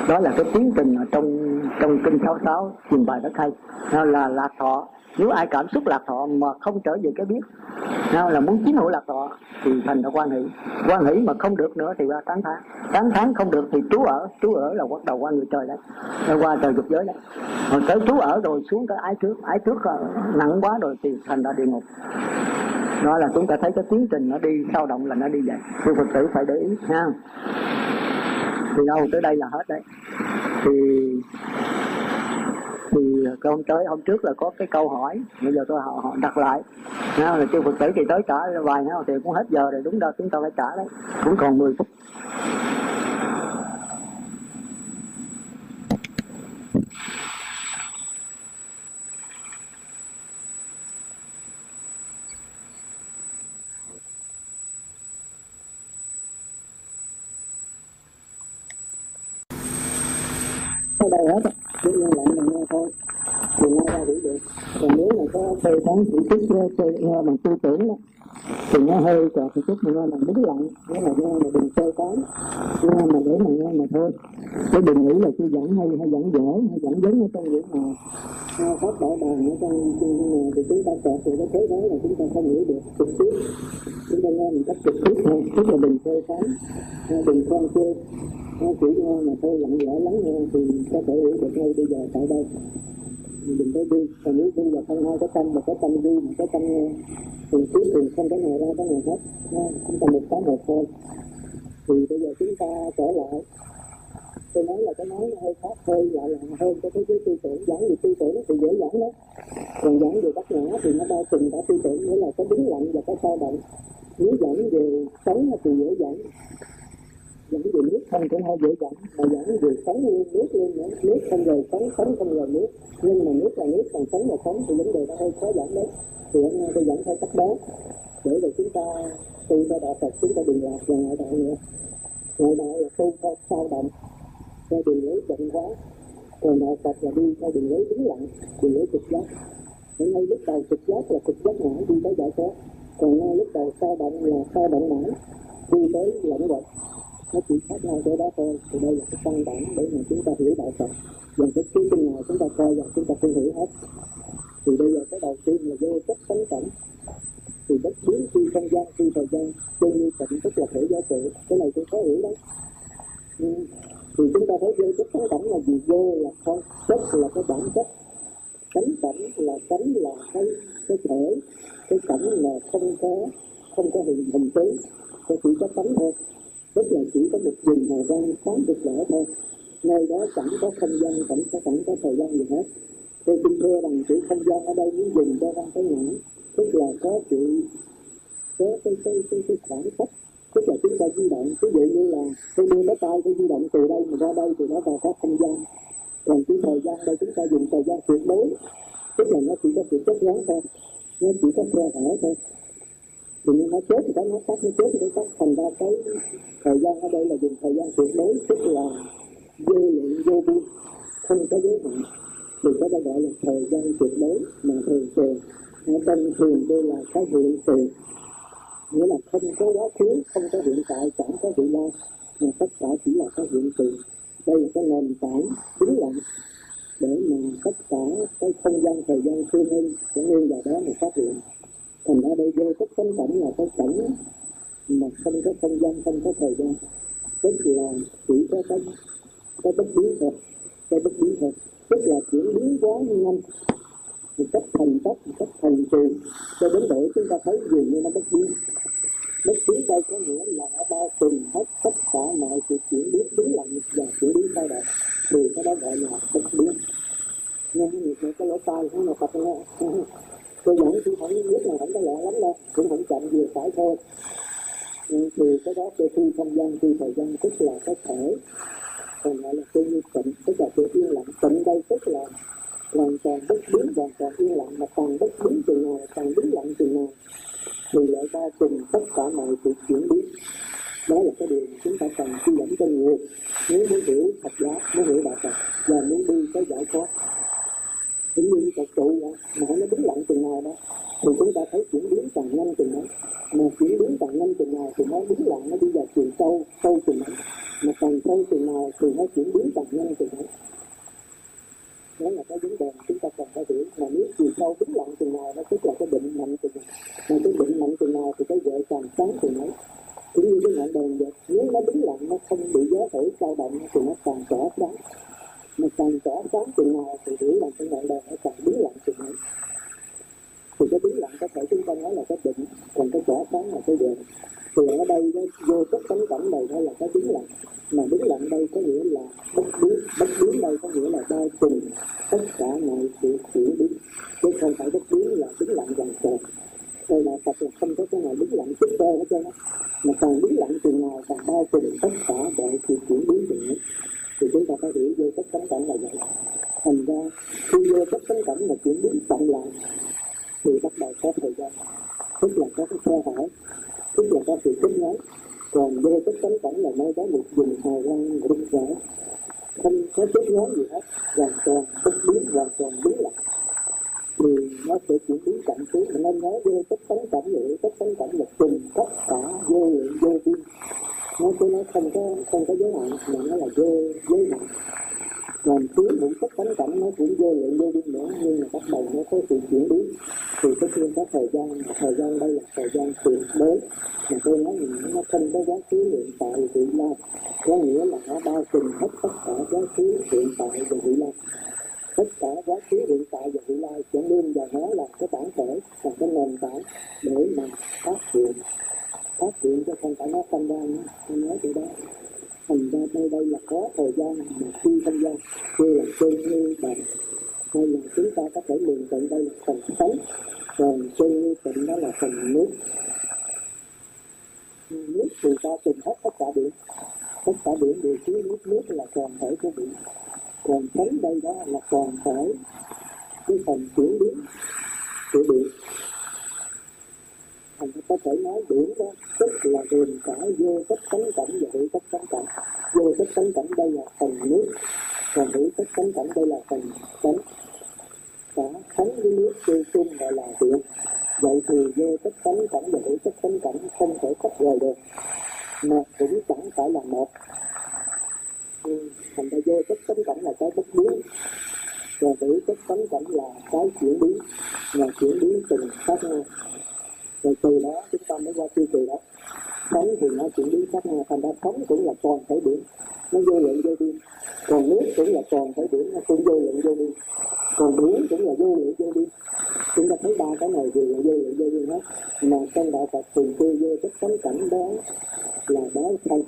Speaker 1: Đó là cái tiến trình ở trong trong kinh 66 trình bày rất hay. Là là lạc thọ nếu ai cảm xúc lạc thọ mà không trở về cái biết nào là muốn chính hữu lạc thọ thì thành ra quan hỷ. Quan hỷ mà không được nữa thì qua tán thán, tán thán không được thì trú ở trú ở là bắt đầu qua người trời đấy là qua trời dục giới đấy. Rồi tới trú ở rồi xuống cái ái trước ái trước nặng quá rồi thì thành ra địa ngục. Đó là chúng ta thấy cái tiến trình nó đi sao động là nó đi vậy. Sư phật tử phải để ý ha. Thì đâu tới đây là hết đấy. Thì thì cái hôm tới hôm trước là có cái câu hỏi bây giờ tôi họ, họ đặt lại. Nào là chưa phật tử thì tới trả vài nào thì cũng hết giờ rồi đúng đâu chúng ta phải trả đấy cũng còn 10 phút ở đây hết cứ yên lặng mà nghe thôi thì nghe ra hiểu được còn nếu hơi có chỉ thích chơi nghe bằng tư tưởng đó. Thì nó hơi còn một chút mình nghe bằng đứng lặng. Nghĩa là nghe mà đừng chơi tán nghe mà để mà nghe mà thôi. Chứ đừng nghĩ là tôi dẫn hay hay dẫn dở, hay dẫn dấn ở trong những mà. Pháp bảo bàn ở trong thì chúng ta chọt thì nó thế đó là chúng ta không hiểu được trực tiếp chúng ta nghe một cách trực tiếp thôi, tức là đừng chơi phán đừng con chơi nó chỉ nghe mà tôi lặng lẽ lắng nghe thì có thể hiểu được ngay bây giờ tại đây đừng có đi. Còn nếu không là không hai cái tâm, mà cái tâm đi, mà cái tâm nghe. Thì thường không cái này ra cái này hết chúng ta một cái một thôi. Thì bây giờ chúng ta trở lại. Tôi nói là cái nói nó hơi khác hơi lại lạ hơn cái cái tư tưởng. Giảng về tư tưởng thì dễ giảng lắm. còn giảng về bát ngã thì nó bao trùm cả tư tưởng. Nghĩa là cái đứng lặng và cái sao động. Nếu giảng về sống thì dễ giảng dẫn về nước không cũng hơi dễ dàng, mà dẫn về sống luôn nước luôn nữa. Nước không rời sống sống không rời nước. Nhưng mà nước là nước, còn sống là sống, thì vấn đề nó hơi khó dẫn đấy thì hôm nay tôi dẫn theo cách đó, để rồi chúng ta tu ta đạo Phật, chúng ta đừng lạc vào ngoại đạo nữa. Ngoại đạo là tu theo sao động, theo đường lối chậm quá còn đạo Phật là đi theo đường lối đứng lặng, đường lối trực giác. Ở ngay lúc đầu trực giác là trực giác mãi, đi tới giải thoát. Còn ngay lúc đầu sao động là sao động mãi, đi tới lãnh vực nó chỉ khác nhau chỗ đó thôi. Thì đây là cái căn bản để mà chúng ta hiểu đạo Phật. Dần cái kiến kinh nào chúng ta coi dần chúng ta không hiểu hết. Thì bây giờ cái đầu tiên là vô chất tánh cảnh. Thì bất biến khi không gian, khi thời gian tương như tịnh tức là thể giá trị, cái này tôi có hiểu đấy thì chúng ta thấy vô chất tánh cảnh là gì? Vô là không chất, là cái bản chất. Cánh cảnh là cánh là cái cái thể. Cái cảnh là không có không có hình hình tướng. Cái chỉ có tánh thôi tức là chỉ có một vùng thời gian có được lẽ thôi. Nơi đó chẳng có không gian chẳng có chẳng có thời gian gì hết. Tôi xin thưa rằng chữ không gian ở đây muốn dùng cho văn cái nhãn. Tức là có chữ có cái cái cái, cái khoảng cách. Tức là chúng ta di động ví dụ như là tôi đưa cái tay tôi di động từ đây mà ra đây thì nó vào có không gian. Còn cái thời gian đây chúng ta dùng thời gian tuyệt đối. Tức là nó chỉ có sự chất ngắn thôi. Nó chỉ có khe hở thôi thì nên nó chết thì cái nó tắt nó chết thì nó tắt thành ra cái thời gian ở đây là dùng thời gian tuyệt đối, tức là vô lượng, vô biên. Không có giới hạn. Thì có ta gọi là thời gian tuyệt đối, mà thường thường ở trong thường đây là cái hiện tượng. Nghĩa là không có quá khứ, không có hiện tại, chẳng có vị lai mà tất cả chỉ là cái hiện tượng. Đây là cái nền tảng chính lặng để mà tất cả cái không gian thời gian tương ứng sẽ nguyên vào đó mà phát hiện thành ra đây vô thức tánh cảnh là cái cảnh mà không có không gian, không có thời gian. Tức là chỉ có cái cái bất biến thôi cái bất biến thôi tức là chuyển biến quá nhanh một cách thành tốc, một cách thành trì. Cho đến độ chúng ta thấy dường như nó bất biến. Bất biến đây có nghĩa là nó bao trùm hết tất cả mọi sự chuyển biến đứng lặng và chuyển biến thay đổi thì cái đó gọi là bất biến. Nghe những cái lỗ tai không là phật nghe tôi nghĩ cũng không biết là không có lẹ lắm đâu, cũng không chậm vừa phải thôi. Ừ, thì cái đó tôi thu không gian thi thời gian tức là có thể. Còn gọi là tôi như tịnh, tức là sự yên lặng. Tịnh đây tức là hoàn toàn bất biến, hoàn toàn yên lặng, mà càng bất biến từ nào càng biến lặng từ nào. Thì lại ba cùng tất cả mọi sự chuyển biến. Đó là cái điều chúng ta cần suy dẫn cho nhiều. Nếu muốn hiểu Phật giáo, muốn hiểu đạo Phật, và muốn đi tới giải thoát cũng như Phật trụ vậy mà nó đứng lặng từng nào đó. Thì chúng ta thấy chuyển biến càng nhanh từng ngày. Mà chuyển biến càng nhanh từng ngày thì nó đứng lặng, nó đi vào chiều sâu sâu từng ngày. Mà càng sâu từng ngày thì nó chuyển biến càng nhanh từng ngày. Đó là cái vấn đề chúng ta cần phải hiểu. Mà nếu chiều sâu đứng lặng từng ngày, nó tức là cái bệnh mạnh từng ngày. Mà cái bệnh mạnh từng ngày thì cái vợ càng sáng từng ngày. Cũng như cái ngọn đèn vậy, nếu nó đứng lặng, nó không bị gió thổi cao động, thì nó càng tỏa sáng mà càng tỏa sáng chừng nào thì hiểu là cái ngọn đèn nó càng biến lặng chừng ấy thì cái biến lặng có thể chúng ta nói là cái định còn cái tỏa sáng là cái đèn thì ở đây đó, vô tất tánh cảnh này đó là cái biến lặng mà biến lặng đây có nghĩa là bất biến bất biến đây có nghĩa là bao trùm tất cả mọi sự chuyển biến. Chứ không phải bất biến là biến lặng dần dần đây là thật là không có cái nào biến lặng chúng cơ hết trơn á. Mà càng biến lặng chừng nào càng bao trùm tất cả mọi sự chuyển biến chừng ấy thì chúng ta phải hiểu vô tất tánh cảnh là vậy thành ra, khi vô tất tánh cảnh mà chuyển biến chậm lại, thì bắt đầu có thời gian. Tức là có cái khe hở, tức là có sự kết nối. Còn vô tất tánh cảnh là nơi đó một vùng hào quang rực rỡ không có kết nối gì hết, hoàn toàn bất biến, hoàn toàn biến lại. Thì nó sẽ chuyển biến chậm xuống nên nói vô tất tánh cảnh vậy tất tánh cảnh là trùng tất cả vô lượng vô biên nó cứ nói không có không có giới hạn, mà nó là vô giới hạn. Làm thiếu cũng tất tánh cảnh nó cũng vô lượng vô biên nữa, nhưng mà bắt đầu nó có sự chuyển biến. Thì tất nhiên có thời gian mà thời gian đây là thời gian tuyệt đối mà tôi nói nó không có giá trị hiện tại vị lai có nghĩa là nó bao trùm hết tất cả giá trị hiện tại và vị lai tất cả giá trị hiện tại và vị lai sẽ luôn và nó là cái bản thể là cái nền tảng để mà phát triển phát hiện cho không phải nó tâm gian tôi nói từ đó. Thành ra đây đây là có thời gian mà khi không gian như là chân như bằng hay là chúng ta có thể liền cận đây là phần sống. Còn chân như tịnh đó là phần nước. Nước thì ta tìm hết tất cả điện tất cả biển đều chứa nước nước là toàn thể của biển. Còn tánh đây đó là toàn thể cái phần chuyển biến của biển thành có thể nói điểm đó. Tức là gồm cả vô tất tánh cảnh và hữu tất tánh cảnh. Vô tất tánh cảnh đây là phần nước còn hữu tất tánh cảnh đây là phần tánh. Cả thánh với nước chơi chung gọi là điện vậy thì vô tất tánh cảnh và hữu tất tánh cảnh không thể tách rời được. Mà cũng chẳng phải là một. Ừ, thành ra vô tất tánh cảnh là cái bất biến. Và hữu tất tánh cảnh là cái chuyển biến. Và chuyển biến từng khác nhau rồi từ đó, chúng ta mới qua tiêu trì đó. Sống thì nó chuyển biến khác nhau thành ra sống cũng là toàn thể biển nó vô lượng vô biên. Còn nước cũng là toàn thể biển nó cũng vô lượng vô biên. Còn biển cũng là vô lượng vô biên. Chúng ta thấy ba cái này đều là vô lượng vô biên hết. Mà trong đạo Phật thường tư vô tất cánh cảnh đó là đó thân.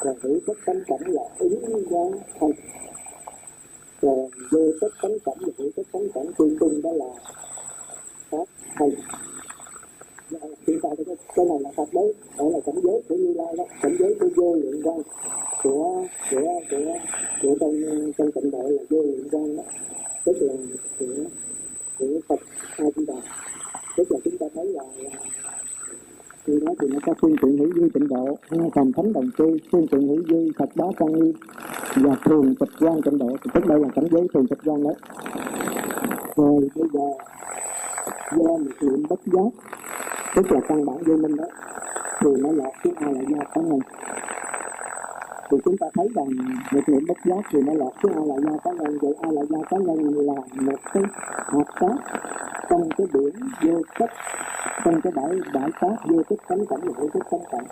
Speaker 1: Còn hữu tất cánh cảnh là ứng quán thân. Còn vô tất cánh cảnh và hữu tất cánh cảnh tương chung đó là pháp thân hiện tại thì cái này là thật đấy đó là cảnh giới của như lai đó. Cảnh giới của vô lượng quang của của của của trong trong tịnh độ là vô lượng quang đó. Tức là của của phật a di đà. Tức là chúng ta thấy là, là khi đó thì nó có phương tiện hữu dư tịnh độ thành thánh đồng cư phương tiện hữu dư phật bá trang nghiêm và thường tịch quan tịnh độ. Thì tức đây là cảnh giới thường tịch quan đấy rồi bây giờ do một niệm bất giác tức là căn bản vô minh đó, thì nó là cái ai là do của mình. Thì chúng ta thấy rằng một niệm bất giác thì nó lọt cái a là gia cá nhân, vậy a là gia cá nhân là một cái hạt tác trong cái biển vô tích trong cái bãi bãi tác vô tích cánh cảnh và vô tích cánh cảnh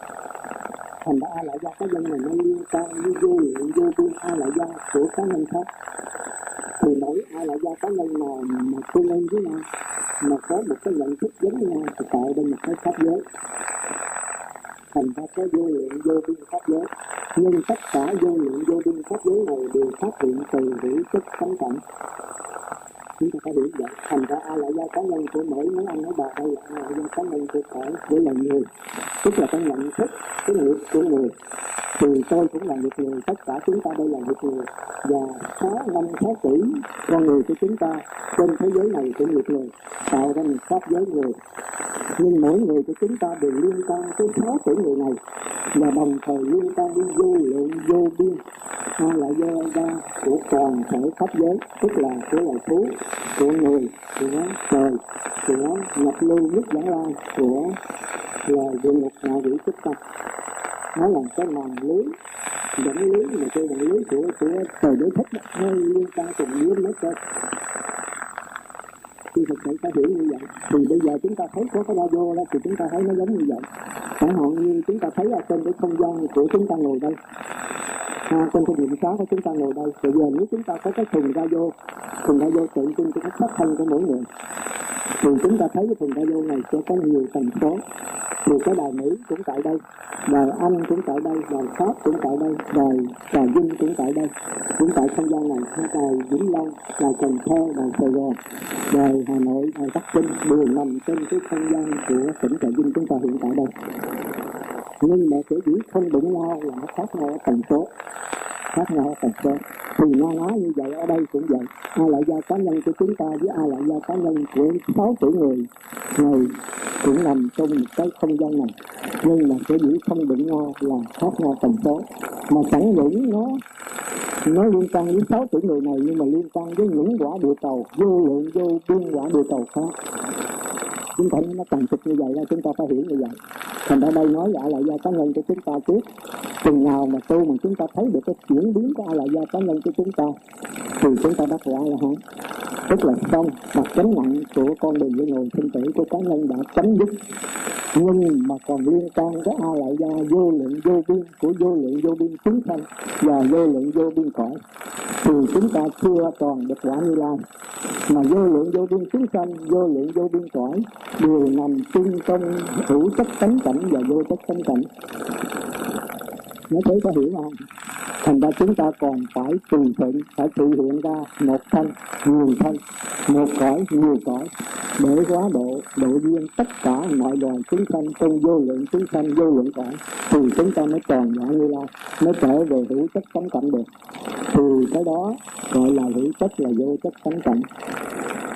Speaker 1: thành ra a là gia cá nhân này nó liên quan với vô lượng, vô biên a là gia của cá nhân khác. Thì mỗi a là gia cá nhân nào mà tương ứng với nhau, mà có một cái nhận thức giống nhau thì tạo ra một cái pháp giới thành ra có vô lượng vô biên pháp giới. Nhưng tất cả vô lượng vô biên pháp giới này đều phát hiện từ hữu chất tánh cảnh chúng ta phải hiểu vậy thành ra ai lại gia cá nhân của mỗi nếu anh nói bà đây là ai là gia cá nhân của cõi với là người. Tức là cái nhận thức, cái nghiệp của người. Thì tôi cũng là một người, tất cả chúng ta đây là một người. Và sáu năm sáu tỷ con người của chúng ta trên thế giới này cũng một người, tạo ra một pháp giới người. Nhưng mỗi người của chúng ta đều liên quan tới sáu tỷ người này. Và đồng thời liên quan đến vô lượng, vô biên. Hay là do ra của toàn thể pháp giới, tức là của loài thú của người của trời của nhập lưu nhất giả lai của loài địa ngục hạ vị chúng tập nó là cái màn lưới dẫn lưới mà tôi là lưới của của trời đối thích đó hơi liên quan cùng lưới nó chơi khi thực sự ta hiểu như vậy thì bây giờ chúng ta thấy có cái radio đó thì chúng ta thấy nó giống như vậy. Chẳng hạn như chúng ta thấy ở trên cái không gian của chúng ta ngồi đây à, trên cái điểm sáng của chúng ta ngồi đây bây giờ nếu chúng ta có cái thùng radio thùng radio tự tin cái phát thanh của mỗi người. Thì chúng ta thấy cái thùng radio này sẽ có nhiều tần số thì cái đài Mỹ cũng tại đây đài Anh cũng tại đây đài Pháp cũng tại đây đài Trà Vinh cũng tại đây. Cũng tại không gian này đài Vĩnh Long đài Cần Thơ đài Sài Gòn đài Hà Nội đài Bắc Kinh đều nằm trên cái không gian của tỉnh Trà Vinh chúng ta hiện tại đây. Nhưng mà sở dĩ không đụng nhau là nó khác nhau ở tần số khác nhau phần cơ thì nó nói như vậy, ở đây cũng vậy. Ai là do cá nhân của chúng ta với ai là do cá nhân của sáu triệu người, này cũng nằm trong một cái không gian này. Nhưng mà sở dĩ không đụng nhau là khác nhau tần số mà chẳng những nó nó liên quan với sáu tỷ người này, nhưng mà liên quan với những quả địa cầu, vô lượng vô biên quả địa cầu khác chúng ta nó cần trực như vậy là chúng ta phải hiểu như vậy. Thành ra đây nói lại lại gia cá nhân của chúng ta trước. Chừng nào mà tu mà chúng ta thấy được cái chuyển biến của ai gia cá nhân của chúng ta, thì chúng ta đắc quả là hả tức là xong mặt chánh nặng của con đường với người sinh tử của cá nhân đã chấm dứt. Nhưng mà còn liên quan cái ai lại gia vô lượng vô biên của vô lượng vô biên chúng sanh và vô lượng vô biên cõi. Thì chúng ta chưa toàn được quả như lai. Mà vô lượng vô biên chúng sanh, vô lượng vô biên cõi đều nằm chung trong hữu chất tánh cảnh và vô chất tánh cảnh. Nó thấy có hiểu không? Thành ra chúng ta còn phải tùy thuận, phải tự hiện ra một thân, nhiều thân, một cõi, nhiều cõi, để hóa độ độ duyên tất cả mọi loài chúng sanh trong vô lượng chúng sanh, vô lượng cõi. Thì chúng ta mới tròn vẹn như lai, mới trở về hữu chất tánh cảnh được. Thì cái đó gọi là hữu chất là vô chất tánh cảnh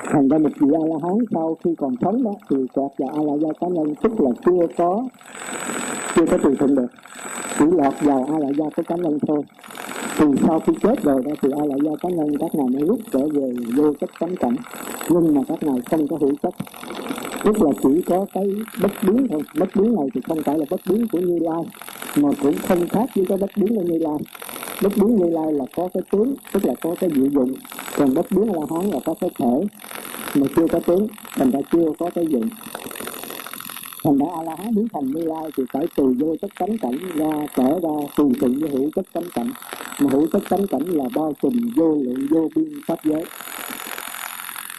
Speaker 1: thành ra một vị a la hán sau khi còn sống đó, thì kẹt vào a la gia cá nhân, tức là chưa có chưa có tùy thuận được. Chỉ lọt vào a la gia của cá nhân thôi. Thì sau khi chết rồi đó, thì a la gia cá nhân các ngài mới rút trở về vô chất cánh cảnh. Nhưng mà các ngài không có hữu chất. Tức là chỉ có cái bất biến thôi. Bất biến này thì không phải là bất biến của như lai, mà cũng không khác với cái bất biến của như lai bất biến như lai là có cái tướng, tức là có cái diệu dụng. Còn bất biến la hán là có cái thể, mà chưa có tướng, thành ra chưa có cái dụng. Thành ra a la hán biến thành như lai thì phải từ vô chất tánh cảnh ra, trở ra tùy thuận với hữu chất tánh cảnh. Mà hữu chất tánh cảnh là bao trùm vô lượng vô biên pháp giới.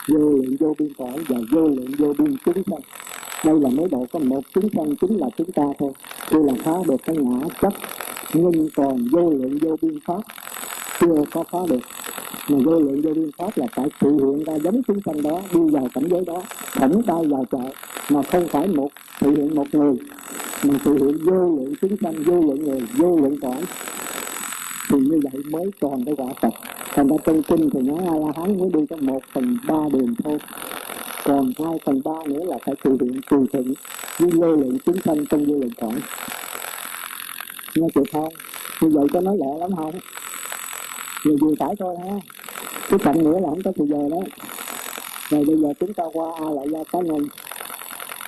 Speaker 1: Vô lượng vô biên cõi và vô lượng vô biên chúng sanh. Đây là mới độ có một chúng sanh chính là chúng ta thôi. Tôi là phá được cái ngã chấp nhưng còn vô lượng vô biên pháp chưa có phá được. Mà vô lượng vô biên pháp là phải tự hiện ra giống chúng sanh đó, đi vào cảnh giới đó thẳng tay vào chợ, mà không phải một tự hiện một người, mà tự hiện vô lượng chúng sanh, vô lượng người, vô lượng cõi. Thì như vậy mới còn cái quả Phật. Thành ra trong kinh thì nói a la hán mới đi có một phần ba đường thôi. Còn hai phần ba nữa là phải tự hiện từ thịnh với vô lượng chúng sanh trong vô lượng cõi nghe chịu không như vậy có nói lẹ lắm không? Người vừa tải thôi ha. Cái cạnh nữa là không có thời giờ đó. Rồi bây giờ chúng ta qua a lại ra cá nhân.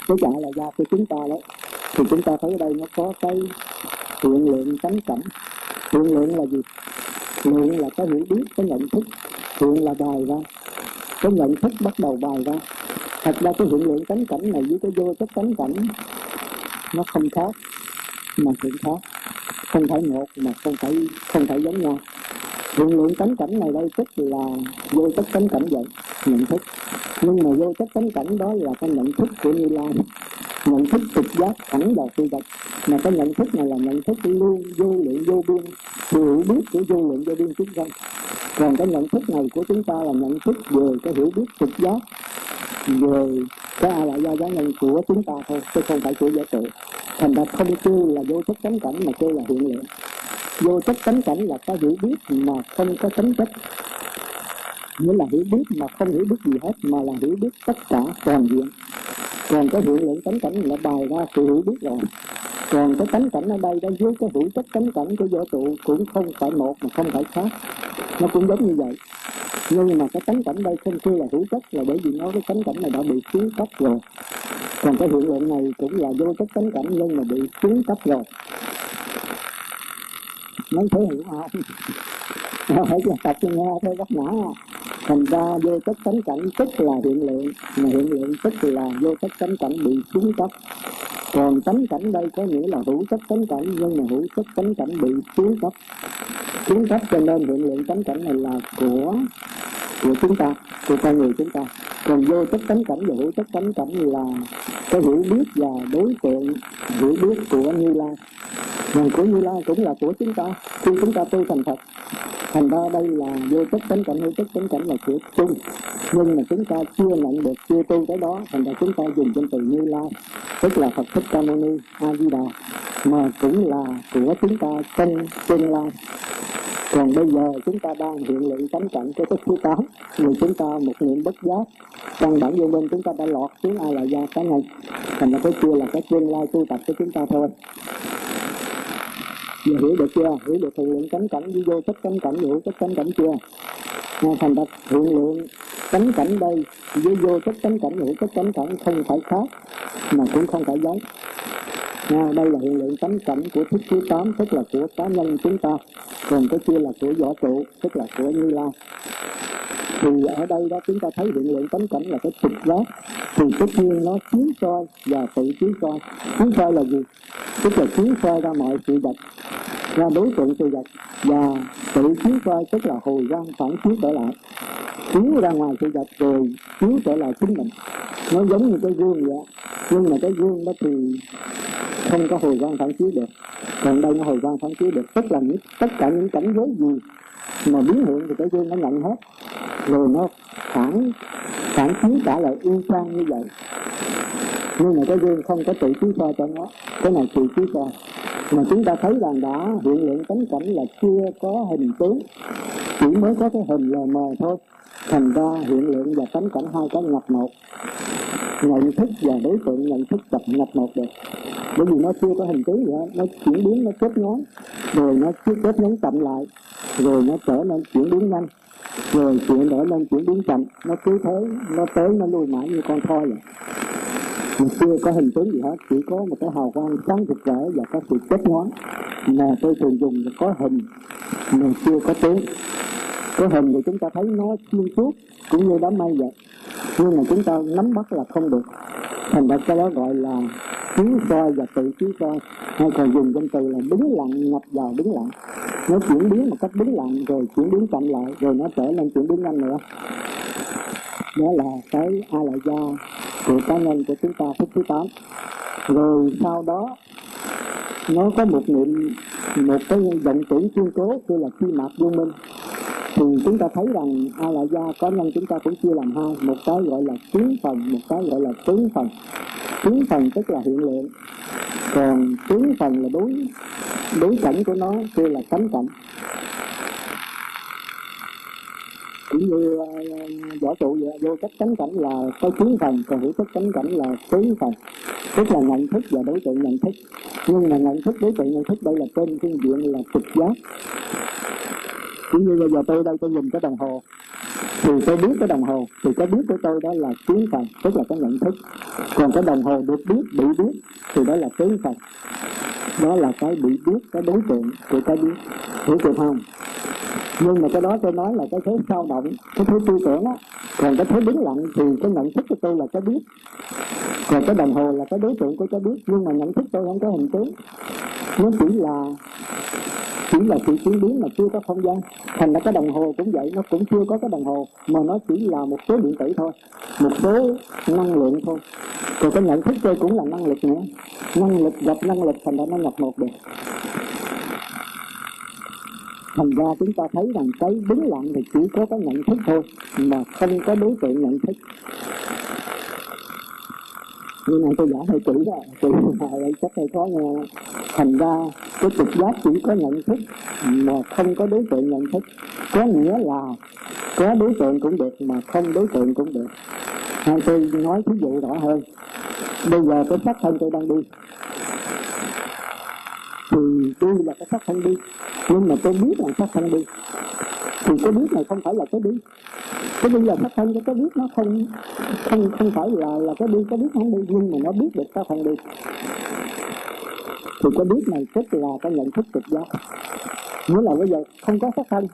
Speaker 1: Cái trả là ra của chúng ta đấy. thì chúng ta thấy ở đây nó có cái hiện lượng tánh cảnh. Hiện lượng là gì? Lượng là cái hiểu biết cái nhận thức. Hiện là bài ra. Cái nhận thức bắt đầu bài ra. Thật ra cái hiện lượng tánh cảnh này với cái vô chất tánh cảnh, nó không khác, mà cũng khác không phải một mà không phải không phải giống nhau. Hiện lượng tánh cảnh này đây tức là vô chất tánh cảnh vậy, nhận thức. Nhưng mà vô chất tánh cảnh đó là cái nhận thức của như lai. Nhận thức trực giác thẳng vào phi vật. Mà cái nhận thức này là nhận thức luôn vô lượng, vô biên. Hiểu biết của vô lượng, vô biên chúng sanh. Còn cái nhận thức này của chúng ta là nhận thức về cái hiểu biết trực giác, về cái a lại do giá nhân của chúng ta thôi, chứ không phải của giả tự. Thành ra không kêu là vô thức tánh cảnh mà kêu là hiện lượng vô thức tánh cảnh là có hiểu biết mà không có tính chất nghĩa là hiểu biết mà không hiểu biết gì hết, mà là hiểu biết tất cả toàn diện. Còn cái hiện lượng tánh cảnh là bài ra sự hiểu biết rồi. Còn cái tánh cảnh ở đây đó dưới cái hữu chất tánh cảnh của vũ trụ cũng không phải một mà không phải khác. Nó cũng giống như vậy. Nhưng mà cái tánh cảnh đây không kêu là hữu chất là bởi vì nó cái tánh cảnh này đã bị xuống cấp rồi. Còn cái hiện lượng này cũng là vô chất tánh cảnh nhưng mà bị xuống cấp rồi muốn thể hiện ai nó phải là tập cho nghe thôi góc nhỏ thành ra vô chất tánh cảnh tức là hiện lượng, mà hiện lượng tức là vô chất tánh cảnh bị xuống cấp. Còn tánh cảnh đây có nghĩa là hữu chất tánh cảnh, nhưng mà hữu chất tánh cảnh bị xuống cấp. Xuống cấp cho nên hiện lượng tánh cảnh này là của của chúng ta, của con người chúng ta. Còn vô chất tánh cảnh và hữu chất tánh cảnh là cái hiểu biết và đối tượng, hiểu biết của như lai và của như lai cũng là của chúng ta. Khi chúng ta tu thành phật, thành ra đây là vô chất tánh cảnh, hữu chất tánh cảnh là của chung. Nhưng mà chúng ta chưa nhận được, chưa tu tới đó, thành ra chúng ta dùng danh từ như lai tức là phật thích ca mâu ni a di đà mà cũng là của chúng ta trong tương lai. Còn bây giờ chúng ta đang hiện lượng tánh cảnh cái thức thứ tám người chúng ta một niệm bất giác căn bản vô minh chúng ta đã lọt xuống ai là gia cá nhân thành ra cái kia là cái tương lai tu tập của chúng ta thôi Giờ hiểu được chưa? Hiểu được hiện lượng cánh cảnh đi vô chất cánh cảnh, hiểu chất cánh cảnh chưa? À, thành ra hiện lượng cánh cảnh đây với vô chất cánh cảnh, hiểu chất cánh cảnh không phải khác mà cũng không phải giống. À, đây là hiện lượng tánh cảnh của thức thứ tám tức là của cá nhân chúng ta còn cái kia là của võ trụ tức là của như lai thì ở đây đó chúng ta thấy hiện lượng tánh cảnh là cái trực giác thì tất nhiên nó chiếu soi và tự chiếu soi. Chiếu soi là gì? Tức là chiếu soi ra mọi sự vật ra đối tượng sự vật và tự chiếu soi tức là hồi quang phản chiếu trở lại. Chiếu ra ngoài sự vật rồi chiếu trở lại chính mình. Nó giống như cái gương vậy nhưng mà cái gương đó thì không có hồi quang phản chiếu được. Còn đây nó hồi quang phản chiếu được. Tức là những, tất cả những cảnh giới gì mà biến hiện thì cái duyên nó nhận hết. Rồi nó phản phản chiếu trả lại y chang như vậy. Nhưng mà cái duyên không có tự chiếu soi cho nó. Cái này tự chiếu soi. Mà chúng ta thấy rằng đã, hiện lượng tánh cảnh là chưa có hình tướng. Chỉ mới có cái hình lờ mờ thôi. Thành ra hiện lượng và tánh cảnh hai cái nhập một nhận thức và đối tượng nhận thức tập nhập một được. Bởi vì nó chưa có hình tướng gì hết nó chuyển biến nó kết nhóm, rồi nó cứ kết nhóm chậm lại. Rồi nó trở nên chuyển biến nhanh. Rồi chuyển trở nên chuyển biến chậm. Nó cứ thế nó tới nó lui mãi như con thoi vậy. Mà chưa có hình tướng gì hết chỉ có một cái hào quang sáng rực rỡ và có sự kết nhóm. mà tôi thường dùng là có hình mà chưa có tướng. Có hình thì chúng ta thấy nó xuyên suốt cũng như đám mây vậy nhưng mà chúng ta nắm bắt là không được. Thành ra cái đó gọi là chiếu soi và tự chiếu soi. Hay còn dùng danh từ là đứng lặng, nhập vào đứng lặng. Nó chuyển biến một cách đứng lặng, rồi chuyển biến chậm lại, rồi nó trở nên chuyển biến nhanh nữa. Đó là cái a lại gia của cá nhân của chúng ta phút thứ tám. Rồi sau đó, nó có một niệm, một cái vọng tưởng kiên cố, kêu là chi mạc vô minh thì chúng ta thấy rằng a la gia có nhân chúng ta cũng chia làm hai. Một cái gọi là kiến phần một cái gọi là tướng phần tướng phần tức là hiện lượng. Còn tướng phần là đối đối cảnh của nó kia là tánh cảnh. Cũng như ờ, võ trụ vậy, vô cách cánh cảnh là có tướng phần còn hữu cách cánh cảnh là tướng phần tức là nhận thức và đối tượng nhận thức. Nhưng mà nhận thức, đối tượng nhận thức đây là trên phương diện là trực giác cũng như bây giờ tôi đây tôi nhìn cái đồng hồ, thì tôi biết cái đồng hồ, thì cái biết của tôi đó là kiến phần tức là cái nhận thức. Còn cái đồng hồ được biết, bị biết, thì đó là kiến phần đó là cái bị biết, cái đối tượng của cái biết hiểu được không nhưng mà cái đó tôi nói là cái thế sao động, cái thế tư tưởng á. Còn cái thế đứng lặng thì cái nhận thức của tôi là cái biết. Còn cái đồng hồ là cái đối tượng của cái biết, nhưng mà nhận thức tôi không có hình tướng nó chỉ là chỉ là sự chuyển biến mà chưa có không gian. Thành ra cái đồng hồ cũng vậy, nó cũng chưa có cái đồng hồ, mà nó chỉ là một số điện tử thôi, một số năng lượng thôi. Còn cái nhận thức tôi cũng là năng lực nữa. Năng lực gặp năng lực, thành ra nó nhập một được. Thành ra chúng ta thấy rằng cái đứng lặng thì chỉ có cái nhận thức thôi, mà không có đối tượng nhận thức nhưng mà tôi giảng hơi kỹ đó, kỹ này chắc hơi khó nghe. Thành ra cái trực giác chỉ có nhận thức, mà không có đối tượng nhận thức. Có nghĩa là có đối tượng cũng được, mà không đối tượng cũng được. Hay tôi nói ví dụ rõ hơn. Bây giờ cái sắc thân tôi đang đi thì tôi là cái sắc thân đi. Nhưng mà tôi biết là sắc thân đi. Thì cái biết này không phải là cái đi cái đi là sắc thân, cái biết nó không không không phải là là cái đi cái biết không đi. Nhưng mà nó biết được sắc thân đi. Thì cái biết này tức là cái nhận thức trực giác. Nghĩa là bây giờ không có sắc thân,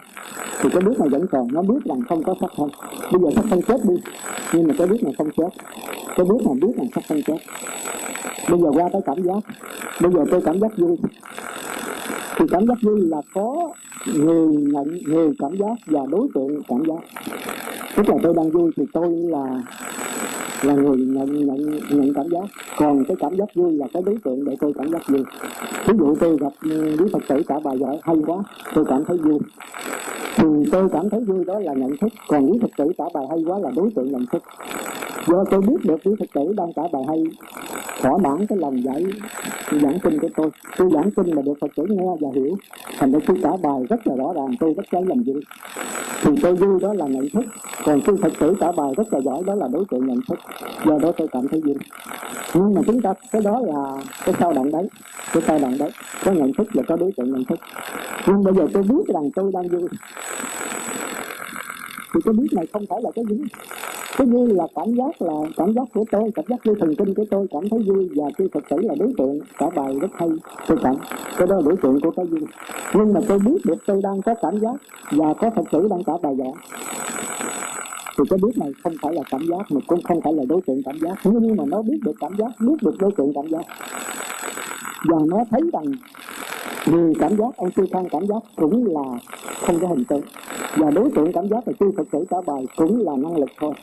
Speaker 1: thì cái biết này vẫn còn. Nó biết rằng không có sắc thân. Bây giờ sắc thân chết đi, nhưng mà cái biết này không chết. Cái biết này biết rằng sắc thân chết bây giờ qua tới cảm giác. Bây giờ tôi cảm giác vui. Thì cảm giác vui là có người nhận, người cảm giác và đối tượng cảm giác. Tức là tôi đang vui thì tôi là là người nhận nhận nhận cảm giác. Còn cái cảm giác vui là cái đối tượng để tôi cảm giác vui. Ví dụ tôi gặp ừ, quý phật tử cả bài giỏi hay quá, tôi cảm thấy vui. Thì tôi cảm thấy vui đó là nhận thức. Còn quý phật tử cả bài hay quá là đối tượng nhận thức. Do tôi biết được quý phật tử đang cả bài hay thỏa mãn cái lòng dạy giảng kinh của tôi. Tôi giảng kinh mà được phật tử nghe và hiểu. Thành ra tôi trả bài rất là rõ ràng tôi rất cháy làm việc, thì tôi vui đó là nhận thức. Còn tôi phật tử trả bài rất là giỏi đó là đối tượng nhận thức. Do đó tôi cảm thấy vui. Nhưng mà chúng ta cái đó là cái sao động đấy. Cái sao động đấy. Có nhận thức và có đối tượng nhận thức. Nhưng bây giờ tôi biết rằng tôi đang vui. Thì cái biết này không phải là cái gì cái vui là cảm giác là cảm giác của tôi, cảm giác như thần kinh của tôi cảm thấy vui và tôi thực sự là đối tượng cả bài rất hay, tôi cảm cái đó là đối tượng của cái vui nhưng mà tôi biết được tôi đang có cảm giác và có thật sự đang cả bài giảng thì cái biết này không phải là cảm giác, mà cũng không phải là đối tượng cảm giác. Nhưng mà nó biết được cảm giác, biết được đối tượng cảm giác. Và nó thấy rằng người cảm giác ông sư thăng cảm giác cũng là không có hình tượng. Và đối tượng cảm giác là tư thực tử cả bài cũng là năng lực thôi.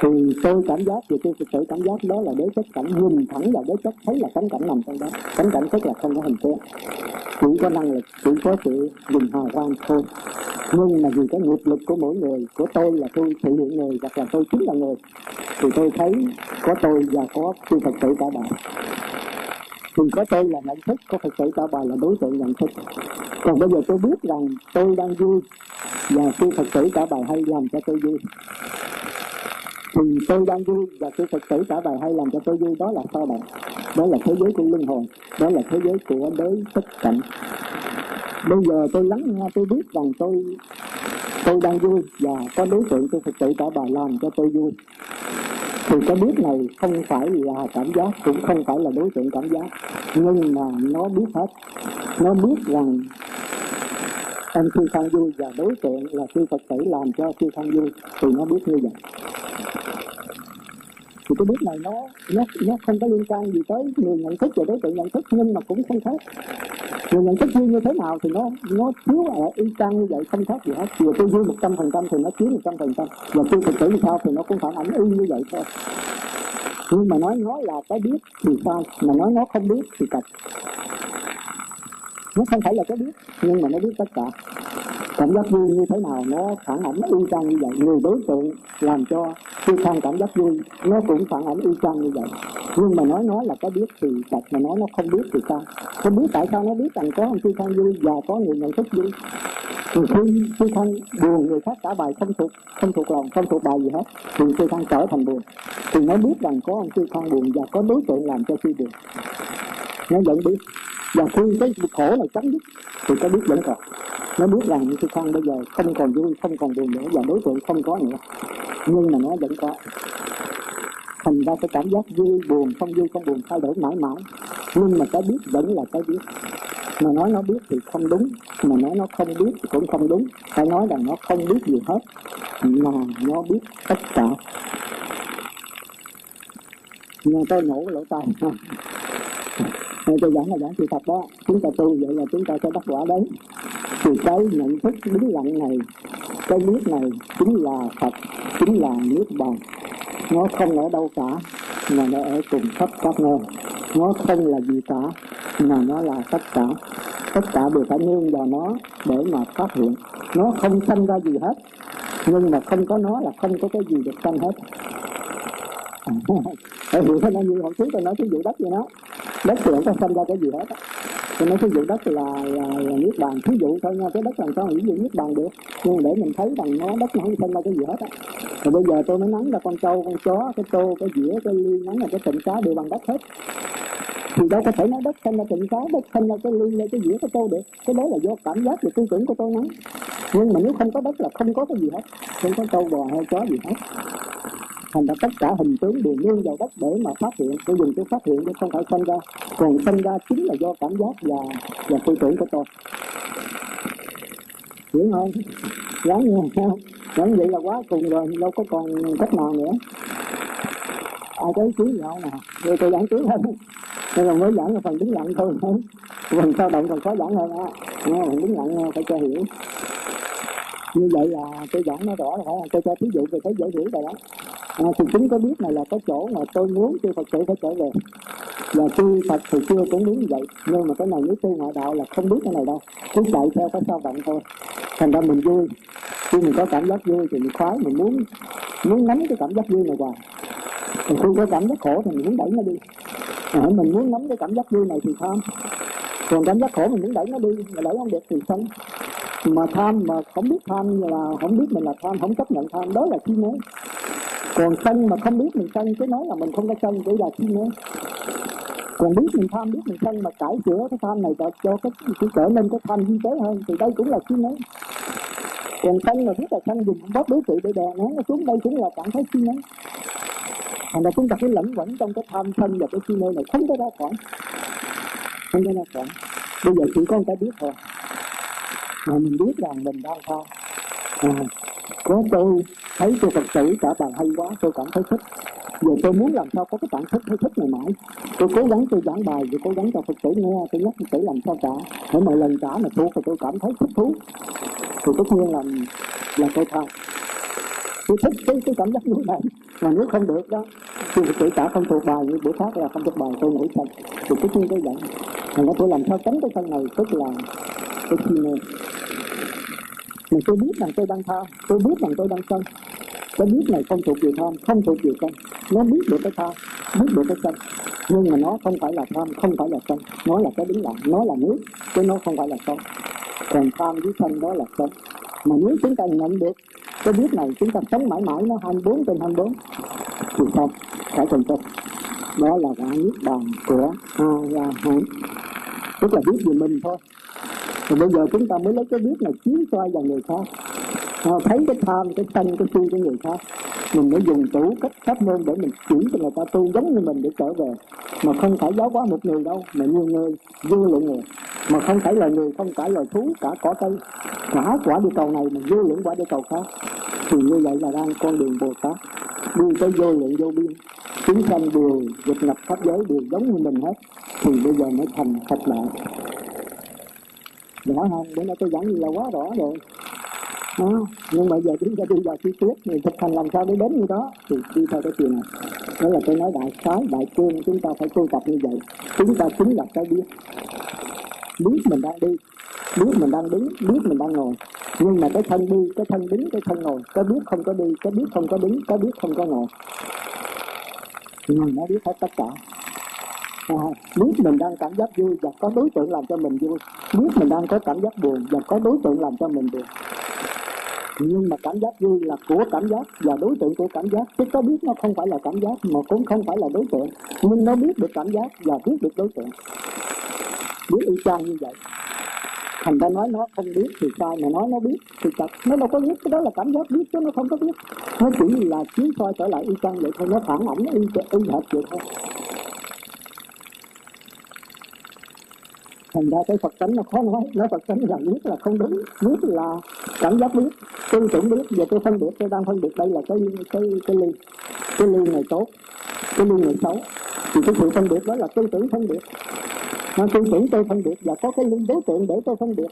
Speaker 1: Thì tôi cảm giác thì tôi thực sự cảm giác đó là đế chất cảnh, nhìn thẳng vào đế chất, thấy là cánh cảnh nằm trong đó. Cánh cảnh tức là không có hình tượng. Chỉ có năng lực, chỉ có sự dùng hào quang thôi. Nhưng mà vì cái nghiệp lực của mỗi người, của tôi là tôi thể hiện người, hoặc là tôi chính là người, thì tôi thấy có tôi và có tôi thực tử cả bài thì có tôi là nhận thức có Phật tử cả bài là đối tượng nhận thức còn bây giờ tôi biết rằng tôi đang vui và chư Phật tử cả bài hay làm cho tôi vui. Thì tôi đang vui và chư Phật tử cả bài hay làm cho tôi vui, đó là sao bạn? Đó là thế giới của luân hồi, đó là thế giới của đối tất cảnh. Bây giờ tôi lắng nghe, tôi biết rằng tôi tôi đang vui và có đối tượng tôi Phật tử cả bài làm cho tôi vui thì cái biết này không phải là cảm giác, cũng không phải là đối tượng cảm giác. Nhưng mà nó biết hết. Nó biết rằng anh sư khang vui và đối tượng là sư phật tử làm cho sư khang vui, thì nó biết như vậy thì cái biết này nó nó nó không có liên quan gì tới người nhận thức và đối tượng nhận thức, nhưng mà cũng không khác. Người nhận thức vui như thế nào thì nó nó chiếu ở y chang như vậy, không khác gì hết. Vừa tôi vui một trăm phần trăm thì nó chiếu một trăm phần trăm. Và tôi thực tử như sao thì nó cũng phản ảnh y như vậy thôi. Nhưng mà nói nói là cái biết thì sai mà nói nó không biết thì cạch nó không phải là cái biết, nhưng mà nó biết tất cả. Cảm giác vui như thế nào, nó phản ảnh y chang như vậy. Người đối tượng làm cho khi khang cảm giác vui, nó cũng phản ảnh y chang như vậy. Nhưng mà nói nói là có biết thì thật, mà nói nó không biết thì sao? Không biết tại sao nó biết rằng có ông sư khang vui và có người nhận thức vui? Thì khi sư khang buồn, người khác cả bài không thuộc không thuộc lòng, không thuộc bài gì hết, thì sư khang trở thành buồn. Thì nó biết rằng có ông sư khang buồn và có đối tượng làm cho sư buồn. Nó vẫn biết và khi cái khổ này chấm dứt. Thì cái biết vẫn còn. Nó biết rằng cái thân bây giờ không còn vui, không còn buồn nữa và đối tượng không có nữa. Nhưng mà nó vẫn có. Thành ra cái cảm giác vui, buồn, không vui, không buồn thay đổi mãi mãi. Nhưng mà cái biết vẫn là cái biết. Mà nói nó biết thì không đúng. Mà nói nó không biết thì cũng không đúng. Phải nói rằng nó không biết gì hết. Mà nó biết tất cả nhưng tôi nổ cái lỗ tai. Nên tôi giảng là giảng sự thật đó. Chúng ta tu vậy là chúng ta sẽ bắt quả đấy thì cái nhận thức đứng lặng này, cái nước này chính là Phật, chính là nước bàn. Nó không ở đâu cả, mà nó ở cùng khắp các nơi. Nó không là gì cả, mà nó là tất cả. Tất cả đều phải nương vào nó để mà phát hiện. Nó không sanh ra gì hết, nhưng mà không có nó là không có cái gì được sanh hết. tại hiểu thế như hồi trước tôi nói cái vụ đất như đó. Đất thì không có sinh ra cái gì hết á. Tôi nói ví dụ đất là, là, là niết bàn. Thí dụ thôi nha cái đất làm sao ví dụ niết bàn được? Nhưng để mình thấy rằng nó đất nó không sinh ra cái gì hết á. Rồi bây giờ tôi mới nắng ra con trâu con chó cái tô cái dĩa cái ly nắng là cái tịnh cá đều bằng đất hết. Thì đâu có thể nói đất sinh ra tịnh cá đất sinh ra cái ly cái dĩa cái tô được. Cái đó là do cảm giác và tư tưởng của tôi nắng nhưng mà nếu không có đất là không có cái gì hết. Không có trâu bò hay chó gì hết thành ra tất cả hình tướng đều nương vào đất để mà phát hiện tôi dùng cái phát hiện chứ không phải sinh ra. Còn sinh ra chính là do cảm giác và và tư tưởng của tôi. Hiểu không? Gắn nghe không? Vậy là quá cùng rồi, đâu có còn cách nào nữa. Ai có ý kiến gì không à? nè rồi tôi giảng trước hơn nên là mới giảng là phần đứng lặng thôi. Phần sao động còn khó giảng hơn á. Nghe phần đứng lặng phải cho hiểu. Như vậy là tôi giảng nó rõ là phải là tôi cho thí dụ về cái dễ hiểu rồi đó à, thì chúng có biết này là cái chỗ mà tôi muốn chư Phật tử phải trở về. Và chư Phật thì chưa cũng muốn như vậy nhưng mà cái này nếu tu ngoại đạo là không biết cái này đâu. Cứ chạy theo cái sao vọng thôi. Thành ra mình vui. Khi mình có cảm giác vui thì mình khoái mình muốn muốn nắm cái cảm giác vui này hoài. Còn khi có cảm giác khổ thì mình muốn đẩy nó đi. À, mình muốn nắm cái cảm giác vui này thì tham. Còn cảm giác khổ mình muốn đẩy nó đi mà đẩy không được thì sân mà tham mà không biết tham là không biết mình là tham không chấp nhận tham. Đó là chi mê còn sân mà không biết mình sân cứ nói là mình không có sân để là chi nữa còn biết mình tham biết mình sân mà cải chữa cái tham này cho, cho cái, cái trở nên cái tham vi tế hơn thì đây cũng là chi nữa còn sân mà biết là sân dùng bóp đối trị để đè nén nó xuống đây cũng là cảm thấy chi nữa thành ra chúng ta cứ lẫn quẩn trong cái tham sân và cái chi nơi này không có ra khỏi. Không có ra khỏi. Bây giờ chỉ có cái biết thôi. Mà mình biết rằng mình đang tham à, có tôi thấy tôi phật tử cả bàn hay quá tôi cảm thấy thích. Giờ tôi muốn làm sao có cái bản thích hay thích này mãi. Tôi cố gắng tôi giảng bài rồi cố gắng cho phật tử nghe tôi nhắc phật tử làm sao trả mỗi mọi lần trả mà thuộc thì tôi cảm thấy thích thú. Thì tất nhiên là là tôi tham tôi thích cái, cái cảm giác như này mà nếu không được đó thì kể cả không thuộc bài như bữa khác là không thuộc bài tôi ngủ thật. Thì tất nhiên tôi vậy mà nó tôi làm sao tránh cái thân này tức là cái chi mê mà tôi biết rằng tôi đang tham tôi biết rằng tôi đang sân. Cái biết này không thuộc về tham, không thuộc về sân. Nó biết được cái tham, biết được cái sân. Nhưng mà nó không phải là tham, không phải là sân. Nó là cái đứng lặng nó là nước, chứ nó không phải là sân. Còn tham với sân đó là sân. Mà nếu chúng ta nhận được cái biết này, chúng ta sống mãi mãi nó 24 trên 24 thì không? phải thành công. Đó là quả niết bàn của a la hán tức là biết về mình thôi thì bây giờ chúng ta mới lấy cái biết này chiếu soi vào người khác. À, thấy cái tham cái sân cái si của người khác. Mình mới dùng đủ cách pháp môn để mình chuyển cho người ta tu giống như mình để trở về. Mà không phải giáo hóa một người đâu mà nhiều người vô lượng người. Mà không phải là người không phải là thú cả cỏ cây. Cả quả địa cầu này mà vô lượng quả địa cầu khác. Thì như vậy là đang con đường bồ tát. Đi tới vô lượng vô biên. Chúng sanh đều dịch nhập pháp giới đều giống như mình hết. Thì bây giờ mới thành Phật lại rõ không? Bữa nay tôi giảng gì là quá rõ rồi. Đó. nhưng mà giờ chúng ta đi vào chi tiết thì thực hành làm sao để đến như đó thì đi theo cái chuyện này. Đó là tôi nói đại khái, đại cương chúng ta phải tu tập như vậy. Chúng ta chính là cái biết. Biết mình đang đi, biết mình đang đứng, biết mình đang ngồi. Nhưng mà cái thân đi, cái thân đứng, cái thân ngồi. Cái biết không có đi, cái biết không có đứng, cái biết không có ngồi. Mình nó biết hết tất cả à, biết mình đang cảm giác vui và có đối tượng làm cho mình vui. Biết mình đang có cảm giác buồn và có đối tượng làm cho mình buồn. Nhưng mà cảm giác vui là của cảm giác và đối tượng của cảm giác. Chứ có biết nó không phải là cảm giác mà cũng không phải là đối tượng. Nhưng nó biết được cảm giác và biết được đối tượng. Biết y chang như vậy. Thành ra nói nó không biết thì sai mà nói nó biết thì thật nó đâu có biết cái đó là cảm giác biết chứ nó không có biết. Nó chỉ là chiếu soi trở lại y chang vậy thôi. Nó phản ảnh y y hệt vậy thôi. Thành ra cái Phật tánh nó khó nói. Nó Phật tánh là biết là không đúng, biết là cảm giác biết, tư tưởng biết. Giờ tôi phân biệt, tôi đang phân biệt đây là cái cái cái ly cái ly này tốt, cái ly này xấu. Thì cái sự phân biệt đó là tư tưởng phân biệt. Nó tư tưởng tôi phân biệt và có cái ly đối tượng để tôi phân biệt.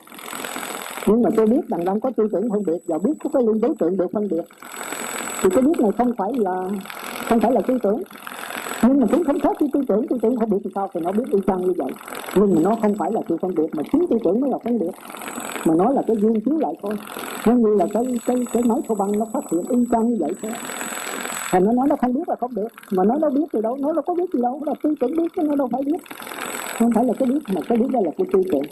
Speaker 1: Nhưng mà tôi biết rằng đang có tư tưởng phân biệt và biết có cái ly đối tượng được phân biệt. Thì cái biết này không phải là, không phải là tư tưởng. Nhưng mà cũng không khác với tư tưởng. Tư tưởng không biết thì sao thì nó biết y chang như vậy nhưng mà nó không phải là sự phân biệt mà chính tư tưởng mới là phân biệt. Mà nó là cái duyên chiếu lại thôi. Nó như là cái cái cái máy thô băng nó phát hiện y chang như vậy thôi. Thành nó nói nó không biết là không được. Mà nó nó biết từ đâu nó đâu có biết gì đâu. Là tư tưởng biết chứ nó đâu phải biết. Không phải là cái biết mà cái biết đó là cái tư tưởng.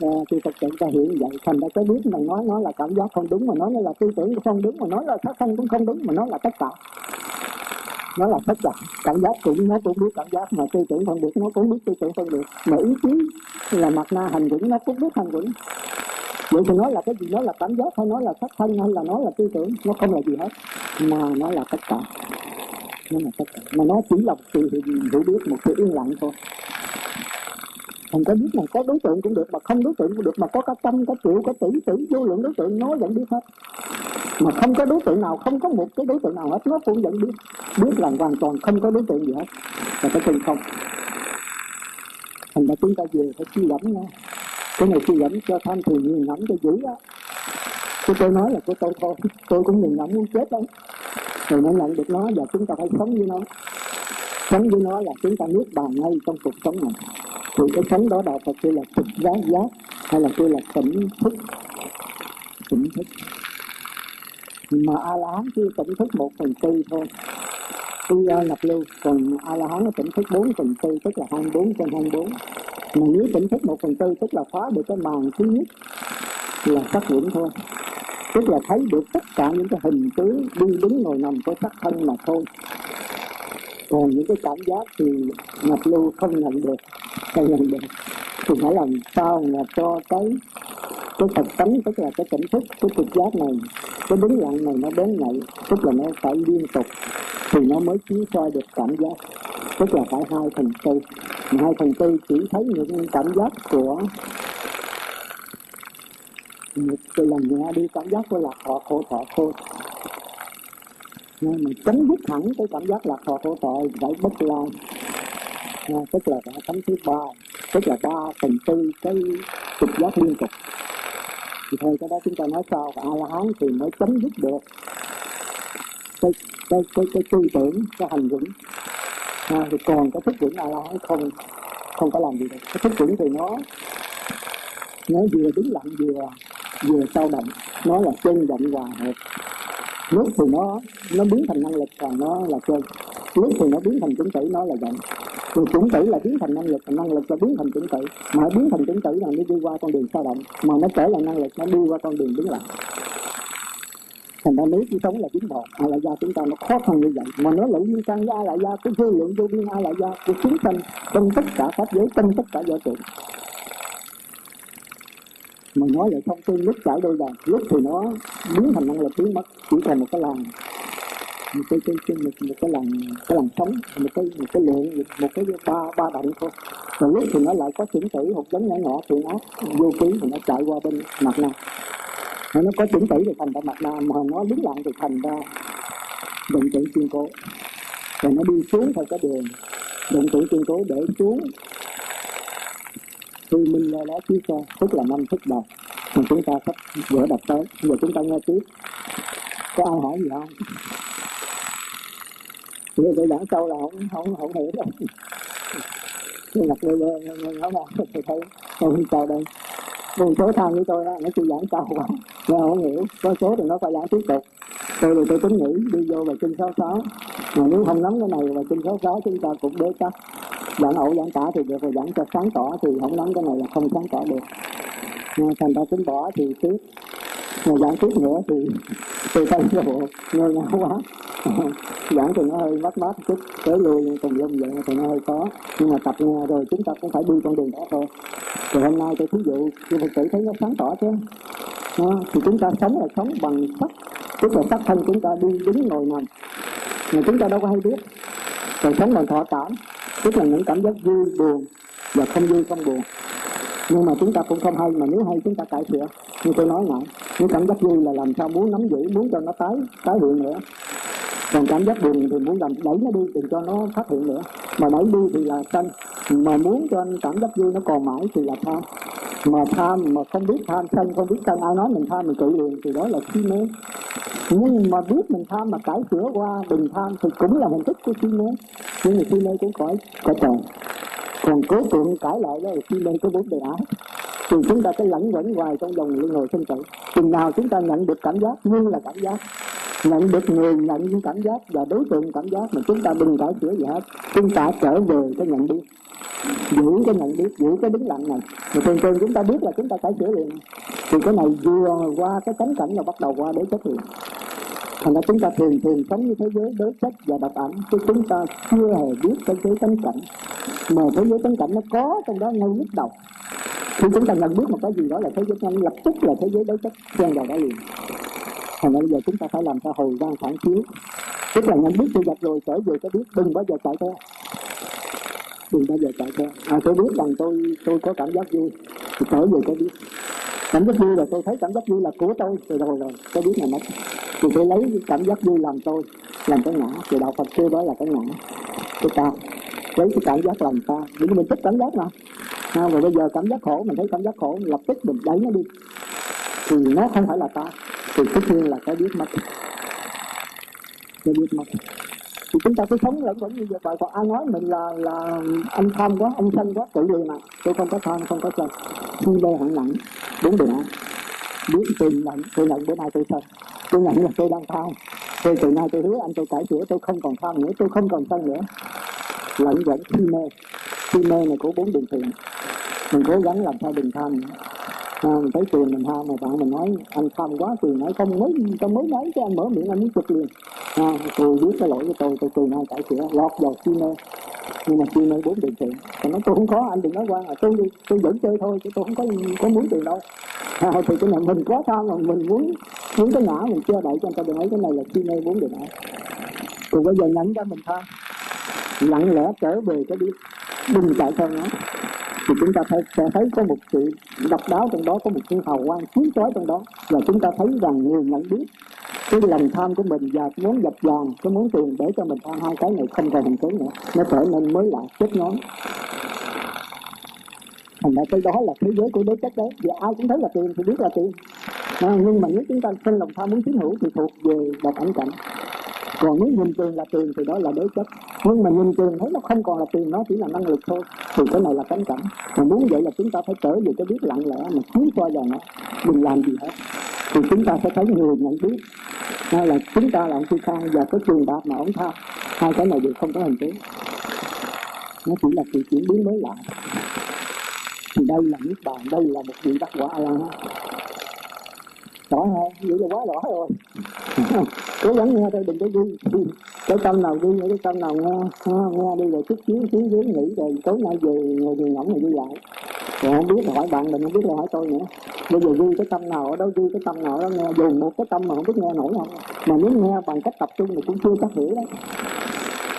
Speaker 1: À, thì thực sự ta hiểu như vậy. Thành ra cái biết mà nói nó là cảm giác không đúng mà nói nó là tư tưởng không đúng mà nói là sát sanh cũng không đúng mà nói là tất cả nó là tất cả. Cảm giác cũng, nó cũng biết cảm giác mà tư tưởng phân biệt nó cũng biết tư tưởng phân biệt mà ý chí là mặt na hành vững, nó cũng biết hành vững. Vậy thì nó là cái gì? Nó là cảm giác hay nó là sắc thân hay là nó là tư tưởng? Nó không là gì hết, mà nó là tất cả. Nó là tất cả. Mà nó chỉ là sự hiểu biết, một sự yên lặng thôi mình có biết mình có đối tượng cũng được mà không đối tượng cũng được, mà có cả trăm cả triệu cả tỷ tỷ vô lượng đối tượng, nó vẫn biết hết. Mà không có đối tượng nào, không có một cái đối tượng nào hết, nó cũng vẫn biết. Biết là hoàn toàn không có đối tượng gì hết. Là cái chân không? Thành ra chúng ta về phải suy gẫm nha. Cái này suy gẫm cho tham thiền nhìn ngẫm cho dữ á. Chứ tôi nói là của tôi thôi. Tôi cũng nhìn ngẫm muốn chết đấy rồi mới nhận được nó và chúng ta phải sống với nó. Sống với nó là chúng ta nuốt bàn ngay trong cuộc sống này thì cái tánh đó đạo Phật kêu là thực giác giác hay là kêu là tỉnh thức. Tỉnh thức. Mà a la hán chưa tỉnh thức một phần tư thôi. Tu do à, nhập lưu. Còn a la hán nó tỉnh thức bốn phần tư, tức là hai bốn trên hai bốn. Mà nếu tỉnh thức một phần tư, tức là phá được cái màn thứ nhất, là sắc vững thôi. Tức là thấy được tất cả những cái hình tướng đi đứng ngồi nằm của sắc thân mà thôi còn những cái cảm giác thì ngập lưu không nhận được, không nhận được. Thì phải làm sao mà cho cái cái thật tánh, tức là cái tỉnh thức, cái trực giác này, cái đứng lặng này nó đến nhạy tức là nó phải liên tục. Thì nó mới chiếu soi được cảm giác, tức là phải hai phần tư. Hai phần tư chỉ thấy những cảm giác của một cái lần nhẹ đi, cảm giác của lạc thọ khổ thọ thôi mà chấm dứt hẳn cái cảm giác lạc thọ khổ tội giải bất lai. À, tức là cái tấm thứ ba tức là ba phần tư cái trực giác liên tục. Thì thôi cái đó chúng ta nói sau a la hán thì mới chấm dứt được cái cái cái cái tư tưởng cái hành vững. À, thì còn cái thức vững a la hán không không có làm gì được. Cái thức vững thì nó nó vừa đứng lặng vừa vừa sao động. Nó là chân động hòa hợp lúc thì nó nó biến thành năng lực còn nó là chơi lúc thì nó biến thành chứng tử, nó là động thì chứng tử là biến thành năng lực năng lực là biến thành chứng tử. Mà biến thành chứng tử là nó đi qua con đường sao động. Mà nó trở lại năng lực, nó đi qua con đường đứng lặng. Thành ra nếu chỉ sống là chính bộ hay là gia chúng ta nó khó khăn như vậy. Mà nó lẫn liên căn gia là la gia cái dư lượng vô biên a là gia của chúng sanh trong tất cả các giới, trong tất cả giới trụ mà nói lại thông tin lúc chảy đôi đàn lúc thì nó biến thành năng lực biến mất chỉ thành một cái làng một cái cái, cái một, một cái làng cái làng sống một cái một cái lượng một cái ba ba động thôi rồi lúc thì nó lại có chuyển tử một giống nhỏ nhỏ thì nó vô ký thì nó chạy qua bên mặt nam nó có chuyển tử thì thành ra mặt nam mà nó đứng lặng thì thành ra động tử chuyên cố. Rồi nó đi xuống theo cái đường động tử chuyên cố để xuống thì minh là đó chiếu xe tức là năm thức đầu mà chúng ta sắp vừa đọc tới. Giờ chúng ta nghe tiếp. Có ai hỏi gì không? Người tôi giảng sâu là không không không hiểu đâu. Tôi ngập lơ lơ nói là tôi thấy tôi không chào đây. Một số tham như tôi đó, nó chỉ giảng sâu quá. Nó không hiểu. Có số thì nó phải giảng tiếp tục. Tôi thì tôi tính nghĩ, đi vô về kinh sáu sáu mà nếu không nắm cái này và kinh sáu sáu chúng ta cũng bế chắc giảng ẩu giảng tả thì được rồi giảng cho sáng tỏ thì không lắm cái này là không sáng tỏ được. Nhưng thành ra tính bỏ thì tiếp mà giảng tiếp nữa thì từ tay cái bộ ngơ ngáo quá. Giảng thì nó hơi mất mát chút tới lui tùm lum vậy thì nó hơi khó. Nhưng mà tập nghe rồi chúng ta cũng phải đi con đường đó thôi. Thì hôm nay tôi thí dụ tôi thực sự thấy nó sáng tỏ chứ. À, thì chúng ta sống là sống bằng sắc. Tức là sắc thân chúng ta đi đứng ngồi nằm. Mà chúng ta đâu có hay biết. Rồi sống bằng thọ cảm tức là những cảm giác vui, buồn và không vui, không buồn. Nhưng mà chúng ta cũng không hay, mà nếu hay chúng ta cải sửa như tôi nói nãy, những cảm giác vui là làm sao muốn nắm giữ, muốn cho nó tái tái hiện nữa. Còn cảm giác buồn thì muốn làm, đẩy nó đi đừng cho nó phát hiện nữa. Mà đẩy đi thì là sân mà muốn cho cảm giác vui nó còn mãi thì là tham mà tham, mà không biết tham sân, không biết sân, ai nói mình tham mình tự liền thì đó là si mê. Nhưng mà biết mình tham mà cải sửa qua đừng tham thì cũng là hình thức của si mê. Nhưng mà si mê cũng khỏi khỏi tròn còn cố tượng cải lại đó là si mê có bốn đề ái thì chúng ta cứ lẫn quẩn hoài trong dòng luân hồi sinh tử. Chừng nào chúng ta nhận được cảm giác như là cảm giác, nhận được người, nhận những cảm giác và đối tượng cảm giác mà chúng ta đừng cải sửa gì hết, chúng ta trở về cái nhận biết giữ cái nhận biết giữ cái đứng lặng này. Thì thường thường chúng ta biết là chúng ta phải sửa liền. Thì cái này vừa qua cái cánh cảnh là bắt đầu qua đối chất liền. Thành ra chúng ta thường thường sống như thế giới đối chất và độc ảnh. chứ chúng ta chưa hề biết cái thế giới cảnh. Mà thế giới cánh cảnh nó có trong đó ngay lúc đầu. Khi chúng ta nhận biết một cái gì đó là thế giới nhanh lập tức là thế giới đối chất xen vào đó liền. Thành ra bây giờ chúng ta phải làm sao hồi ra phản chiếu. Tức là nhận biết sự vật rồi, trở về cái biết, đừng bao giờ chạy theo đừng bao giờ chạy theo à tôi biết rằng tôi tôi có cảm giác vui. Thì trở về tôi biết cảm giác vui là tôi thấy cảm giác vui là của tôi. Rồi rồi rồi tôi biết là mất thì tôi lấy cảm giác vui làm tôi làm cái ngã. Thì đạo phật xưa đó là cái ngã cái ta. Lấy cái cảm giác làm ta. Bởi vì mình thích cảm giác mà. À, mà bây giờ cảm giác khổ mình thấy cảm giác khổ lập tức mình đẩy nó đi. Thì nó không phải là ta. Thì tất nhiên là cái biết mất. Cái biết mất thì chúng ta cứ sống lẫn vẫn như vậy. Còn ai nói mình là là anh tham quá anh sanh quá tự liền mà. Tôi không có tham, không có sân khi đây hẳn nặng đúng điều biết tôi nhận tôi nhận bữa nay tôi sân tôi nhận là tôi đang tham. Tôi từ nay tôi hứa anh tôi cải sửa tôi không còn tham nữa, tôi không còn sân nữa. Lẫn vẫn khi mê khi mê này của bốn đường thiện. Mình cố gắng làm sao đừng tham. nữa à, mình thấy tiền mình tham mà bạn mình nói anh tham quá tiền nói không mới không mới nói cái anh mở miệng anh muốn chụp liền. À, tôi biết cái lỗi của tôi tôi từ nay cải sửa lọt vào chi nơi nhưng mà chi nơi bốn điều kiện còn nói tôi không có anh đừng nói qua. À, tôi tôi vẫn chơi thôi chứ tôi không có có muốn tiền đâu. À, thì cái này mình có tham mà mình muốn muốn cái ngã mình chưa đậy cho anh ta đừng nói cái này là chi nơi bốn điều ảo rồi bây giờ nhận ra mình tham. Lặng lẽ trở về cái đi đừng chạy theo nó thì chúng ta thấy, sẽ thấy có một sự độc đáo trong đó có một sự hào quang chiếu chói trong đó. Và chúng ta thấy rằng người nhận biết cái lòng tham của mình và muốn dập vàng cái muốn tiền để cho mình tham hai cái này không còn hình tướng nữa. Nó trở nên mới lạ chết ngón. thành ra cái đó là thế giới của đối chất đấy và ai cũng thấy là tiền thì biết là tiền. À, nhưng mà nếu chúng ta sinh lòng tham muốn chiếm hữu thì thuộc về độc ảnh cảnh. Còn nếu nhìn tiền là tiền thì đó là đối chất nhưng mà nhìn tiền thấy nó không còn là tiền nó chỉ là năng lực thôi. Thì cái này là cánh cảnh. Mà muốn vậy là chúng ta phải trở về cái biết lặng lẽ mà cứu coi vào nó, đừng làm gì hết. Thì chúng ta sẽ thấy người nhận biết. Hay là chúng ta là ông phi khai và cái trường đạt mà ông tha. Hai cái này đều không có hình tướng. Nó chỉ là sự chuyển biến mới lại thì đây là nước bàn, đây là một vị đắc quả a la rõ không vậy là quá rõ rồi cố gắng nghe thôi đừng có đi. Cái tâm nào đi cái tâm nào nghe. Nghe đi rồi chút xíu xíu dưới nghĩ rồi tối nay về ngồi về ngẫm rồi đi lại, rồi không biết là hỏi bạn mình không biết là hỏi tôi nữa. Bây giờ ghi cái tâm nào ở đâu ghi cái tâm nào đó nghe dùng một cái tâm mà không biết nghe nổi không. Mà nếu nghe bằng cách tập trung thì cũng chưa chắc hiểu đấy.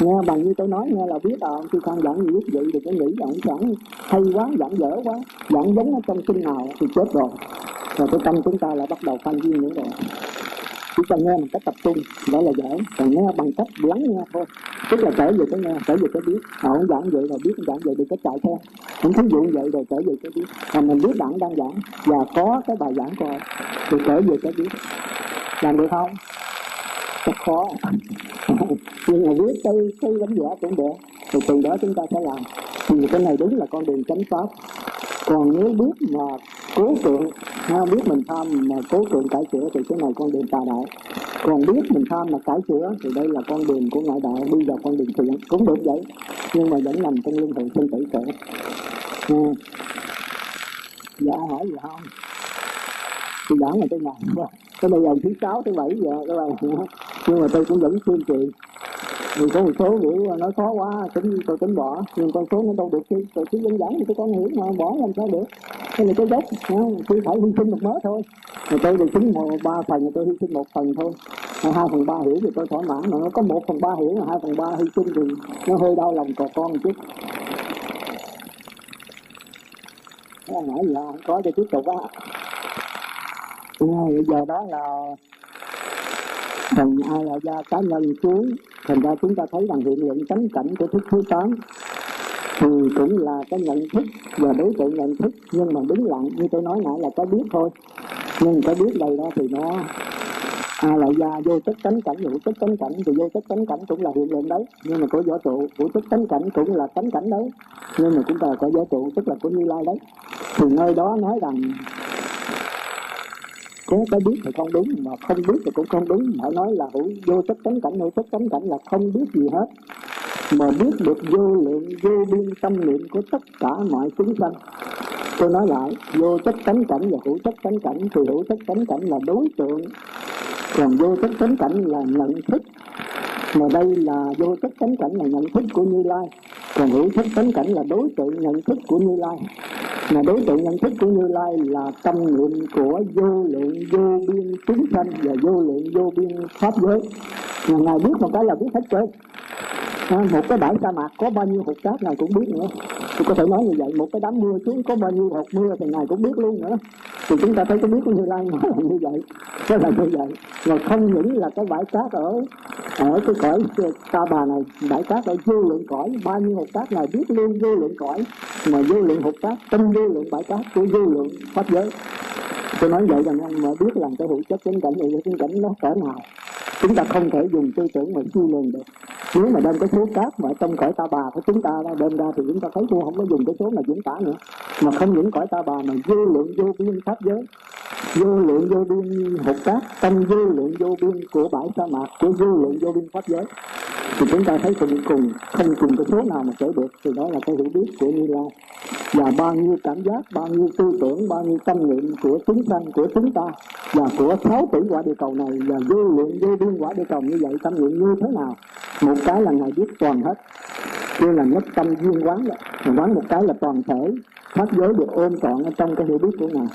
Speaker 1: Nghe bằng như tôi nói nghe là biết à ông sư con giảng gì biết vậy thì cái nghĩ là ông giảng hay quá giảng dở quá. Giảng giống ở trong kinh nào thì chết rồi. Rồi cái tâm chúng ta lại bắt đầu phân duyên nữa rồi chỉ cần nghe bằng cách tập trung đó là giảng, còn nghe bằng cách lắng nghe thôi. Tức là trở về cái nghe trở về cái biết. Họ không giảng vậy rồi biết giảng vậy thì cái chạy theo. Ông thí dụ vậy rồi trở về cái biết. Mà mình biết bạn đang giảng và có cái bài giảng rồi thì trở về cái biết. Làm được không? Rất khó. Nhưng mà biết cái cái đánh giá cũng được. Thì từ đó chúng ta sẽ làm. Thì cái này đúng là con đường chánh pháp. Còn nếu biết mà cố tượng ha, biết mình tham mà cố tượng cải sửa thì cái này con đường tà đạo. Còn biết mình tham mà cải sửa thì đây là con đường của ngoại đạo đi vào con đường thiện cũng được vậy nhưng mà vẫn nằm trong luân hồi sinh tử khổ. À. dạ hỏi gì không? Thì giảng là tôi ngày cái bây giờ thứ sáu thứ bảy giờ các bạn nhưng mà tôi cũng vẫn tuyên truyền vì có một số buổi nói khó quá, tính, tôi tính bỏ. Nhưng con số nó đâu được chứ tôi chỉ dân dẫn thì tôi con hiểu mà, bỏ làm sao được. Cái là cái gốc tôi phải hy sinh một mớ thôi. Rồi tôi được tính một, ba phần tôi hy sinh một phần thôi. Hai phần ba hiểu thì tôi thỏa mãn, mà nó có một phần ba hiểu là hai phần ba hy sinh thì nó hơi đau lòng cò con một chút. Cái hỏi không có cho tiếp tục á. À, bây giờ đó là phần ai là gia cá nhân xuống thành ra chúng ta thấy rằng hiện lượng chánh cảnh của thức thứ tám thì cũng là cái nhận thức và đối tượng nhận thức. Nhưng mà đứng lặng như tôi nói nãy là cái biết thôi. Nhưng cái biết đây đó thì nó à, lại ra vô chất tánh cảnh hữu chất tánh cảnh. Thì vô chất tánh cảnh cũng là hiện lượng đấy. Nhưng mà có võ trụ hữu chất tánh cảnh cũng là tánh cảnh đấy. Nhưng mà chúng ta có võ trụ tức là của như lai đấy. Thì nơi đó nói rằng có cái biết thì không đúng, mà không biết thì cũng không đúng. Phải nói là hữu vô chất tánh cảnh, hữu chất tánh cảnh là không biết gì hết. Mà biết được vô lượng, vô biên tâm niệm của tất cả mọi chúng sanh. Tôi nói lại, vô chất tánh cảnh và hữu chất tánh cảnh, thì hữu chất tánh cảnh là đối tượng. Còn vô chất tánh cảnh là nhận thức mà đây là vô thức tánh cảnh là nhận thức của như lai. Còn hữu thức tánh cảnh là đối tượng nhận thức của như lai. Mà đối tượng nhận thức của như lai là tâm niệm của vô lượng vô biên chúng sanh và vô lượng vô biên pháp giới. Mà ngài biết một cái là biết hết trơn. À, một cái bãi sa mạc có bao nhiêu hột cát ngài cũng biết nữa. Tôi có thể nói như vậy một cái đám mưa xuống có bao nhiêu hột mưa thì ngài cũng biết luôn nữa thì chúng ta thấy cái biết của như lai nó là như vậy nó là như vậy. Và không những là cái bãi cát ở ở cái cõi ta bà này, bãi cát ở vô lượng cõi, bao nhiêu hột cát ngài biết luôn vô lượng cõi, mà vô lượng hột cát, tâm vô lượng bãi cát của vô lượng pháp giới. Tôi nói vậy rằng ông mà biết làm cái hữu chất chánh cảnh này chánh cảnh nó cỡ nào chúng ta không thể dùng tư tưởng mà suy luận được. Nếu mà đem cái số cát mà trong cõi ta bà của chúng ta ra đem ra thì chúng ta thấy cũng không có dùng cái số mà chúng ta nữa. Mà không những cõi ta bà mà vô lượng vô biên pháp giới, vô lượng vô biên hột cát trong vô lượng vô biên của bãi sa mạc, của vô lượng vô biên pháp giới. Thì chúng ta thấy cùng cùng, không cùng cái số nào mà trở được, thì đó là cái hiểu biết của như lai và bao nhiêu cảm giác, bao nhiêu tư tưởng, bao nhiêu tâm niệm của chúng sanh, của chúng ta, và của sáu tỷ quả địa cầu này, và vô lượng vô biên quả địa cầu như vậy, tâm niệm như thế nào? Một cái là ngài biết toàn hết. Kia là nhất tâm duyên quán đó. Quán một cái là toàn thể pháp giới được ôm trọn ở trong cái hiểu biết của ngài.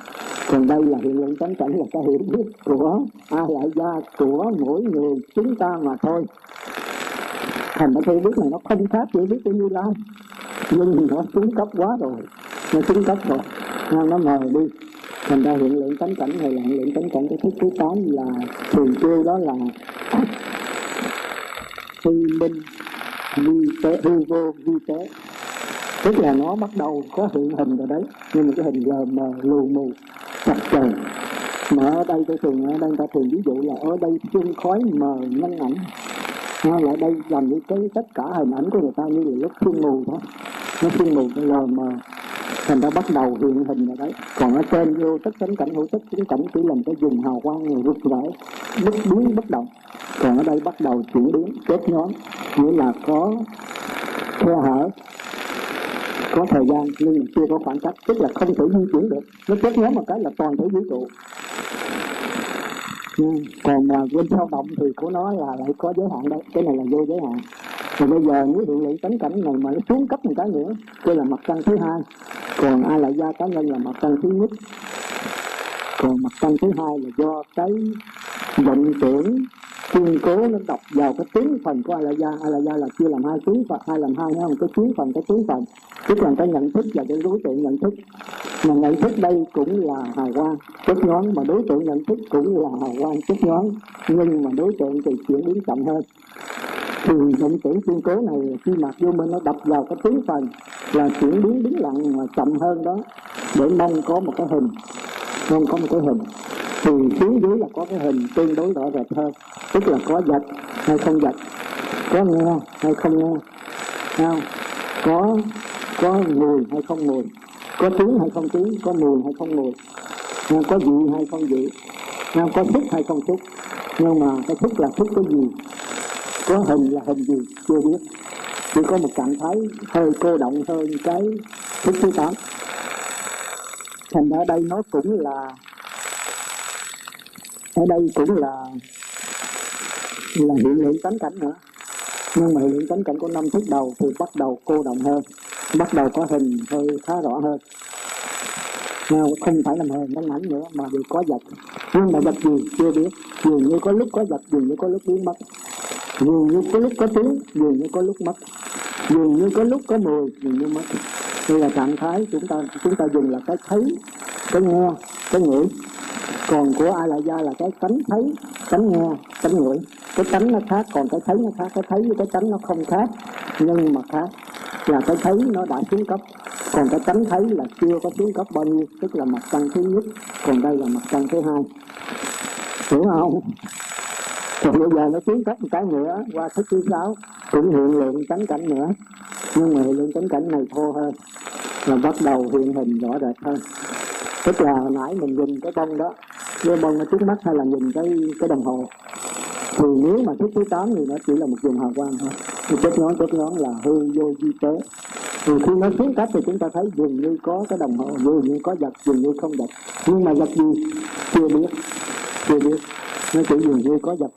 Speaker 1: Còn đây là hiện lượng tánh cảnh, là cái hiểu biết của ai lại gia, của mỗi người chúng ta mà thôi. Thành cái hiểu biết này nó không khác hiểu biết của như lai nhưng nó xuống cấp quá rồi. Nó xuống cấp rồi. Nó mờ đi. Thành ra hiện lượng tánh cảnh hay là hiện lượng tánh cảnh cái thức thứ tám là thường kêu đó là hư minh vi tế hư vô vi tế. Tức là nó bắt đầu có hiện hình rồi đấy. Nhưng mà cái hình giờ mờ lù mù chặt chờn. Mà ở đây tôi thường ở đây ta thường ví dụ là ở đây chung khói mờ nhân ảnh. Nó lại đây làm những cái tất cả hình ảnh của người ta như là lúc sương mù đó nó chuyên mù cái lời mà thành ra bắt đầu hiện hình rồi đấy. Còn ở trên vô tất cánh cảnh hữu tất chính cảnh chỉ làm cái dùng hào quang người rực rỡ bất biến bất động còn ở đây bắt đầu chuyển biến, kết nhóm nghĩa là có khe hở, có thời gian, nhưng chưa có khoảng cách. Tức là không thể di chuyển được. Nó kết nhóm một cái là toàn thể vũ trụ. Còn mà bên sao động thì của nó là lại có giới hạn đấy. Cái này là vô giới hạn thì bây giờ nếu hiện lý tánh cảnh này mà nó xuống cấp một cái nữa kia là mặt trăng thứ hai. Còn ai lại gia cá nhân là mặt trăng thứ nhất? Còn mặt trăng thứ hai là do cái vọng tưởng kiên cố nó đọc vào cái tiếng phần của ai là gia. Ai là gia là chia làm hai tiếng phần, hai làm hai, không? Cái tiếng phần, cái tiếng phần. Tức là cái nhận thức và cái đối tượng nhận thức. Mà nhận thức đây cũng là hào quang. Chất nhón mà đối tượng nhận thức cũng là hào quang chất nhón. Nhưng mà đối tượng thì chuyển biến chậm hơn thì động tưởng kiên cố này khi mà vô minh nó đập vào cái tướng phần là chuyển biến đứng lặng mà chậm hơn đó, để mong có một cái hình, mong có một cái hình. Thì phía dưới là có cái hình tương đối rõ rệt hơn, tức là có vật hay không vật có nghe hay không nghe, không? Có có mùi hay không mùi, có tiếng hay không tiếng, có mùi hay không mùi có vị hay không vị có xúc hay không xúc nhưng mà cái xúc là xúc cái gì? Có hình là hình gì? Chưa biết. Chỉ có một trạng thái hơi cô động hơn cái thức thứ tám. Thành ở đây nó cũng là, ở đây cũng là là hiện lượng tánh cảnh nữa. Nhưng mà hiện lượng tánh cảnh của năm thức đầu thì bắt đầu cô động hơn, bắt đầu có hình hơi khá rõ hơn. Nào, không phải là hình nó ảnh nữa, mà vì có vật. Nhưng mà vật gì? Chưa biết. Dường như có lúc có vật, dường như có lúc biến mất dường như có lúc có tiếng dường như có lúc mất. Dường như có lúc có mùi dường như mất. Đây là trạng thái chúng ta chúng ta dùng là cái thấy, cái nghe, cái ngửi. Còn của ai lại gia là cái tánh thấy, tánh nghe, tánh ngửi. Cái tánh nó khác, còn cái thấy nó khác. Cái thấy với cái tánh nó không khác, nhưng mà khác. Là cái thấy nó đã xuống cấp. Còn cái tánh thấy là chưa có xuống cấp bao nhiêu, tức là mặt trăng thứ nhất. Còn đây là mặt trăng thứ hai. Hiểu không? Còn bây giờ nó tiến cấp một cái nữa, qua thức thứ sáu, cũng hiện lượng tánh cảnh nữa. Nhưng mà hiện lượng tánh cảnh này thô hơn là bắt đầu hiện hình rõ rệt hơn. Tức là hồi nãy mình nhìn cái bông đó, cái bông nó trước mắt hay là nhìn cái cái đồng hồ? Thì nếu mà thức thứ tám thì nó chỉ là một vùng hào quang thôi. Thì chất nhóm chất nhóm là hư, vô, di tế. Thì khi nó xuống cấp thì chúng ta thấy dường như có cái đồng hồ, dường như có vật, dường như không vật. Nhưng mà vật gì? Chưa biết. Chưa biết. Nó chỉ dường như có vật.